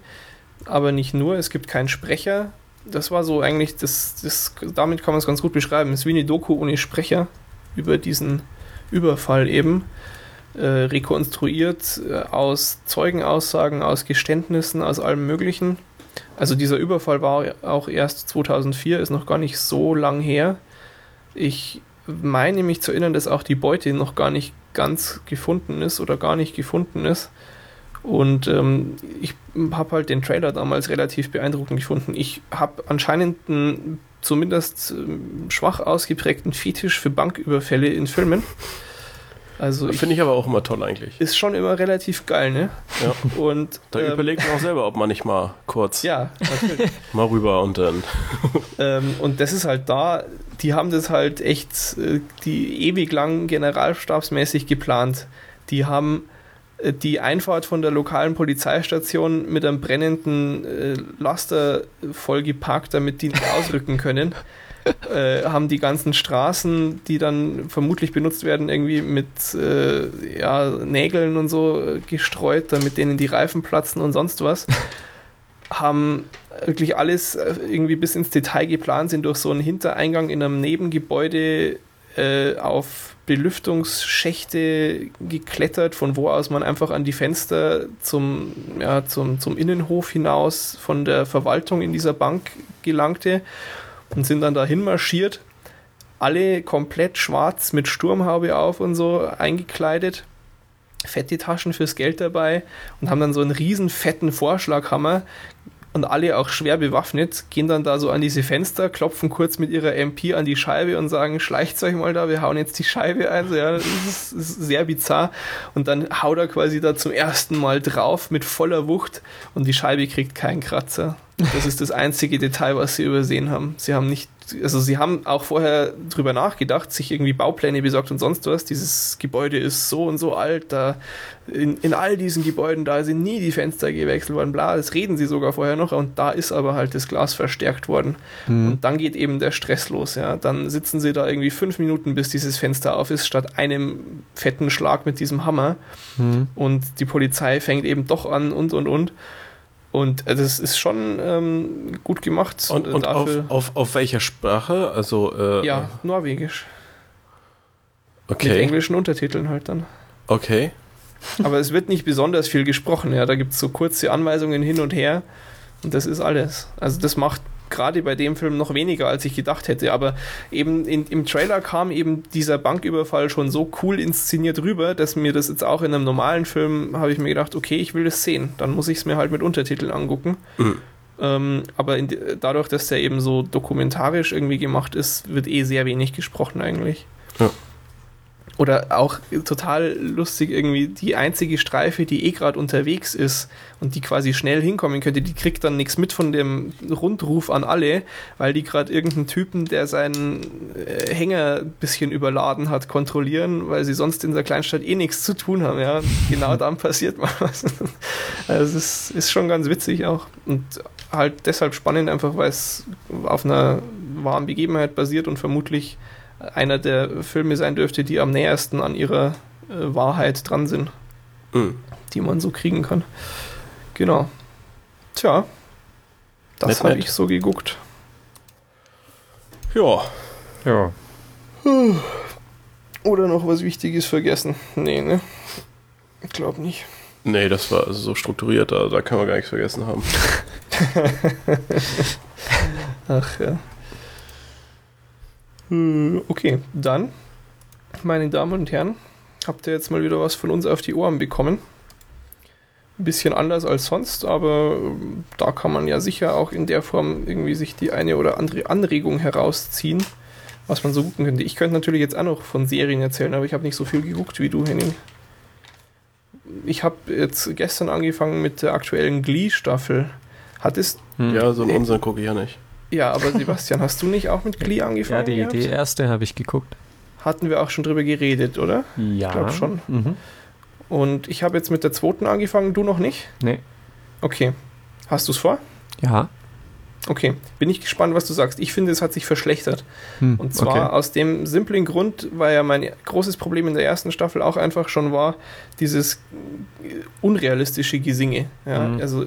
aber nicht nur, es gibt keinen Sprecher. Das war so eigentlich, das, das, damit kann man es ganz gut beschreiben. Es ist wie eine Doku ohne Sprecher über diesen Überfall eben. Äh, rekonstruiert äh, aus Zeugenaussagen, aus Geständnissen, aus allem Möglichen. Also dieser Überfall war auch erst 2004, ist noch gar nicht so lang her. Ich meine mich zu erinnern, dass auch die Beute noch gar nicht ganz gefunden ist oder gar nicht gefunden ist. Und ähm, ich habe halt den Trailer damals relativ beeindruckend gefunden. Ich habe anscheinend einen zumindest ähm, schwach ausgeprägten Fetisch für Banküberfälle in Filmen. Also Finde ich aber auch immer toll eigentlich. Ist schon immer relativ geil, ne? Ja. Und, da ähm, überlegt man auch selber, ob man nicht mal kurz ja, natürlich. mal rüber und dann. ähm, und das ist halt da, die haben das halt echt äh, die ewig lang generalstabsmäßig geplant. Die haben die Einfahrt von der lokalen Polizeistation mit einem brennenden äh, Laster vollgeparkt, damit die nicht ausrücken können. äh, haben die ganzen Straßen, die dann vermutlich benutzt werden, irgendwie mit äh, ja, Nägeln und so äh, gestreut, damit denen die Reifen platzen und sonst was. haben wirklich alles äh, irgendwie bis ins Detail geplant, sind durch so einen Hintereingang in einem Nebengebäude äh, auf Belüftungsschächte geklettert, von wo aus man einfach an die Fenster zum, ja, zum, zum Innenhof hinaus von der Verwaltung in dieser Bank gelangte und sind dann dahin marschiert. Alle komplett schwarz mit Sturmhaube auf und so eingekleidet. Fette Taschen fürs Geld dabei und haben dann so einen riesen fetten Vorschlaghammer und alle auch schwer bewaffnet, gehen dann da so an diese Fenster, klopfen kurz mit ihrer MP an die Scheibe und sagen, schleicht euch mal da, wir hauen jetzt die Scheibe ein. So, ja, das ist, das ist sehr bizarr. Und dann haut er quasi da zum ersten Mal drauf mit voller Wucht und die Scheibe kriegt keinen Kratzer. Das ist das einzige Detail, was sie übersehen haben. Sie haben nicht, also sie haben auch vorher drüber nachgedacht, sich irgendwie Baupläne besorgt und sonst was. Dieses Gebäude ist so und so alt, da in, in all diesen Gebäuden, da sind nie die Fenster gewechselt worden, bla, das reden sie sogar vorher noch und da ist aber halt das Glas verstärkt worden. Mhm. Und dann geht eben der Stress los, ja. Dann sitzen sie da irgendwie fünf Minuten, bis dieses Fenster auf ist, statt einem fetten Schlag mit diesem Hammer. Mhm. Und die Polizei fängt eben doch an und und und. Und äh, das ist schon ähm, gut gemacht. Und, und auf, auf, auf welcher Sprache? Also, äh, ja, Norwegisch. Okay. Mit englischen Untertiteln halt dann. Okay. Aber es wird nicht besonders viel gesprochen, ja. Da gibt es so kurze Anweisungen hin und her. Und das ist alles. Also das macht gerade bei dem Film noch weniger, als ich gedacht hätte. Aber eben in, im Trailer kam eben dieser Banküberfall schon so cool inszeniert rüber, dass mir das jetzt auch in einem normalen Film habe ich mir gedacht, okay, ich will das sehen. Dann muss ich es mir halt mit Untertiteln angucken. Mhm. Ähm, aber in, dadurch, dass der eben so dokumentarisch irgendwie gemacht ist, wird eh sehr wenig gesprochen eigentlich. Ja. Oder auch total lustig irgendwie die einzige Streife, die eh gerade unterwegs ist und die quasi schnell hinkommen könnte, die kriegt dann nichts mit von dem Rundruf an alle, weil die gerade irgendeinen Typen, der seinen äh, Hänger ein bisschen überladen hat, kontrollieren, weil sie sonst in der Kleinstadt eh nichts zu tun haben. Ja, genau dann passiert mal was. Also es ist, schon ganz witzig auch und halt deshalb spannend einfach, weil es auf einer wahren Begebenheit basiert und vermutlich einer der Filme sein dürfte, die am nähersten an ihrer äh, Wahrheit dran sind, mhm. die man so kriegen kann. Genau. Tja, das habe ich so geguckt. Ja. Ja. Oder noch was Wichtiges vergessen? Nee, ne? Ich glaube nicht. Nee, das war so strukturiert, da, da kann man gar nichts vergessen haben. Ach ja. Äh, okay, dann, meine Damen und Herren, habt ihr jetzt mal wieder was von uns auf die Ohren bekommen. Ein bisschen anders als sonst, aber ähm, da kann man ja sicher auch in der Form irgendwie sich die eine oder andere Anregung herausziehen, was man so gucken könnte. Ich könnte natürlich jetzt auch noch von Serien erzählen, aber ich habe nicht so viel geguckt wie du, Henning. Ich habe jetzt gestern angefangen mit der aktuellen Glee-Staffel. Hattest. Hm. Ja, so in unseren gucke ich ja nicht. Ja, aber Sebastian, hast du nicht auch mit Glee angefangen? Ja, die, die erste habe ich geguckt. Hatten wir auch schon drüber geredet, oder? Ja. Ich glaube schon. Mhm. Und ich habe jetzt mit der zweiten angefangen, du noch nicht? Nee. Okay. Hast du es vor? Ja. Okay, bin ich gespannt, was du sagst. Ich finde, es hat sich verschlechtert. Hm, und zwar okay. aus dem simplen Grund, weil ja mein großes Problem in der ersten Staffel auch einfach schon war, dieses unrealistische Gesinge. Ja, mhm. Also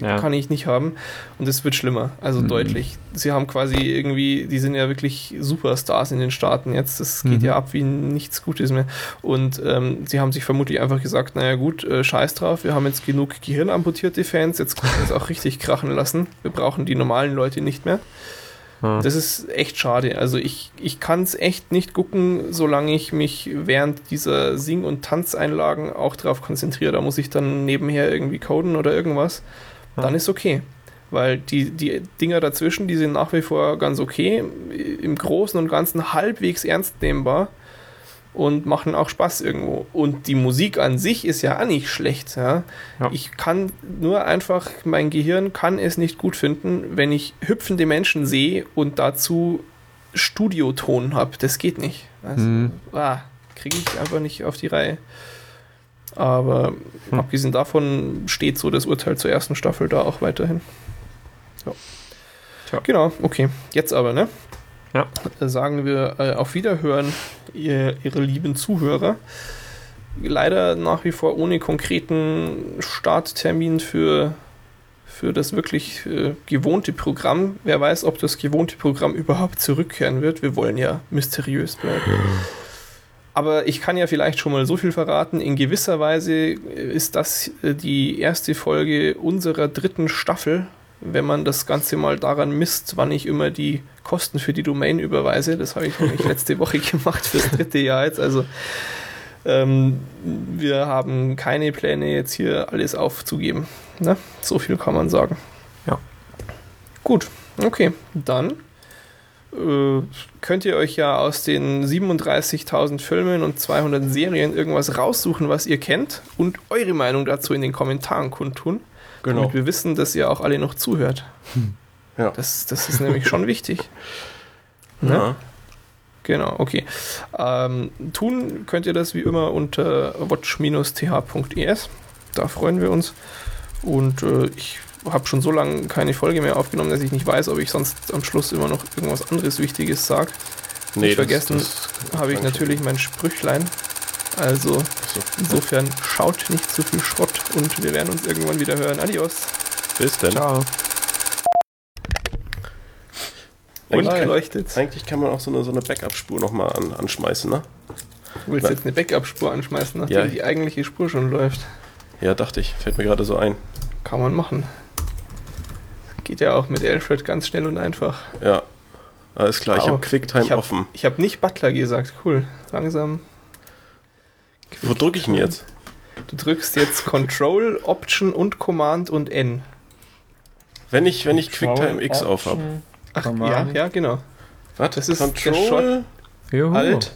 ja. kann ich nicht haben. Und es wird schlimmer, also mhm. deutlich. Sie haben quasi irgendwie, die sind ja wirklich Superstars in den Staaten jetzt. Das geht mhm. ja ab wie nichts Gutes mehr. Und ähm, sie haben sich vermutlich einfach gesagt, naja gut, äh, scheiß drauf, wir haben jetzt genug gehirnamputierte Fans, jetzt können wir es auch richtig krachen lassen. Wir brauchen die normalen normalen Leute nicht mehr. Hm. Das ist echt schade. Also ich, ich kann es echt nicht gucken, solange ich mich während dieser Sing- und Tanzeinlagen auch darauf konzentriere. Da muss ich dann nebenher irgendwie coden oder irgendwas. Hm. Dann ist okay. Weil die, die Dinger dazwischen, die sind nach wie vor ganz okay. Im Großen und Ganzen halbwegs ernst nehmbar und machen auch Spaß irgendwo. Und die Musik an sich ist ja auch nicht schlecht. Ja? ja. Ich kann nur einfach, mein Gehirn kann es nicht gut finden, wenn ich hüpfende Menschen sehe und dazu Studioton habe. Das geht nicht. Also, mhm. ah, kriege ich einfach nicht auf die Reihe. Aber hm. abgesehen davon steht so das Urteil zur ersten Staffel da auch weiterhin. Ja. Tja. Genau, okay. Jetzt aber, ne? Ja. Sagen wir äh, auf Wiederhören, ihr, Ihre lieben Zuhörer. Leider nach wie vor ohne konkreten Starttermin für, für das wirklich äh, gewohnte Programm. Wer weiß, ob das gewohnte Programm überhaupt zurückkehren wird. Wir wollen ja mysteriös bleiben. Aber ich kann ja vielleicht schon mal so viel verraten. In gewisser Weise ist das äh, die erste Folge unserer dritten Staffel wenn man das Ganze mal daran misst, wann ich immer die Kosten für die Domain überweise. Das habe ich nämlich letzte Woche gemacht fürs dritte Jahr jetzt. Also ähm, wir haben keine Pläne, jetzt hier alles aufzugeben. Ne? So viel kann man sagen. Ja. Gut, okay, dann äh, könnt ihr euch ja aus den 37.000 Filmen und 200 Serien irgendwas raussuchen, was ihr kennt und eure Meinung dazu in den Kommentaren kundtun. Genau. Damit wir wissen, dass ihr auch alle noch zuhört. Hm. Ja. Das, das ist nämlich schon wichtig. Ne? Ja. Genau, okay. Ähm, tun könnt ihr das wie immer unter watch-th.es. Da freuen wir uns. Und äh, ich habe schon so lange keine Folge mehr aufgenommen, dass ich nicht weiß, ob ich sonst am Schluss immer noch irgendwas anderes Wichtiges sage. Nee, nicht vergessen habe ich natürlich mein Sprüchlein. Also so. insofern schaut nicht zu viel Schrott und wir werden uns irgendwann wieder hören. Adios. Bis dann. Ciao. Und eigentlich, leuchtet. Eigentlich kann man auch so eine, so eine Backup-Spur nochmal an, anschmeißen, ne? Du willst Weil, jetzt eine Backup-Spur anschmeißen, nachdem ja. die eigentliche Spur schon läuft. Ja, dachte ich. Fällt mir gerade so ein. Kann man machen. Geht ja auch mit Alfred ganz schnell und einfach. Ja. Alles klar, wow. ich habe Quicktime ich hab, offen. Ich habe nicht Butler gesagt. Cool. Langsam wo drücke ich denn jetzt? Du drückst jetzt Control, Option und Command und N. Wenn ich, wenn ich QuickTime X auf habe. Ach, ja, ja, genau. Was? Das ist Control, Alt.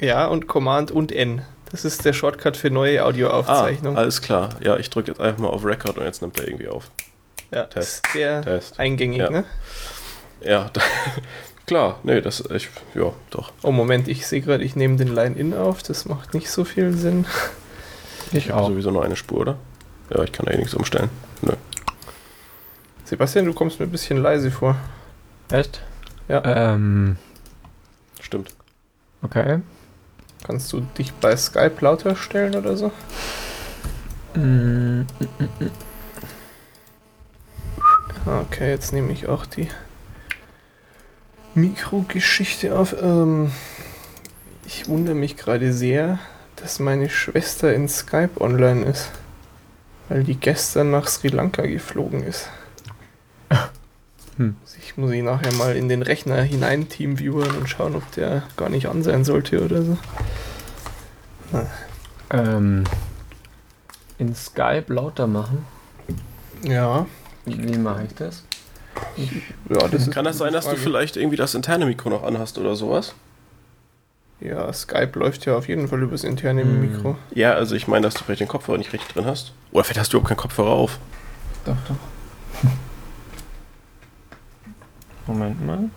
Ja, und Command und N. Das ist der Shortcut für neue Audioaufzeichnungen. Ah, alles klar. Ja, ich drücke jetzt einfach mal auf Record und jetzt nimmt er irgendwie auf. Ja, Test. Sehr Test. eingängig, ja. ne? Ja, Klar, nee, das ist echt, ja, doch. Oh, Moment, ich sehe gerade, ich nehme den Line-In auf, das macht nicht so viel Sinn. Ich, ich auch. sowieso nur eine Spur, oder? Ja, ich kann da eh nichts umstellen. Nö. Sebastian, du kommst mir ein bisschen leise vor. Echt? Ja. Ähm. Stimmt. Okay. Kannst du dich bei Skype lauter stellen oder so? Mm, mm, mm. Okay, jetzt nehme ich auch die Mikrogeschichte auf. Ähm, ich wundere mich gerade sehr, dass meine Schwester in Skype online ist. Weil die gestern nach Sri Lanka geflogen ist. Hm. Ich muss ich nachher mal in den Rechner hinein teamviewern und schauen, ob der gar nicht an sein sollte oder so. Ah. Ähm, in Skype lauter machen? Ja. Wie, wie mache ich das? Ja, das Kann das sein, dass du vielleicht irgendwie das interne Mikro noch anhast oder sowas? Ja, Skype läuft ja auf jeden Fall übers interne hm. Mikro. Ja, also ich meine, dass du vielleicht den Kopfhörer nicht richtig drin hast. Oder vielleicht hast du überhaupt keinen Kopfhörer auf. Doch, doch. Moment mal.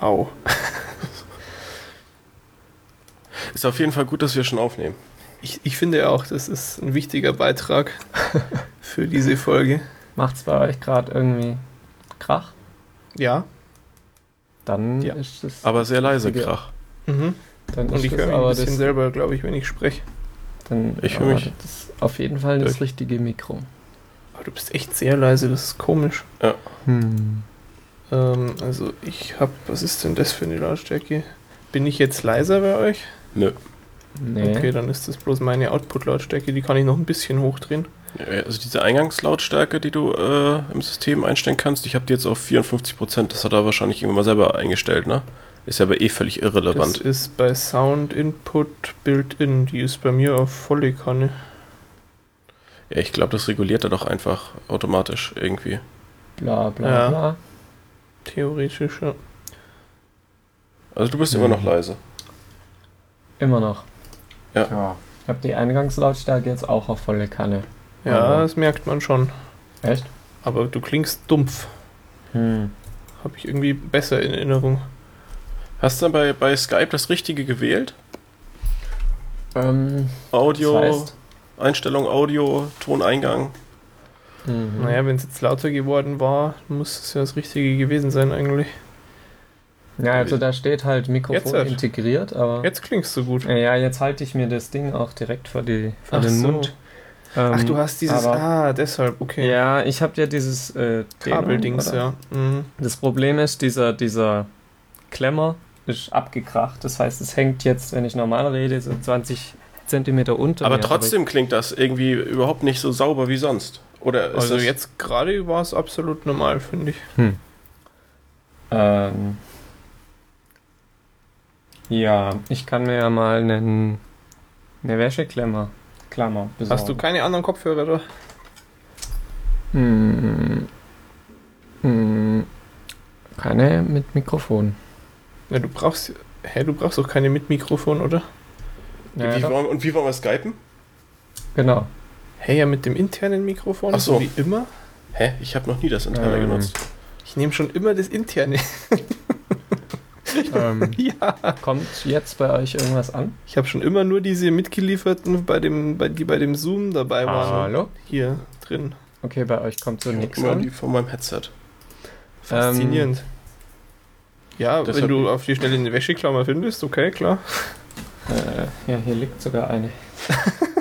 Au. ist auf jeden Fall gut, dass wir schon aufnehmen. Ich, ich finde auch, das ist ein wichtiger Beitrag für diese Folge. Macht's bei euch gerade irgendwie Krach? Ja. Dann Ja. ist es. Aber sehr leise, Richtige- Krach. Mhm. Dann Und ich das höre mich ein aber bisschen das, selber, glaube ich, wenn ich spreche. dann, Ich höre mich Das ist auf jeden Fall das durch. richtige Mikro. Aber du bist echt sehr leise, das ist komisch. Hm. Ähm, also ich habe, was ist denn das für eine Lautstärke? Bin ich jetzt leiser bei euch? Nö. Nee. Okay, dann ist das bloß meine Output-Lautstärke, die kann ich noch ein bisschen hochdrehen. Ja, Also diese Eingangslautstärke, die du äh, im System einstellen kannst, ich habe die jetzt auf 54%. Das hat er wahrscheinlich irgendwann mal selber eingestellt, ne? Ist ja aber eh völlig Das irrelevant. ist bei Sound Input Built-in, die ist bei mir auf volle Kanne. Ja, ich glaube, das reguliert er doch einfach automatisch irgendwie. Bla bla Ja. bla. Theoretisch, ja. Also du bist Mhm. immer noch leise. Immer noch. Ja. Ich habe die Eingangslautstärke jetzt auch auf volle Kanne. Ja, Aber- das merkt man schon. Echt? Aber du klingst dumpf. Hm. Habe ich irgendwie besser in Erinnerung. Hast du dann bei, bei Skype das Richtige gewählt? Ähm, Audio, das heißt, Einstellung Audio, Toneingang. Mhm. Naja, wenn es jetzt lauter geworden war, muss es ja das Richtige gewesen sein eigentlich. Ja, also da steht halt Mikrofon Jetzt halt. integriert, aber. Jetzt klingst du gut. Ja, jetzt halte ich mir das Ding auch direkt vor, die, vor Ach den so. Mund. Ähm, Ach, du hast dieses. aber- Ah, deshalb, okay. Ja, ich habe ja dieses äh, Kabeldings, ja. Mhm. Das Problem ist, dieser, dieser Klemmer ist abgekracht. Das heißt, es hängt jetzt, wenn ich normal rede, so 20 Zentimeter unter Aber mir. trotzdem klingt das irgendwie überhaupt nicht so sauber wie sonst. Oder ist Also das jetzt gerade war es absolut normal, finde ich. Hm. Ähm, ja, ich kann mir ja mal einen, eine Wäscheklammer Klammer besorgen. Hast du keine anderen Kopfhörer da? Hm, hm, keine mit Mikrofon. Ja, du brauchst. Hä, du brauchst doch keine mit Mikrofon, oder? Ja, wie doch, wollen, und wie wollen wir skypen? genau. Hey, ja, mit dem internen Mikrofon, Ach so. wie immer. Hä? Ich habe noch nie das interne Ähm. genutzt. Ich nehme schon immer das interne. ähm, ja. kommt jetzt bei euch irgendwas an? Ich habe schon immer nur diese mitgelieferten, bei dem, bei, die bei dem Zoom dabei waren. Hallo? Hier drin. Okay, bei euch kommt so nichts Immer an. die von meinem Headset. Faszinierend. ja, Das wenn du auf die Schnelle eine Wäscheklammer findest, okay, klar. Äh, ja, hier liegt sogar eine.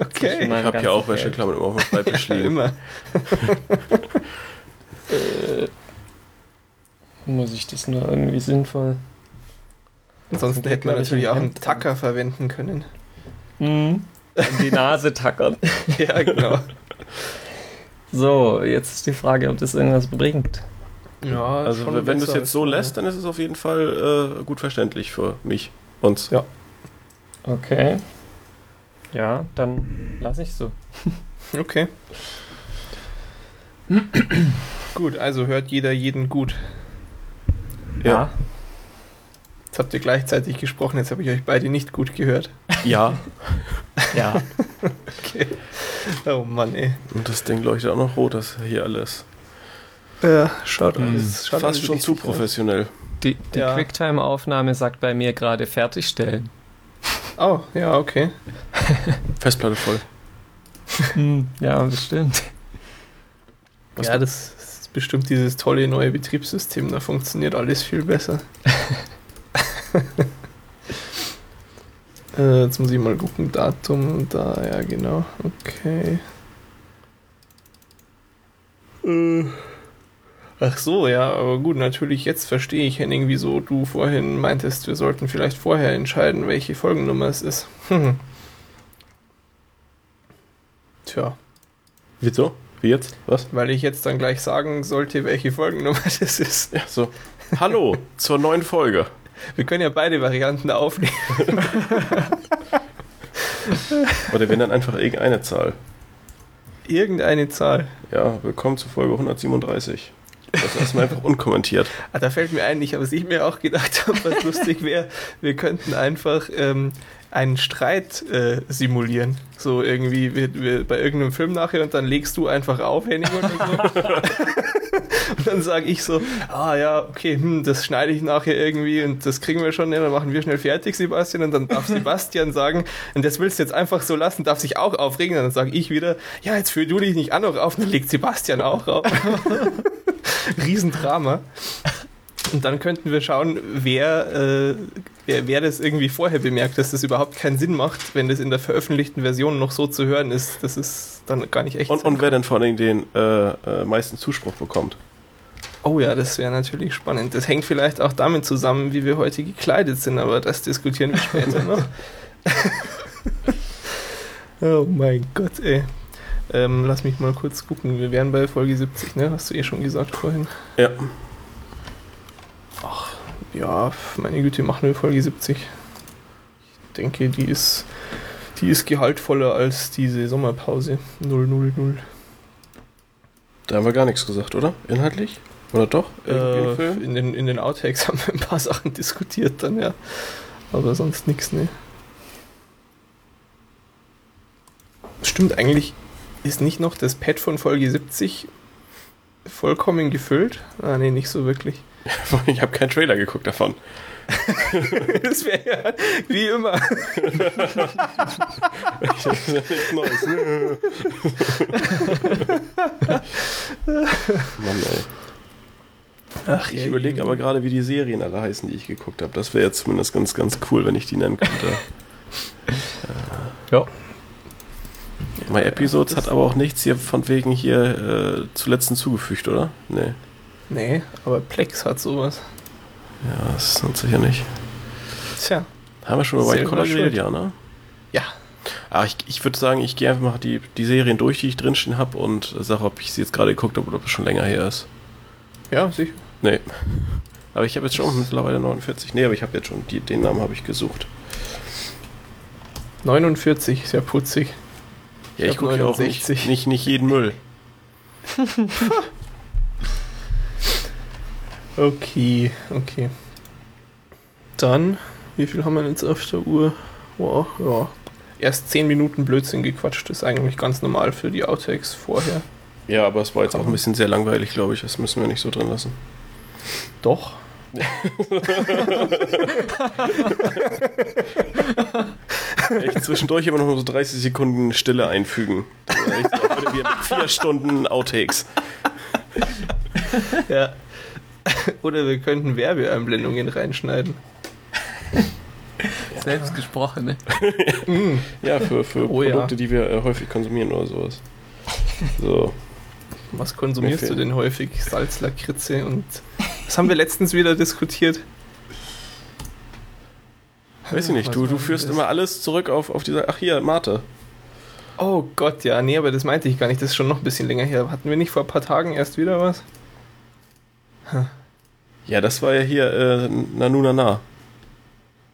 Okay. Ich habe hier ganzen auch Wäscheklammern immer auf dem Schreibtisch Ja, liegen. immer. Äh, muss ich das nur irgendwie sinnvoll. Ansonsten hätte man natürlich auch einen Tacker verwenden können. Mhm. Die Nase tackern. ja, genau. So, jetzt ist die Frage, ob das irgendwas bringt. Ja, Also schon wenn du es jetzt so lässt, dann ist es auf jeden Fall äh, gut verständlich für mich. Uns. Ja. Okay. Ja, dann lasse ich so. Okay. gut, also hört jeder jeden gut. Ja. Jetzt habt ihr gleichzeitig gesprochen, jetzt habe ich euch beide nicht gut gehört. Ja. Ja. Okay. Oh Mann, ey. Und das Ding leuchtet auch noch rot, das hier alles. Ja, schaut Hm. alles. Schaut Fast alles schon zu richtig aus. professionell. Die, die Ja. Quicktime-Aufnahme sagt bei mir gerade fertigstellen. Oh, ja, okay. Festplatte voll. Ja, bestimmt. Was ja, das ist bestimmt dieses tolle neue Betriebssystem, da funktioniert alles viel besser. äh, jetzt muss ich mal gucken, Datum, da, ja genau, okay. Äh, ach so, ja, aber gut, natürlich, jetzt verstehe ich, Henning, wieso du vorhin meintest, wir sollten vielleicht vorher entscheiden, welche Folgennummer es ist. Tja. Wieso? Wie jetzt? Was? Weil ich jetzt dann gleich sagen sollte, welche Folgennummer das ist. Ja, so. Hallo zur neuen Folge. Wir können ja beide Varianten aufnehmen. Oder wenn dann einfach irgendeine Zahl. Irgendeine Zahl. Ja, willkommen zur Folge 137. Das lassen wir einfach unkommentiert. Ah, da fällt mir ein, ich, was ich mir auch gedacht habe, was lustig wäre, wir könnten einfach ähm, einen Streit äh, simulieren. So irgendwie wir, wir bei irgendeinem Film nachher und dann legst du einfach auf, Henning oder so. und dann sage ich so, ah ja, okay, hm, das schneide ich nachher irgendwie und das kriegen wir schon, ja, dann machen wir schnell fertig, Sebastian. Und dann darf Sebastian sagen, und das willst du jetzt einfach so lassen, darf sich auch aufregen. Und dann sage ich wieder, ja, jetzt führ du dich nicht an noch auf, und dann legt Sebastian auch auf. Riesendrama. Und dann könnten wir schauen, wer, äh, wer, wer das irgendwie vorher bemerkt, dass das überhaupt keinen Sinn macht, wenn das in der veröffentlichten Version noch so zu hören ist. Das ist dann gar nicht echt. Und, und wer denn vor allem den äh, äh, meisten Zuspruch bekommt. Oh ja, das wäre natürlich spannend. Das hängt vielleicht auch damit zusammen, wie wir heute gekleidet sind, aber das diskutieren wir später noch. oh mein Gott, ey. Ähm, lass mich mal kurz gucken. Wir wären bei Folge 70, ne? Hast du eh schon gesagt vorhin. Ja. Ach, ja, meine Güte, machen wir Folge 70. Ich denke, die ist, die ist gehaltvoller als diese Sommerpause. 000. Da haben wir gar nichts gesagt, oder? Inhaltlich? Oder doch? Äh, in, den, in den Outtakes haben wir ein paar Sachen diskutiert dann, ja. Aber sonst nichts, ne. Stimmt, eigentlich ist nicht noch das Pad von Folge 70 vollkommen gefüllt? Ah, ne, nicht so wirklich. ich habe keinen Trailer geguckt davon. das wäre ja wie immer. ich habe nichts Neues. Mann, ey. Ach, ich überlege aber gerade, wie die Serien alle heißen, die ich geguckt habe. Das wäre jetzt zumindest ganz, ganz cool, wenn ich die nennen könnte. ja. My Episodes hat aber auch nichts hier von wegen hier äh, zuletzt hinzugefügt, oder? Nee. Nee, aber Plex hat sowas. Ja, das ist sicher nicht. Tja. Haben wir schon über White Collar geredet, ja, ne? Ja. Aber ah, ich, ich würde sagen, ich gehe einfach mal die, die Serien durch, die ich drinstehen habe und sage, ob ich sie jetzt gerade geguckt habe oder ob es schon länger her ist. Ja, sicher. Nee. Aber ich habe jetzt schon mittlerweile 49. Nee, aber ich habe jetzt schon, die, den Namen habe ich gesucht. 49, sehr putzig. Ja, ich, ich gucke ja auch nicht, nicht, nicht jeden Müll. okay, okay. Dann, wie viel haben wir jetzt auf der Uhr? Wow, ja. Erst 10 Minuten Blödsinn gequatscht, ist eigentlich ganz normal für die Outtakes vorher. Ja, aber es war jetzt auch ein bisschen sehr langweilig, glaube ich. Das müssen wir nicht so drin lassen. Doch. Echt zwischendurch immer noch so 30 Sekunden Stille einfügen. Echt, wir mit vier Stunden Outtakes. Ja. Oder wir könnten Werbeeinblendungen reinschneiden. Selbst gesprochene. ja, für, für oh, Produkte, ja. die wir äh, häufig konsumieren oder sowas. So. Was konsumierst du denn häufig? Salz, Lakritze und. Was haben wir letztens wieder diskutiert? Weiß ich nicht, du, du führst immer alles zurück auf, auf diese. Ach hier, Mate. Oh Gott, ja, nee, aber das meinte ich gar nicht. Das ist schon noch ein bisschen länger her. Hatten wir nicht vor ein paar Tagen erst wieder was? Huh. Ja, das war ja hier äh, Nanuna Na.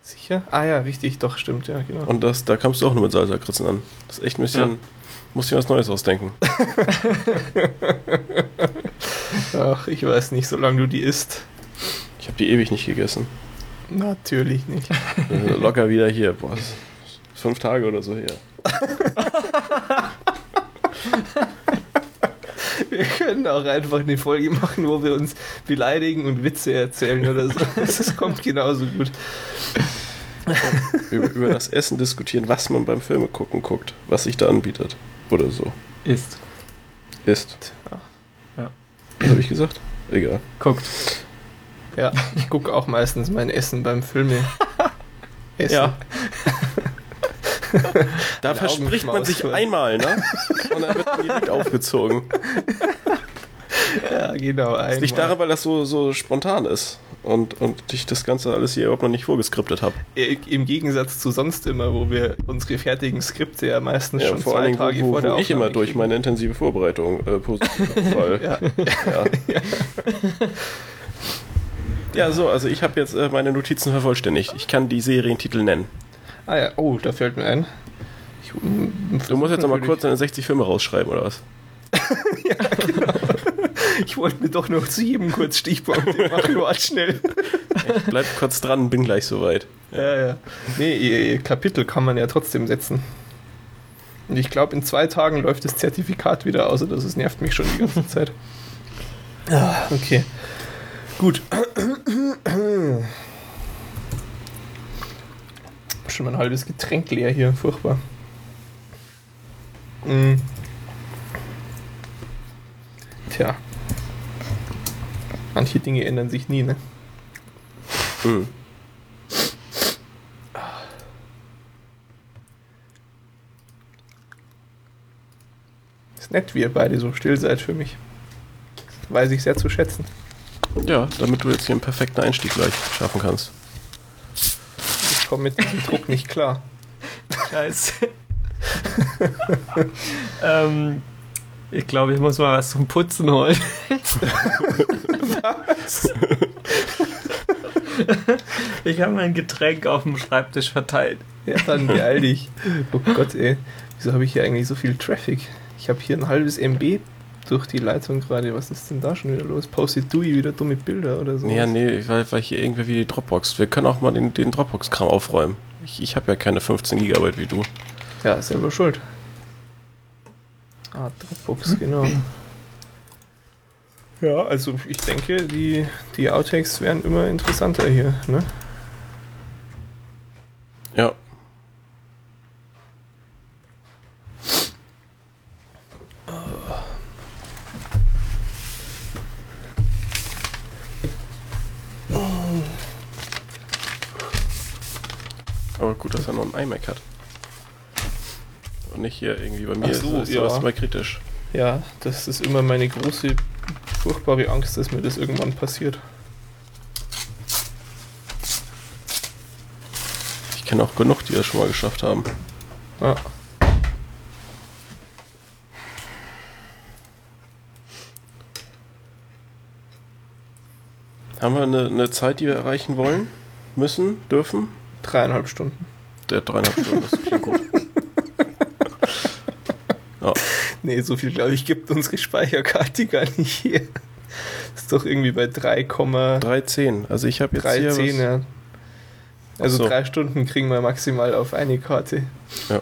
Sicher? Ah ja, richtig, doch, stimmt, ja, genau. Und das, da kamst du auch nur mit Salzakritzen an. Das ist echt ein bisschen. Ja. Muss ich was Neues ausdenken. Ach, ich weiß nicht, solange du die isst. Ich habe die ewig nicht gegessen. Natürlich nicht. Also locker wieder hier. Boah, fünf Tage oder so her. Wir können auch einfach eine Folge machen, wo wir uns beleidigen und Witze erzählen oder so. Das kommt genauso gut. Über, über das Essen diskutieren, was man beim Filme gucken guckt, was sich da anbietet. Oder so. Ist. Ist. Ja. Was habe ich gesagt? Egal. Guckt. Ja, ich gucke auch meistens mein Essen beim Filme. Essen. Ja. da verspricht man sich einmal, ne? Und dann wird man direkt aufgezogen. Ja, genau. Einmal. Das liegt daran, weil das so, so spontan ist und, und ich das Ganze alles hier überhaupt noch nicht vorgeskriptet habe. Im Gegensatz zu sonst immer, wo wir unsere fertigen Skripte ja meistens ja, schon vor zwei Dingen, Tage wo, vor der wo ich immer durch meine intensive Vorbereitung äh, positiv Fall. ja. ja. ja. ja. so, also ich habe jetzt äh, meine Notizen vervollständigt. Ich kann die Serientitel nennen. Ah ja, oh, da fällt mir ein. Ich, du musst jetzt noch mal kurz deine 60 Filme rausschreiben, oder was? ja, genau. Ich wollte mir doch noch zu jedem kurz Stichpunkte machen, warte schnell. Bleib kurz dran, bin gleich soweit. Ja, ja. Nee, ihr, Kapitel kann man ja trotzdem setzen. Und ich glaube, in zwei Tagen läuft das Zertifikat wieder aus, also das nervt mich schon die ganze Zeit. Ah, okay. Gut. Schon ein halbes Getränk leer hier, furchtbar. Mm. Tja. Manche Dinge ändern sich nie, ne? Mhm. Ist nett, wie ihr beide so still seid für mich. Das weiß ich sehr zu schätzen. Ja, damit du jetzt hier einen perfekten Einstieg gleich schaffen kannst. Ich komme mit dem Druck nicht klar. Scheiße. ähm, ich glaube, ich muss mal was zum Putzen holen. was? ich habe mein Getränk auf dem Schreibtisch verteilt. Ja, dann beeil dich. Oh Gott, ey. Wieso habe ich hier eigentlich so viel Traffic? Ich habe hier ein halbes MB durch die Leitung gerade. Was ist denn da schon wieder los? Postet Dewey wieder dumme Bilder oder so? Ja, nee, weil, weil hier irgendwie wie die Dropbox. Wir können auch mal den, den Dropbox-Kram aufräumen. Ich, ich habe ja keine 15 Gigabyte wie du. Ja, selber schuld. Ah, Dropbox, genau. Ja, also ich denke, die, die Outtakes werden immer interessanter hier, ne? Ja. Aber gut, dass er noch ein iMac hat. Und nicht hier irgendwie bei mir so, ist, ist ja. sowas immer kritisch. Ja, das ist immer meine große, furchtbare Angst, dass mir das irgendwann passiert. Ich kenne auch genug, die das schon mal geschafft haben. Ja. Haben wir eine, eine Zeit, die wir erreichen wollen? Müssen? Dürfen? Dreieinhalb Stunden. Der dreieinhalb Stunden, das klingt gut. ja. Nee, so viel, glaube ich, gibt unsere Speicherkarte gar nicht hier. Ist doch irgendwie bei 3,310. Also ich habe jetzt 310, hier was ja. Also so. drei Stunden kriegen wir maximal auf eine Karte. Ja.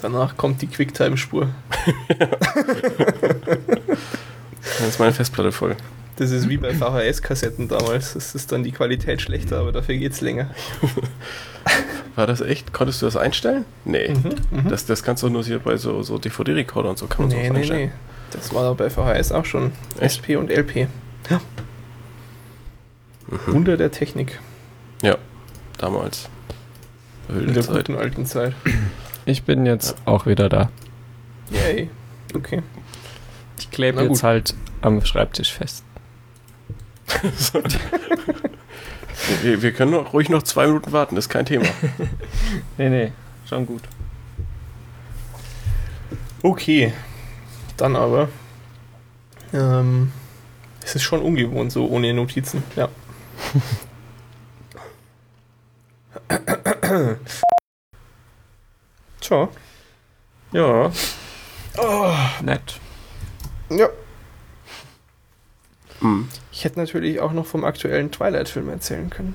Danach kommt die Quicktime-Spur. Dann ist meine Festplatte voll. Das ist wie bei VHS-Kassetten damals. Das ist dann die Qualität schlechter, aber dafür geht es länger. War das echt? Konntest du das einstellen? Nee. Mhm, das, das kannst du nur hier bei so, so DVD-Recorder und so kann man nee, so nee, einstellen. Nee. Das war bei VHS auch schon. Echt? SP und LP. Ja. Mhm. Wunder der Technik. Ja, damals. Wilde In der Zeit. guten alten Zeit. Ich bin jetzt ja. auch wieder da. Yay. Okay. Ich klebe jetzt halt am Schreibtisch fest. Wir, wir, können ruhig noch zwei Minuten warten, ist kein Thema. nee, nee, schon gut. Okay, dann aber. Ähm, es ist schon ungewohnt, so ohne Notizen, ja. Tja. Ja. Oh. Nett. Ja. Hm. Ich hätte natürlich auch noch vom aktuellen Twilight-Film erzählen können.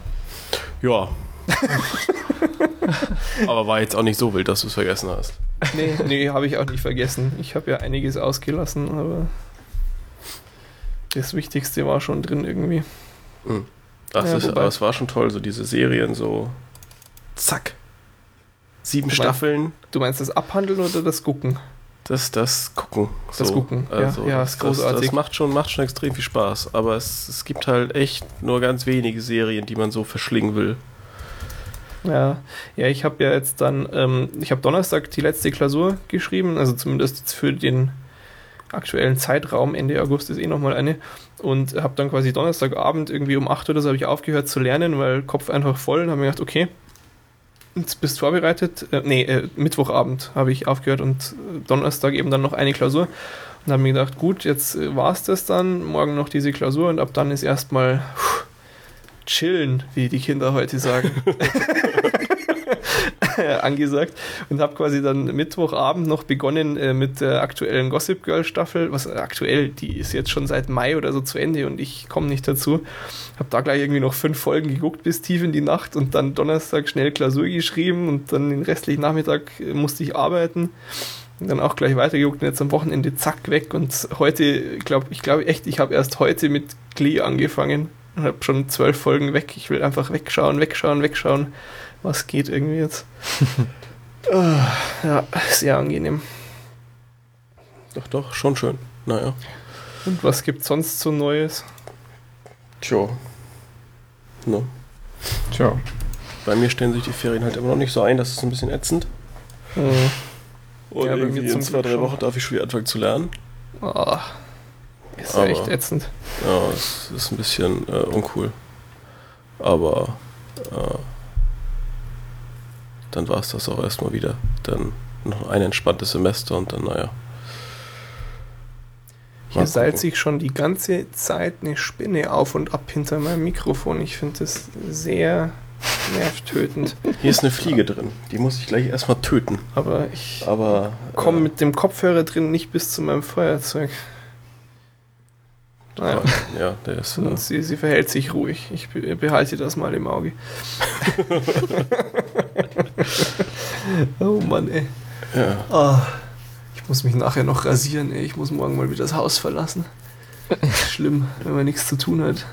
Ja. Aber war jetzt auch nicht so wild, dass du es vergessen hast. Nee, nee, habe ich auch nicht vergessen. Ich habe ja einiges ausgelassen, aber das Wichtigste war schon drin irgendwie. Hm. Ach, ja, ist, aber es war schon toll, so diese Serien so zack. Sieben du Staffeln. Meinst, du meinst das Abhandeln oder das Gucken? Das, das Gucken. Das Gucken, also, ja, ja, ist großartig. Das, das, macht, schon, macht schon extrem viel Spaß, aber es, es gibt halt echt nur ganz wenige Serien, die man so verschlingen will. Ja, ja, ich habe ja jetzt dann, ähm, ich habe Donnerstag die letzte Klausur geschrieben, also zumindest für den aktuellen Zeitraum, Ende August ist eh nochmal eine, und habe dann quasi Donnerstagabend irgendwie um 8 oder so habe ich aufgehört zu lernen, weil Kopf einfach voll und habe mir gedacht, okay, Bist vorbereitet. Äh, nee, äh, Mittwochabend habe ich aufgehört und Donnerstag eben dann noch eine Klausur. Und habe mir gedacht, gut, jetzt äh, war es das dann. Morgen noch diese Klausur und ab dann ist erstmal chillen, wie die Kinder heute sagen. angesagt und habe quasi dann Mittwochabend noch begonnen äh, mit der aktuellen Gossip Girl Staffel, was aktuell, die ist jetzt schon seit Mai oder so zu Ende und ich komme nicht dazu. Habe da gleich irgendwie noch fünf Folgen geguckt bis tief in die Nacht und dann Donnerstag schnell Klausur geschrieben und dann den restlichen Nachmittag äh, musste ich arbeiten. Dann auch gleich weitergeguckt und jetzt am Wochenende zack weg und heute, glaub, ich glaube echt, ich habe erst heute mit Glee angefangen und habe schon zwölf Folgen weg. Ich will einfach wegschauen, wegschauen, wegschauen was geht irgendwie jetzt. oh, ja, sehr angenehm. Doch, doch, schon schön. Naja. Und was gibt sonst so Neues? Tja. Ne? Tja. Bei mir stellen sich die Ferien halt immer noch nicht so ein, das ist ein bisschen ätzend. Mhm. Und Ja, bei irgendwie in zwei, drei. Wochen darf ich schon wieder anfangen zu lernen. Oh, ist ja Aber- echt ätzend. Ja, es ist ein bisschen äh, uncool. Aber äh, dann war es das auch erstmal wieder. Dann noch ein entspanntes Semester und dann, naja. Hier seilt sich schon die ganze Zeit eine Spinne auf und ab hinter meinem Mikrofon. Ich finde das sehr nervtötend. Hier ist eine Fliege drin. Die muss ich gleich erstmal töten. Aber ich Aber. komme äh, mit dem Kopfhörer drin nicht bis zu meinem Feuerzeug. Naja, Ja, der ist. Äh, sie, sie verhält sich ruhig. Ich be- behalte das mal im Auge. oh Mann, ey. ja. Ah, ich muss mich nachher noch rasieren, ey. Ich muss morgen mal wieder das Haus verlassen. Schlimm, wenn man nichts zu tun hat.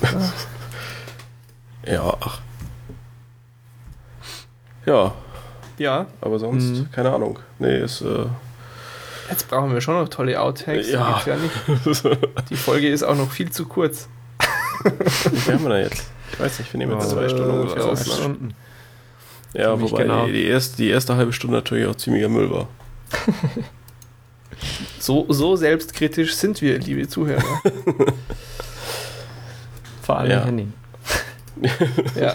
ja, ach. Ja, Ja, aber sonst, Mhm. keine Ahnung. Nee, ist. Äh, jetzt brauchen wir schon noch tolle Outtakes. Ja. Ja nicht. Die Folge ist auch noch viel zu kurz. wie viel haben wir da jetzt? Ich weiß nicht, wir nehmen jetzt Äh, zwei Stunden ungefähr Ne? Stunden. Ja, wobei genau. die, die, erste, die erste halbe Stunde natürlich auch ziemlicher Müll war. So, so selbstkritisch sind wir, liebe Zuhörer. Vor allem Ja. Henning. ja.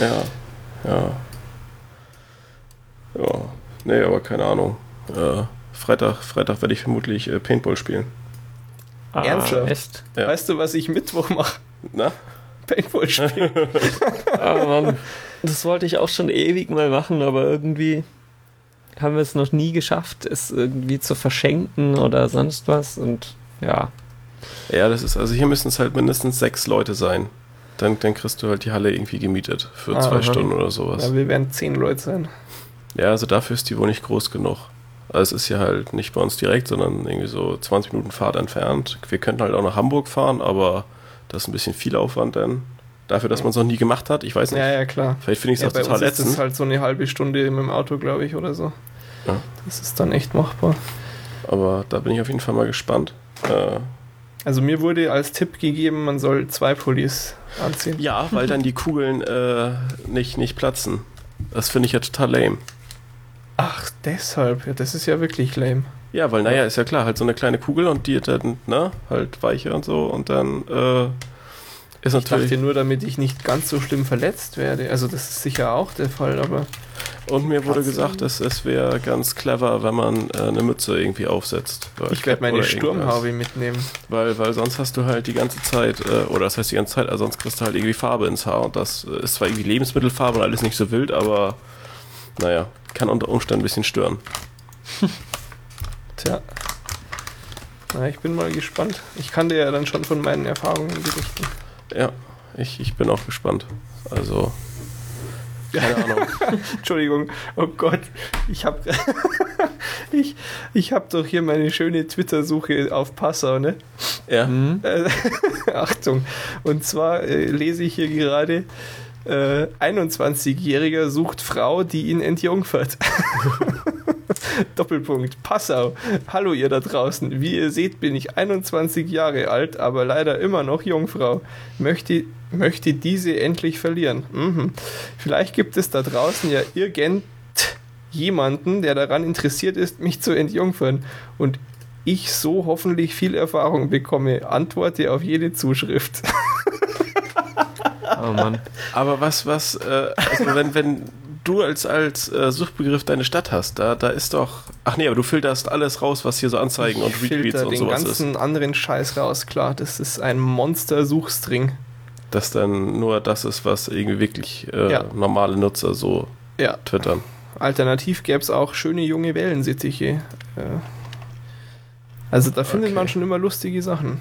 Ja, ja. Ja, nee, aber keine Ahnung. Äh, Freitag, Freitag werde ich vermutlich äh, Paintball spielen. Ah, Ernsthaft? Ja. Weißt du, was ich Mittwoch mache? Na? Paintball spielen. Ah, Mann. Das wollte ich auch schon ewig mal machen, aber irgendwie haben wir es noch nie geschafft, es irgendwie zu verschenken oder sonst was. Und ja, Ja, das ist, also hier müssen es halt mindestens sechs Leute sein. Dann, dann kriegst du halt die Halle irgendwie gemietet für zwei Aha. Stunden oder sowas. ja, wir werden zehn Leute sein. Ja, also dafür ist die wohl nicht groß genug. Also es ist ja halt nicht bei uns direkt, sondern irgendwie so 20 Minuten Fahrt entfernt. Wir könnten halt auch nach Hamburg fahren, aber das ist ein bisschen viel Aufwand dann. Dafür, dass man es noch nie gemacht hat, ich weiß nicht. Ja, ja, klar. Vielleicht finde ich es Ja, auch bei total ist ätzend. das halt so eine halbe Stunde mit dem Auto, glaube ich, oder so. Ja. Das ist dann echt machbar. Aber da bin ich auf jeden Fall mal gespannt. Äh, Also mir wurde als Tipp gegeben, man soll zwei Pullis anziehen. ja, weil dann die Kugeln äh, nicht, nicht platzen. Das finde ich ja total lame. Ach, deshalb. Ja, das ist ja wirklich lame. Ja, weil naja, ist ja klar, halt so eine kleine Kugel und die dann, ne, halt weicher und so und dann äh, ist Ich natürlich. dachte nur, damit ich nicht ganz so schlimm verletzt werde. Also das ist sicher auch der Fall, aber Und mir wurde gesagt, dass es wäre ganz clever, wenn man äh, eine Mütze irgendwie aufsetzt. Ich werde meine. Sturmhaube mitnehmen. Weil, weil sonst hast du halt die ganze Zeit, äh, oder das heißt die ganze Zeit, also sonst kriegst du halt irgendwie Farbe ins Haar. Und das äh, ist zwar irgendwie Lebensmittelfarbe und alles nicht so wild, aber naja, kann unter Umständen ein bisschen stören. Tja. Na, ich bin mal gespannt. Ich kann dir ja dann schon von meinen Erfahrungen berichten. Ja, ich, ich bin auch gespannt. Also, keine Ahnung. Entschuldigung, oh Gott, ich habe ich, ich hab doch hier meine schöne Twitter-Suche auf Passau, ne? Ja, Mhm. Äh, Achtung, und zwar äh, lese ich hier gerade, äh, 21-Jähriger sucht Frau, die ihn entjungfert. Doppelpunkt, Passau. Hallo ihr da draußen. Wie ihr seht, bin ich 21 Jahre alt, aber leider immer noch Jungfrau. Möchte, möchte diese endlich verlieren. Mhm. Vielleicht gibt es da draußen ja irgend jemanden, der daran interessiert ist, mich zu entjungfern. Und ich so hoffentlich viel Erfahrung bekomme. Antworte auf jede Zuschrift. Oh Mann. aber was, was, äh, also wenn, wenn du als, als äh, Suchbegriff deine Stadt hast, da, da ist doch, ach nee, aber du filterst alles raus, was hier so Anzeigen und Ich Retweets filter und den sowas ist. ganzen anderen Scheiß raus, klar. Das ist ein Monster-Suchstring. Dass dann nur das ist, was irgendwie wirklich äh, Ja. normale Nutzer so Ja, twittern. alternativ gäbe es auch schöne junge Wellensittiche. Äh, Also da findet Okay. man schon immer lustige Sachen.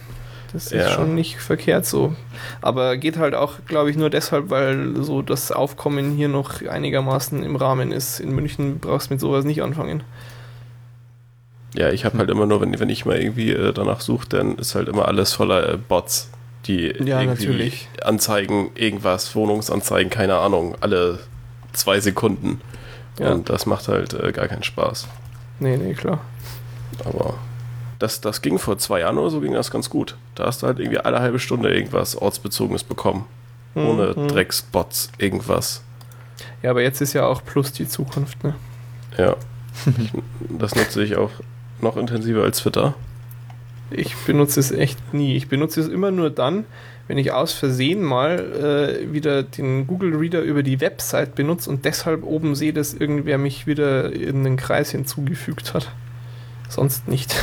Das ist Ja. schon nicht verkehrt so. Aber geht halt auch, glaube ich, nur deshalb, weil so das Aufkommen hier noch einigermaßen im Rahmen ist. In München brauchst du mit sowas nicht anfangen. Ja, ich habe halt immer nur, wenn, wenn ich mal irgendwie äh, danach suche, dann ist halt immer alles voller äh, Bots, die Ja, irgendwie natürlich. Anzeigen, irgendwas, Wohnungsanzeigen, keine Ahnung, alle zwei Sekunden. Ja. Und das macht halt äh, gar keinen Spaß. Nee, nee, klar. Aber das, das ging vor zwei Jahren oder so, ging das ganz gut. Da hast du halt irgendwie alle halbe Stunde irgendwas Ortsbezogenes bekommen. Ohne Mhm. Drecksbots, irgendwas. Ja, aber jetzt ist ja auch Plus die Zukunft, ne? Ja. Das nutze ich auch noch intensiver als Twitter. Ich benutze es echt nie. Ich benutze es immer nur dann, wenn ich aus Versehen mal äh, wieder den Google Reader über die Website benutze und deshalb oben sehe, dass irgendwer mich wieder in den Kreis hinzugefügt hat. Sonst nicht.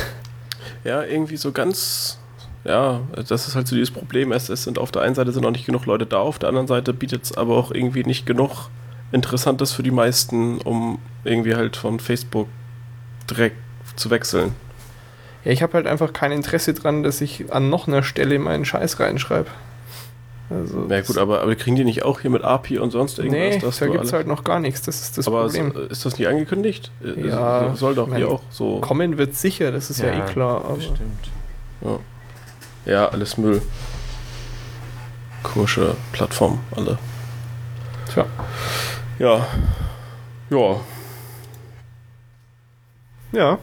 Ja, irgendwie so ganz. Ja, das ist halt so dieses Problem. Es, es sind auf der einen Seite sind noch nicht genug Leute da, auf der anderen Seite bietet es aber auch irgendwie nicht genug Interessantes für die meisten, um irgendwie halt von Facebook direkt zu wechseln. Ja, ich habe halt einfach kein Interesse dran, dass ich an noch einer Stelle meinen Scheiß reinschreibe. Also, Na gut, aber, aber kriegen die nicht auch hier mit API und sonst irgendwas? nee, dass da gibt es halt noch gar nichts. Das ist das aber Problem. so- ist das nicht angekündigt? Äh, Ja, Soll doch hier auch so. Kommen wird sicher, das ist ja, eh klar. Aber Bestimmt. Ja, alles Müll. Komische Plattform, alle. tja, Ja. Ja. ja,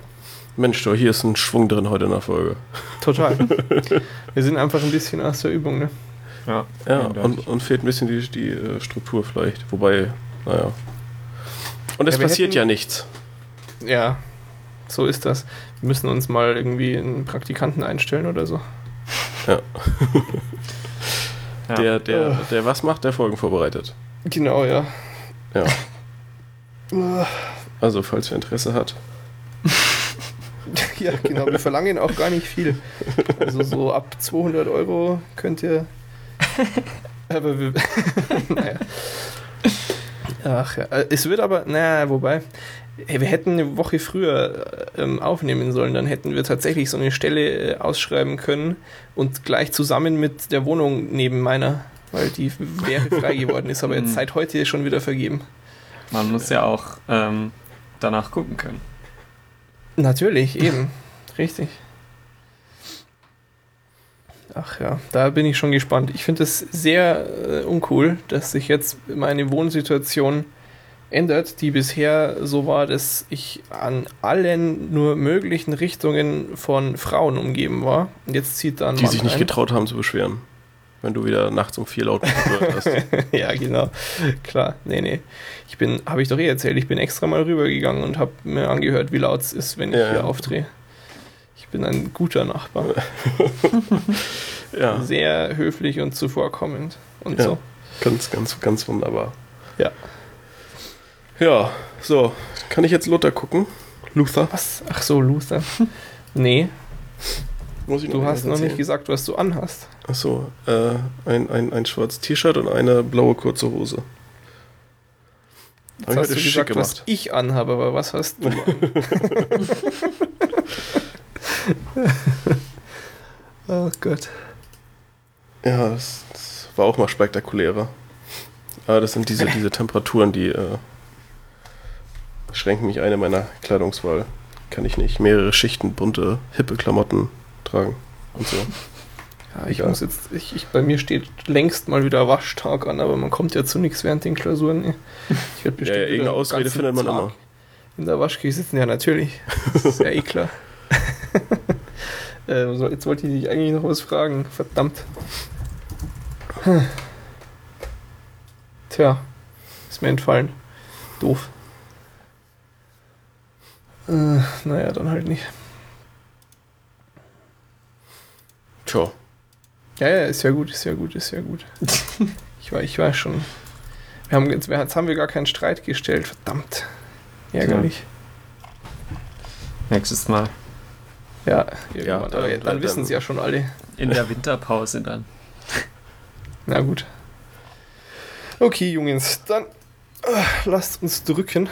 Mensch, du, hier ist ein Schwung drin heute in der Folge. total. Wir sind einfach ein bisschen aus der Übung, ne? Ja, Ja, und, und fehlt ein bisschen die, die äh, Struktur vielleicht. Wobei, naja. Und es Ja, passiert hätten- ja nichts. Ja, so ist das. Wir müssen uns mal irgendwie einen Praktikanten einstellen oder so. Ja. Der, der, Äh. der was macht, der Folgen vorbereitet. Genau, ja. Ja. Äh, Also, falls wer Interesse hat. Ja, genau. Wir verlangen auch gar nicht viel. Also so ab 200 Euro könnt ihr. Aber wir. naja. Ach ja. Äh, Es wird aber, naja, wobei. Hey, wir hätten eine Woche früher äh, ähm, aufnehmen sollen, dann hätten wir tatsächlich so eine Stelle äh, ausschreiben können und gleich zusammen mit der Wohnung neben meiner, weil die wäre frei geworden ist, aber jetzt Mhm. seit heute schon wieder vergeben. Man muss ja auch ähm, danach gucken können. Natürlich, eben. Richtig. Ach ja, da bin ich schon gespannt. Ich finde es sehr äh, uncool, dass sich jetzt meine Wohnsituation ändert, die bisher so war, dass ich an allen nur möglichen Richtungen von Frauen umgeben war. Und jetzt zieht da ein Die Mann sich nicht ein. getraut haben zu beschweren. Wenn du wieder nachts um vier laut gehört hast. ja, genau. Klar, nee, nee. Ich bin, habe ich doch eh erzählt, ich bin extra mal rübergegangen und habe mir angehört, wie laut es ist, wenn ich Ja, hier aufdrehe. Ich bin ein guter Nachbar. Ja, Sehr höflich und zuvorkommend und Ja. so. ganz, ganz, ganz wunderbar. Ja. Ja, so. Kann ich jetzt Luther gucken? Luther? Was? Ach so, Luther. nee, Muss ich du hast noch nicht gesagt, was du anhast. Achso, äh, ein, ein, ein schwarzes T-Shirt und eine blaue kurze Hose. Jetzt ich hast du gesagt, was gemacht. ich anhabe, aber was hast du an? oh Gott. Ja, das, das war auch mal spektakulärer. Aber das sind diese, diese Temperaturen, die äh, schränken mich ein in meiner Kleidungswahl. Kann ich nicht mehrere Schichten bunte, hippe Klamotten tragen und so. Ja, ich Ja. muss jetzt, ich, ich, bei mir steht längst mal wieder Waschtag an, aber man kommt ja zu nichts während den Klausuren. ne? Ich werd Ja, ja, wieder irgendeine Ausrede findet man Tag immer. In der Waschküche sitzen, ja natürlich. Das ist ja eh klar. äh, so, jetzt wollte ich dich eigentlich noch was fragen. Verdammt. Hm. Tja, ist mir entfallen. Doof. Äh, naja, dann halt nicht. Tja, Ja, ja, ist ja gut, ist ja gut, ist ja gut. ich, war, ich weiß schon. Wir haben, jetzt, jetzt haben wir gar keinen Streit gestellt, verdammt. Ärgerlich. Nächstes Mal. Ja, irgendwann. dann- dann, dann- wissen es ja schon alle. In der Winterpause dann. Na gut. Okay, Jungs, dann äh, lasst uns drücken.